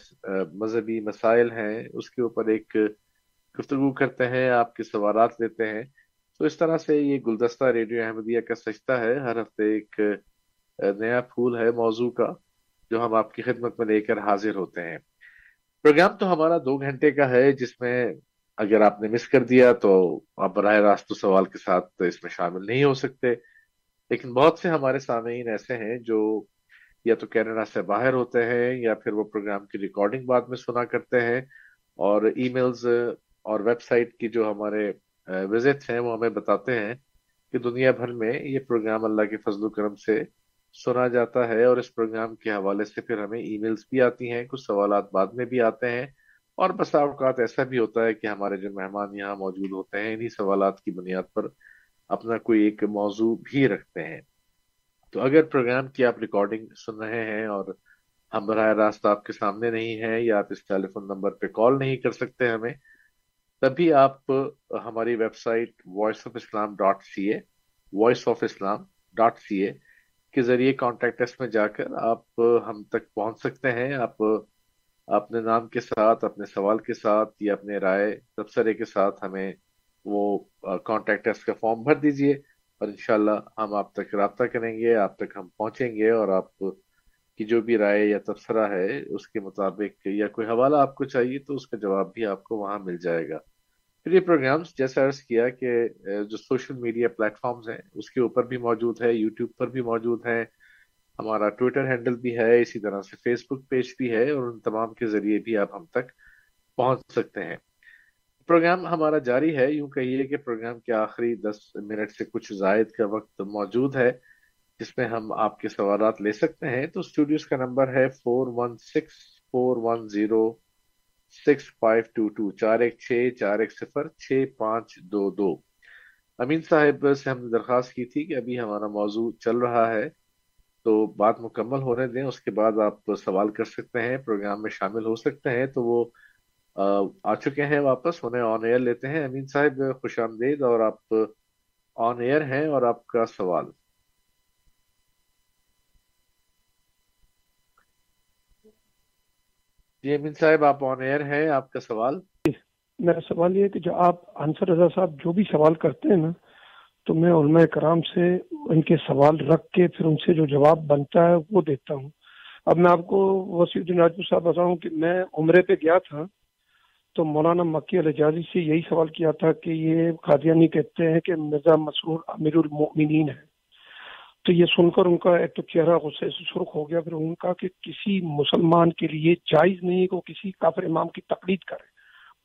مذہبی مسائل ہیں، اس کے اوپر ایک گفتگو کرتے ہیں، آپ کے سوالات لیتے ہیں۔ تو اس طرح سے یہ گلدستہ ریڈیو احمدیہ کا سجتہ ہے۔ ہر ہفتے ایک نیا پھول ہے موضوع کا، جو ہم آپ کی خدمت میں لے کر حاضر ہوتے ہیں۔ پروگرام تو ہمارا دو گھنٹے کا ہے، جس میں اگر آپ نے مس کر دیا تو آپ براہ راست سوال کے ساتھ اس میں شامل نہیں ہو سکتے۔ لیکن بہت سے ہمارے سامعین ایسے ہیں جو یا تو کینیڈا سے باہر ہوتے ہیں، یا پھر وہ پروگرام کی ریکارڈنگ بعد میں سنا کرتے ہیں۔ اور ای میلز اور ویب سائٹ کی جو ہمارے وزٹس ہیں، وہ ہمیں بتاتے ہیں کہ دنیا بھر میں یہ پروگرام اللہ کے فضل و کرم سے سنا جاتا ہے۔ اور اس پروگرام کے حوالے سے پھر ہمیں ای میلز بھی آتی ہیں، کچھ سوالات بعد میں بھی آتے ہیں۔ اور بسا اوقات ایسا بھی ہوتا ہے کہ ہمارے جو مہمان یہاں موجود ہوتے ہیں، انہی سوالات کی بنیاد پر اپنا کوئی ایک موضوع بھی رکھتے ہیں۔ تو اگر پروگرام کی آپ ریکارڈنگ سن رہے ہیں اور ہم براہ راست آپ کے سامنے نہیں ہیں یا آپ اس ٹیلی فون نمبر پہ کال نہیں کر سکتے ہمیں، تبھی آپ ہماری website voice of Islam dot C A voice of Islam dot C A کے ذریعے کانٹیکٹ میں جا کر آپ ہم تک پہنچ سکتے ہیں۔ آپ اپنے نام کے ساتھ، اپنے سوال کے ساتھ یا اپنے رائے تبصرے کے ساتھ ہمیں وہ کانٹیکٹ کا فارم بھر دیجیے۔ اور انشاءاللہ ہم آپ تک رابطہ کریں گے، آپ تک ہم پہنچیں گے اور آپ کی جو بھی رائے یا تبصرہ ہے، اس کے مطابق یا کوئی حوالہ آپ کو چاہیے تو اس کا جواب بھی آپ کو وہاں مل جائے گا۔ پھر یہ پروگرامز، جیسا عرض کیا کہ جو سوشل میڈیا پلیٹ فارمز ہیں، اس کے اوپر بھی موجود ہے، یوٹیوب پر بھی موجود ہے ہمارا ٹویٹر ہینڈل بھی ہے، اسی طرح سے فیس بک پیج بھی ہے اور ان تمام کے ذریعے بھی آپ ہم تک پہنچ سکتے ہیں۔ پروگرام ہمارا جاری ہے، یوں کہیے کہ پروگرام کے آخری دس منٹ سے کچھ زائد کا وقت موجود ہے، جس میں ہم آپ کے سوالات لے سکتے ہیں۔ تو اسٹوڈیوز کا نمبر ہے four one six four one zero six five two two چار ایک چھ چار ایک صفر چھ پانچ دو دو امین صاحب سے ہم نے درخواست کی تھی کہ ابھی ہمارا موضوع چل رہا ہے، تو بات مکمل ہونے دیں، اس کے بعد آپ سوال کر سکتے ہیں، پروگرام میں شامل ہو سکتے ہیں، تو وہ آ چکے ہیں واپس، انہیں آن ایئر لیتے ہیں۔ امین صاحب، خوش آمدید۔ اور آپ آن ایئر ہیں اور آپ کا سوال۔ جی امین صاحب، آپ آن ایئر ہیں۔ آپ کا سوال؟ میرا سوال یہ کہ جو آپ، انصر رضا صاحب، جو بھی سوال کرتے ہیں نا، تو میں علماء کرام سے ان کے سوال رکھ کے پھر ان سے جو جواب بنتا ہے وہ دیتا ہوں۔ اب میں آپ کو وسیع الدین راجپور صاحب بتاؤں کہ میں عمرے پہ گیا تھا۔ تو مولانا مکی الجازی سے یہی سوال کیا تھا کہ یہ قادیانی کہتے ہیں کہ مرزا مسرور امیر المؤمنین ہے تو یہ سن کر ان کا ایک تو چہرہ غصے سے سرخ ہو گیا، پھر ان کا کہ کسی مسلمان کے لیے جائز نہیں کہ وہ کسی کافر امام کی تقلید کرے۔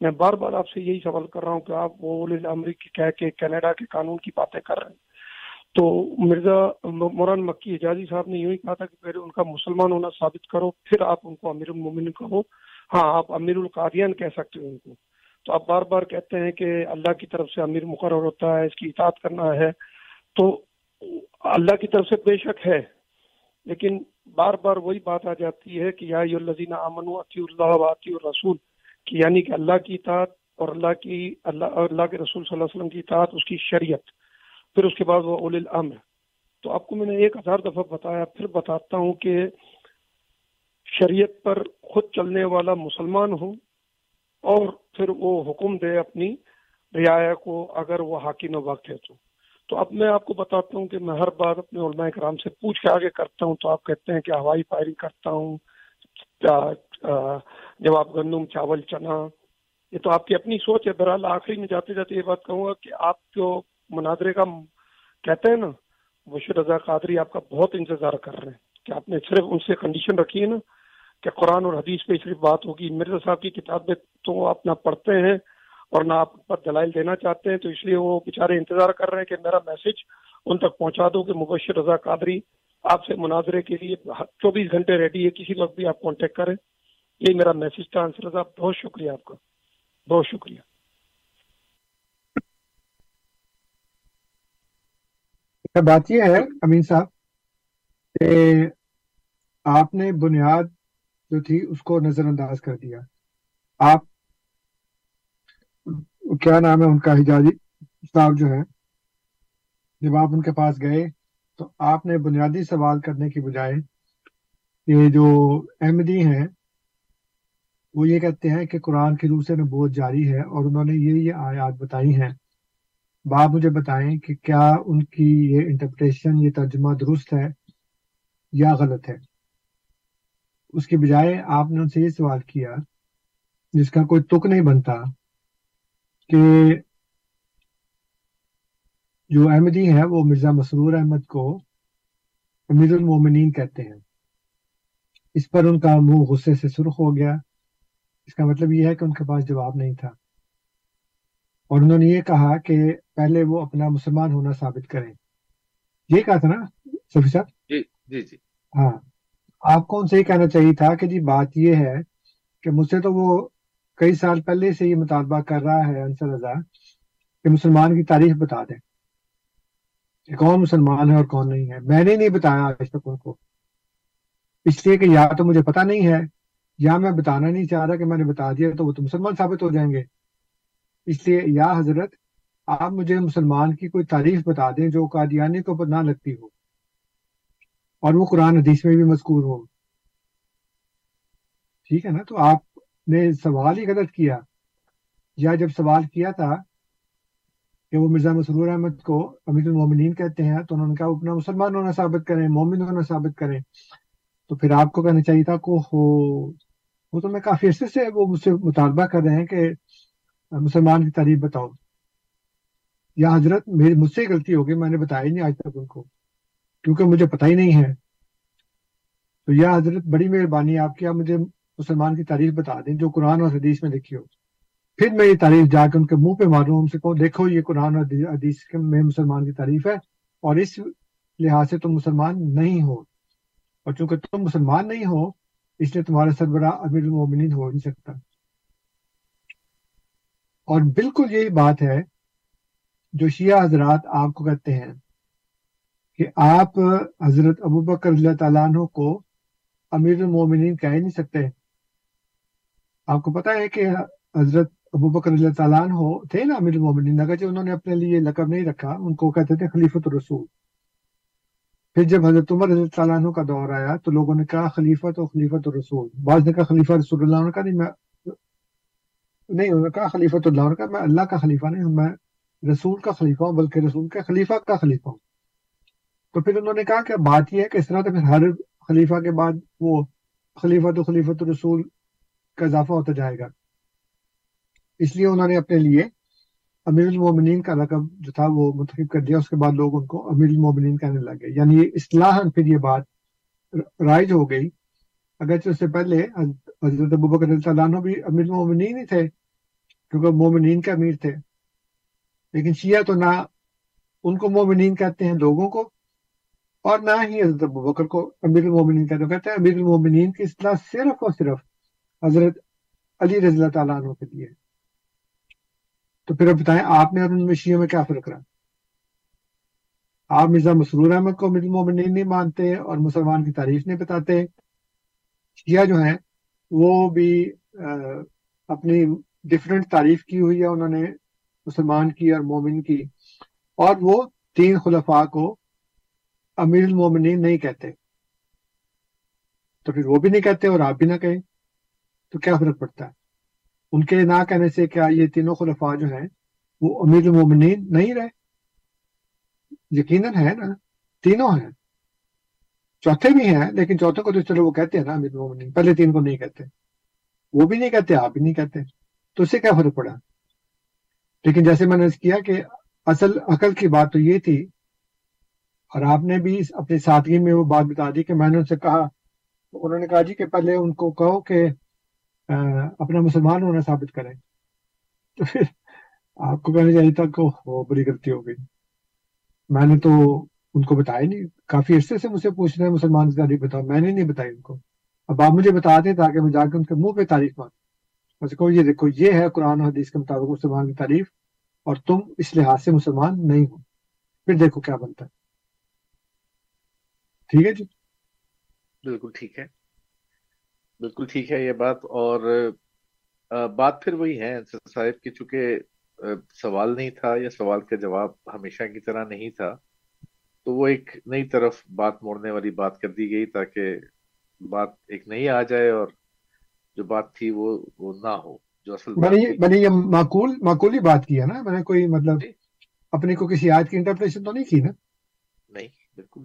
میں بار بار آپ سے یہی سوال کر رہا ہوں کہ آپ وہ امریکی کہہ کے کینیڈا کے قانون کی باتیں کر رہے ہیں۔ تو مرزا موران مکی اعجازی صاحب نے یوں ہی کہا تھا کہ پہلے ان کا مسلمان ہونا ثابت کرو، پھر آپ ان کو امیر المومن کہو۔ ہاں آپ امیر القادیان کہہ سکتے ہیں ان کو۔ تو آپ بار بار کہتے ہیں کہ اللہ کی طرف سے امیر مقرر ہوتا ہے، اس کی اطاعت کرنا ہے۔ تو اللہ کی طرف سے بے شک ہے، لیکن بار بار وہی بات آ جاتی ہے کہ یا الزین امن عطی اللہ واطی الرسول، کہ یعنی کہ اللہ کی اطاعت اور اللہ کی، اللہ اللہ کے رسول صلی اللہ علیہ وسلم کی اطاعت، اس کی شریعت۔ پھر اس کے بعد وہ اول الامر۔ تو آپ کو میں نے ایک ہزار دفعہ بتایا، پھر بتاتا ہوں کہ شریعت پر خود چلنے والا مسلمان ہو اور پھر وہ حکم دے اپنی رعایا کو اگر وہ حاکم وقت ہے تو۔ تو اب میں آپ کو بتاتا ہوں کہ میں ہر بار اپنے علماء کرام سے پوچھ کے آگے کرتا ہوں تو آپ کہتے ہیں کہ ہوائی فائرنگ کرتا ہوں جب آپ گندم، چاول، چنا۔ یہ تو آپ کی اپنی سوچ ہے۔ بہرحال آخری میں جاتے جاتے یہ بات کہوں گا کہ آپ جو مناظرے کا کہتے ہیں نا بشیر رضا قادری آپ کا بہت انتظار کر رہے ہیں۔ کہ آپ نے صرف ان سے کنڈیشن رکھی ہے نا۔ کہ قرآن اور حدیث پہ صرف بات ہوگی۔ مرزا صاحب کی کتابیں تو آپ نہ پڑھتے ہیں اور نہ آپ پر دلائل دینا چاہتے ہیں، تو اس لیے وہ بیچارے انتظار کر رہے ہیں کہ میرا میسج ان تک پہنچا دو کہ مبشر رضا قادری آپ سے مناظرے کے لیے چوبیس گھنٹے ریڈی ہے، کسی وقت بھی آپ کانٹیکٹ کریں۔ یہ میرا میسج تھا، انصر رضا، بہت شکریہ آپ کا۔ بہت شکریہ۔ بات یہ ہے امین صاحب کہ آپ نے بنیاد جو تھی، اس کو نظر انداز کر دیا۔ آپ، کیا نام ہے ان کا حجازی صاحب جو ہے جب آپ ان کے پاس گئے تو آپ نے بنیادی سوال کرنے کی بجائے یہ جو احمدی ہیں، وہ یہ کہتے ہیں کہ قرآن کی روح سے نبوت جاری ہے اور انہوں نے یہ یہ آیات بتائی ہیں۔ باپ مجھے بتائیں کہ کیا ان کی یہ انٹرپریشن یہ ترجمہ درست ہے یا غلط ہے؟ اس کی بجائے آپ نے ان سے یہ سوال کیا جس کا کوئی تک نہیں بنتا کہ جو احمدی ہیں وہ مرزا مسرور احمد کو امیر المومنین کہتے ہیں۔ اس پر ان کا منہ غصے سے سرخ ہو گیا۔ اس کا مطلب یہ ہے کہ ان کے پاس جواب نہیں تھا۔ اور انہوں نے یہ کہا کہ پہلے وہ اپنا مسلمان ہونا ثابت کریں۔ یہ کہا تھا نا صاحب؟ جی جی جی۔ ہاں۔ آپ کو ان سے یہ کہنا چاہیے تھا کہ جی بات یہ ہے کہ مجھ سے تو وہ کئی سال پہلے سے یہ مطالبہ کر رہا ہے انصر رضا کہ مسلمان کی تاریخ بتا دیں کہ کون مسلمان ہے اور کون نہیں ہے۔ میں نے نہیں بتایا آج تک ان کو۔ اس لیے کہ یا تو مجھے پتا نہیں ہے، یا میں بتانا نہیں چاہ رہا کہ میں نے بتا دیا تو وہ تو مسلمان ثابت ہو جائیں گے۔ اس لیے یا حضرت، آپ مجھے مسلمان کی کوئی تعریف بتا دیں جو قادیانی کو نہ لگتی ہو۔ اور وہ قرآن حدیث میں بھی مذکور ہو ٹھیک ہے نا؟ تو آپ نے سوال ہی غلط کیا۔ یا جب سوال کیا تھا کہ وہ مرزا مسرور احمد کو امیر المومنین کہتے ہیں، تو انہوں نے کہا اپنا مسلمان ہونا ثابت کریں، مومن ہونا ثابت کریں۔ تو پھر آپ کو کہنا چاہیے تھا کو ہو وہ تو میں کافی عرصے سے وہ مجھ سے مطالبہ کر رہے ہیں کہ مسلمان کی تعریف بتاؤ۔ یا حضرت میری مجھ سے غلطی ہوگی، میں نے بتایا نہیں آج تک ان کو۔ کیونکہ مجھے پتہ ہی نہیں ہے۔ تو یا حضرت، بڑی مہربانی آپ کی آپ مجھے مسلمان کی تعریف بتا دیں جو قرآن اور حدیث میں لکھی ہو۔ پھر میں یہ تعریف جا کے ان کے منہ پہ ماروں، ان سے کہوں، دیکھو یہ قرآن اور حدیث میں مسلمان کی تعریف ہے اور اس لحاظ سے تم مسلمان نہیں ہو۔ اور چونکہ تم مسلمان نہیں ہو، اس لیے تمہارا سربراہ امیر المومنین ہو نہیں سکتا۔ اور بالکل یہی بات ہے جو شیعہ حضرات آپ کو کہتے ہیں۔ کہ آپ حضرت ابو بکر اللہ تعالیٰ عنہ کو امیر المومنین کہہ نہیں سکتے؟ آپ کو پتا ہے کہ حضرت ابو بکر اللہ تعالیٰ عنہ تھے نا امیر المومنین، اگرچہ انہوں نے اپنے لیے لقب نہیں رکھا، ان کو کہتے تھے خلیفت الرسول۔ پھر جب حضرت عمر رضی اللہ عنہ کا دور آیا تو لوگوں نے کہا خلیفت و خلیفت الرسول۔ بعض نے کہا خلیفہ رسول اللہ عنہ کا نہیں، میں نہیں، انہوں نے کہا خلیفت اللہ عنہ کا میں اللہ کا خلیفہ نہیں ہوں میں رسول کا خلیفہ ہوں، بلکہ رسول کے خلیفہ کا خلیفہ ہوں۔ تو پھر انہوں نے کہا کہ بات یہ ہے کہ اس طرح تو پھر ہر خلیفہ کے بعد وہ خلیفت و خلیفت الرسول کا اضافہ ہوتا جائے گا۔ اس لیے انہوں نے اپنے لیے امیر المومنین کا لقب جو تھا وہ منتخب کر دیا، اس کے بعد لوگ ان کو امیر المومنین کہنے لگے یعنی یہ اصلاح پھر یہ بات رائج ہو گئی۔ اگرچہ اس سے پہلے حضرت ابو بکر عنہ بھی امیر المومنین ہی تھے، کیونکہ مومنین کے امیر تھے۔ لیکن شیعہ تو نہ ان کو مومنین کہتے ہیں، لوگوں کو۔ اور نہ ہی حضرت ابو بکر کو امیر المومنین کہتے ہیں کہتے ہیں امیر المومنین کی اصلاح صرف اور صرف حضرت علی رضی اللہ تعالیٰ عنہ کے لیے تو پھر اب بتائیں، آپ نے اور ان میں شیعوں میں کیا فرق رہا؟ آپ مرزا مسرور احمد کو امیر المومنین نہیں مانتے اور مسلمان کی تعریف نہیں بتاتے۔ شیعہ جو ہیں، وہ بھی اپنی ڈفرینٹ تعریف کی ہوئی ہے، انہوں نے مسلمان کی اور مومن کی۔ اور وہ تین خلفاء کو امیر المومنین نہیں کہتے۔ تو پھر وہ بھی نہیں کہتے اور آپ بھی نہ کہیں۔ تو کیا فرق پڑتا ہے؟ ان کے نہ کہنے سے کیا یہ تینوں خلفاء جو ہیں، وہ امیر المومنین نہیں رہے؟ یقیناً ہے نا، تینوں ہیں۔ چوتھے بھی ہیں، لیکن چوتھے کو تو چلو وہ کہتے ہیں نا امیر المومنین۔ پہلے تین کو نہیں کہتے۔ وہ بھی نہیں کہتے، آپ بھی نہیں کہتے۔ تو اس سے کیا فرق پڑا؟ لیکن جیسے میں نے کیا کہ اصل عقل کی بات تو یہ تھی اور آپ نے بھی اپنی سادگی میں وہ بات بتا دی کہ میں نے ان سے کہا انہوں نے کہا جی کہ پہلے ان کو کہو کہ اپنا مسلمان ہونا ثابت کریں۔ تو پھر آپ کو کہنا چاہیے تھا کہ وہ بڑی غلطی ہو گئی۔ میں نے تو ان کو بتایا نہیں۔ کافی عرصے سے مجھ سے پوچھ رہے ہیں مسلمان کی تاریخ بتاؤ۔ میں نے نہیں بتائی ان کو۔ اب آپ مجھے بتا دیں تاکہ میں جا کے ان کے منہ پہ تعریف مانوں۔ بس کہو یہ دیکھو، یہ ہے قرآن و حدیث کے مطابق مسلمان کی تعریف اور تم اس لحاظ سے مسلمان نہیں ہو۔ پھر دیکھو کیا بنتا ہے۔ ٹھیک ہے جی؟ بالکل ٹھیک ہے۔ بالکل ٹھیک ہے یہ بات اور بات پھر وہی ہے صاحب کی چونکہ سوال نہیں تھا یا سوال کا جواب ہمیشہ کی طرح نہیں تھا تو وہ ایک نئی طرف بات موڑنے والی بات کر دی گئی تاکہ بات ایک نئی آ جائے اور جو بات تھی وہ وہ نہ ہو جو اصل میں نے یہ معقول معقولی بات کی ہے نا میں نے کوئی مطلب جی۔ اپنے کو کسی آج کی انٹرپریشن تو نہیں کی نا؟ نہیں۔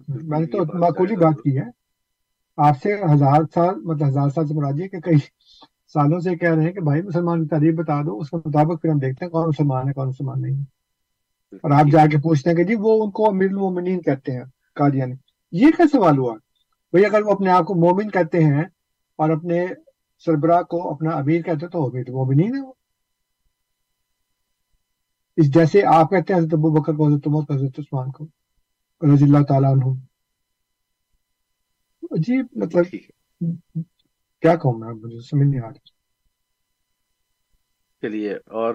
میں نے تو معقولی بات کی ہے۔ آپ سے ہزار سال مطلب ہزار سال سے مراد یہ کہ کئی سالوں سے کہہ رہے ہیں کہ بھائی مسلمان کی تعریف بتا دو اس کے مطابق پھر ہم دیکھتے ہیں کون مسلمان ہے کون مسلمان نہیں اور آپ جا کے پوچھتے ہیں کہ جی وہ ان کو امیر المومنین کہتے ہیں قادیانی یہ کیا سوال ہوا؟ بھائی اگر وہ اپنے آپ کو مومن کہتے ہیں اور اپنے سربراہ کو اپنا امیر کہتے ہیں تو وہ تو مومنین ہے وہ۔ اس جیسے آپ کہتے ہیں حضرت ابو بکر کو حضرت عمر کو حضرت عثمان کو۔ رضی اللہ تعالیٰ عنہ۔ عجیب مطلب کیا کہوں میں مجھے سمجھ نہیں آ رہا چلیے اور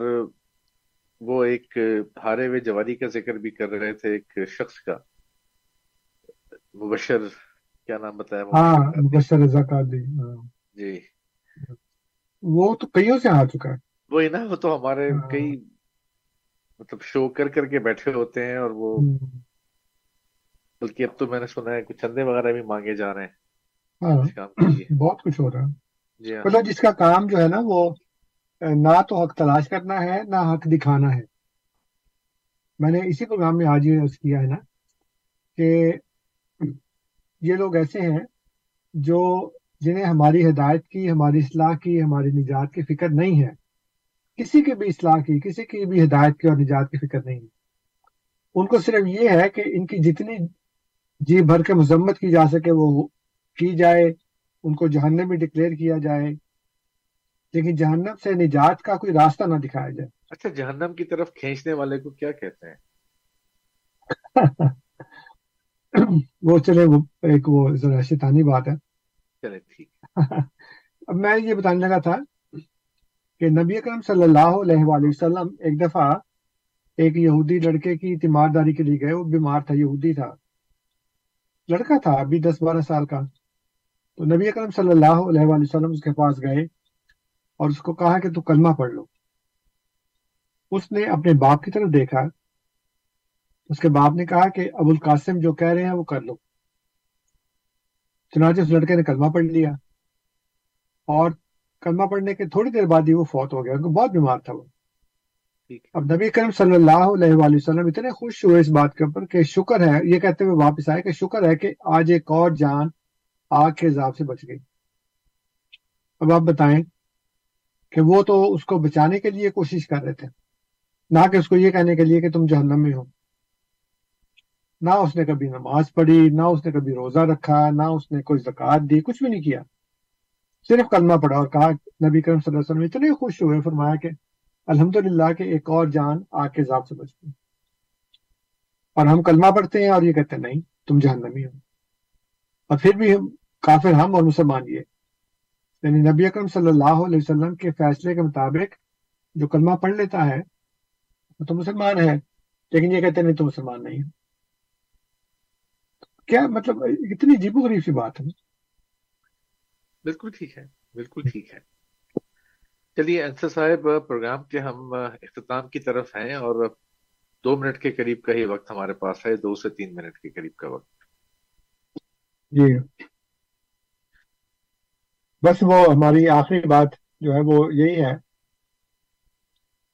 وہ ایک ہارے ہوئے جواری کا ذکر بھی کر رہے تھے ایک شخص کا۔ مبشر کیا نام بتایا؟ ہاں مبشر رضا قادری ہاں۔ جی۔ وہ تو کئیوں سے آ چکا ہے؟ وہی نا وہ تو ہمارے ہاں۔ کئی مطلب شو کر کر کے بیٹھے ہوتے ہیں اور وہ بلکہ اب تو میں نے سنا ہے کچھ چندے وغیرہ بھی مانگے جا رہے ہیں۔ ہاں۔ بہت کچھ ہو رہا ہے۔ جی ہاں۔ جس کا کام جو ہے نا وہ نہ تو حق تلاش کرنا ہے نہ حق دکھانا ہے۔ میں نے اسی پروگرام میں آج یہ کیا ہے نا کہ یہ لوگ ایسے ہیں جو جنہیں ہماری ہدایت کی ہماری اصلاح کی ہماری نجات کی فکر نہیں ہے۔ کسی کی بھی اصلاح کی کسی کی بھی ہدایت کی اور نجات کی فکر نہیں ہے۔ ان کو صرف یہ ہے کہ ان کی جتنی جی بھر کے مذمت کی جا سکے وہ کی جائے ان کو جہنم میں ڈکلیئر کیا جائے۔ لیکن جہنم سے نجات کا کوئی راستہ نہ دکھایا جائے۔ اچھا جہنم کی طرف کھینچنے والے کو کیا کہتے ہیں؟ وہ چلے وہ ایک وہ ذرا شیطانی بات ہے۔ چلے ٹھیک۔ اب میں یہ بتانے لگا تھا کہ نبی اکرم صلی اللہ علیہ وآلہ وسلم ایک دفعہ ایک یہودی لڑکے کی تیمارداری کے لیے گئے۔ وہ بیمار تھا یہودی تھا۔ لڑکا تھا ابھی دس بارہ سال کا۔ تو نبی اکرم صلی اللہ علیہ وآلہ وسلم اس کے پاس گئے اور اس کو کہا کہ تو کلمہ پڑھ لو۔ اس نے اپنے باپ کی طرف دیکھا۔ اس کے باپ نے کہا کہ ابو القاسم جو کہہ رہے ہیں وہ کر لو۔ چنانچہ اس لڑکے نے کلمہ پڑھ لیا اور کلمہ پڑھنے کے تھوڑی دیر بعد ہی وہ فوت ہو گیا۔ ان کو بہت بیمار تھا وہ۔ اب نبی کرم صلی اللہ علیہ وآلہ وسلم اتنے خوش ہوئے اس بات کے اوپر کہ شکر ہے، یہ کہتے ہوئے واپس آئے کہ شکر ہے کہ آج ایک اور جان آگ کے عذاب سے بچ گئی۔ اب آپ بتائیں کہ وہ تو اس کو بچانے کے لیے کوشش کر رہے تھے، نہ کہ اس کو یہ کہنے کے لیے کہ تم جہنم میں ہو۔ نہ اس نے کبھی نماز پڑھی، نہ اس نے کبھی روزہ رکھا، نہ اس نے کوئی زکوٰۃ دی، کچھ بھی نہیں کیا۔ صرف کلمہ پڑھا اور کہا، نبی کرم صلی اللہ علیہ وسلم اتنے خوش ہوئے، فرمایا کہ الحمدللہ کہ ایک اور جان آگ کے ذات سے بچ گئی۔ اور ہم کلمہ پڑھتے ہیں اور یہ کہتے ہیں، نہیں، تم جہنمی ہو۔ اور پھر بھی ہم کافر، ہم اور مسلمان یہ۔ یعنی نبی اکرم صلی اللہ علیہ وسلم کے فیصلے کے مطابق جو کلمہ پڑھ لیتا ہے، وہ تو مسلمان ہے، لیکن یہ کہتے ہیں، نہیں تو مسلمان نہیں ہو۔ کیا مطلب اتنی جیب و غریب سی بات ہے۔ بالکل ٹھیک ہے، بالکل ٹھیک ہے۔ چلیے، انصر صاحب، پروگرام کے ہم، اختتام کی طرف ہیں اور دو منٹ کے قریب کا ہی وقت ہمارے پاس ہے، دو سے تین منٹ کے قریب کا وقت۔ جی۔ بس وہ ہماری آخری بات جو ہے وہ یہی ہے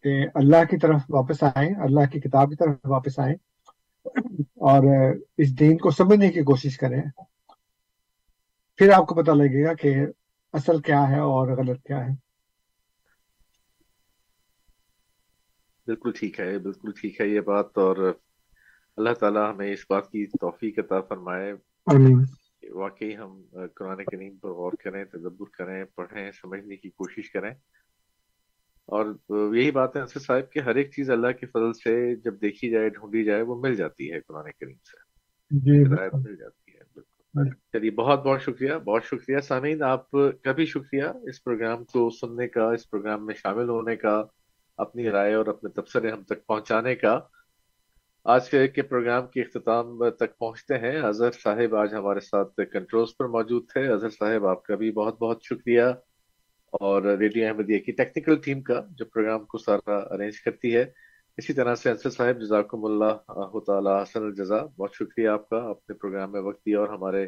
کہ اللہ کی طرف واپس آئیں، اللہ کی کتاب کی طرف واپس آئیں اور اس دین کو سمجھنے کی کوشش کریں۔ پھر آپ کو پتہ لگے گا کہ اصل کیا ہے اور غلط کیا ہے۔ بالکل ٹھیک ہے بالکل ٹھیک ہے یہ بات اور اللہ تعالیٰ ہمیں اس بات کی توفیق عطا فرمائے آمین۔ واقعی ہم قرآن کریم پر غور کریں تدبر کریں پڑھیں سمجھنے کی کوشش کریں۔ اور یہی بات ہے انصر صاحب کہ ہر ایک چیز اللہ کے فضل سے جب دیکھی جائے ڈھونڈی جائے وہ مل جاتی ہے قرآن کریم سے۔ جی مل جاتی ہے بالکل۔ چلیے بہت بہت شکریہ بہت شکریہ۔ سامعین آپ کا بھی شکریہ اس پروگرام کو سننے کا اس پروگرام میں شامل ہونے کا۔ اپنی رائے اور اپنے تبصرے ہم تک پہنچانے کا۔ آج کے پروگرام کے اختتام تک پہنچتے ہیں۔ اظہر صاحب آج ہمارے ساتھ کنٹرولز پر موجود تھے۔ اظہر صاحب، آپ کا بھی بہت بہت شکریہ۔ اور ریڈیو احمدیہ کی ٹیکنیکل ٹیم کا جو پروگرام کو سارا ارینج کرتی ہے۔ اسی طرح سے انصر صاحب، جزاکم اللہ تعالیٰ حسن الجزا بہت شکریہ آپ کا۔ اپنے پروگرام میں وقت دیا اور ہمارے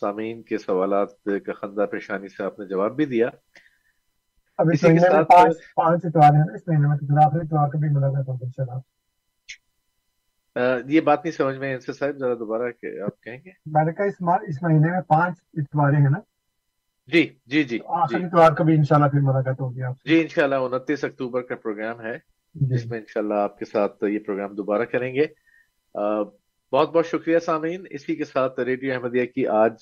سامعین کے سوالات کا خندہ پیشانی سے آپ نے جواب بھی دیا۔ کے ساتھ پانچ اتوار ہیں اس مہینے میں تو آخری اتوار کا بھی ملاقات ہوگی انشاءاللہ۔ یہ بات نہیں سمجھ میں انصر صاحب ذرا دوبارہ کہ آپ کہیں گے؟ میں نے کہا اس مہینے میں پانچ اتوارے ہیں نا؟ جی جی جی آخری اتوار کا بھی انشاءاللہ پھر ملاقات ہوگی آپ جی انشاءاللہ انتیس اکتوبر کا پروگرام ہے جس میں انشاءاللہ آپ کے ساتھ یہ پروگرام دوبارہ کریں گے۔ بہت بہت شکریہ سامعین۔ اسی کے ساتھ ریڈیو احمدیہ کی آج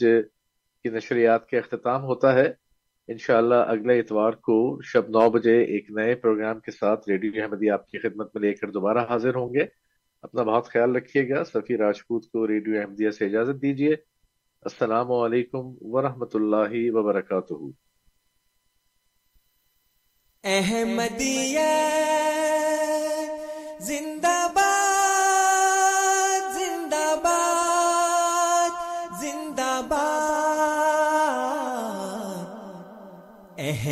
کی نشریات کا اختتام ہوتا ہے۔ انشاءاللہ اگلے اتوار کو شب نو بجے ایک نئے پروگرام کے ساتھ ریڈیو احمدیہ آپ کی خدمت میں لے کر دوبارہ حاضر ہوں گے۔ اپنا بہت خیال رکھیے گا۔ سفیر راجپوت کو ریڈیو احمدیہ سے اجازت دیجیے۔ السلام علیکم ورحمۃ اللہ وبرکاتہ۔ احمدیہ زندہ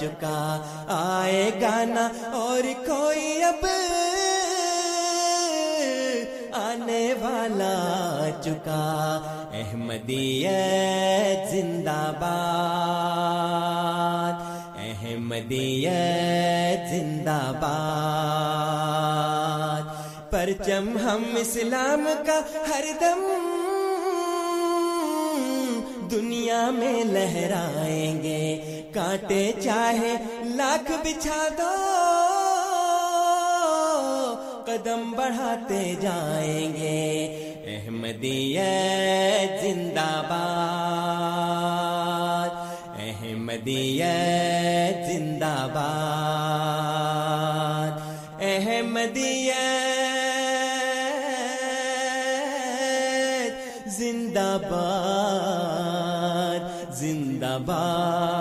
چکا آئے گانا اور کوئی اب آنے والا چکا احمدیت زندہ باد۔ احمدیت زندہ باد۔ پرچم ہم اسلام کا ہر دم دنیا میں لہرائیں گے۔ کانٹے چاہے لاکھ بچھا دو۔ قدم بڑھاتے جائیں گے۔ احمدیت زندہ باد۔ احمدیت زندہ باد۔ احمدیت زندہ باد۔ زندہ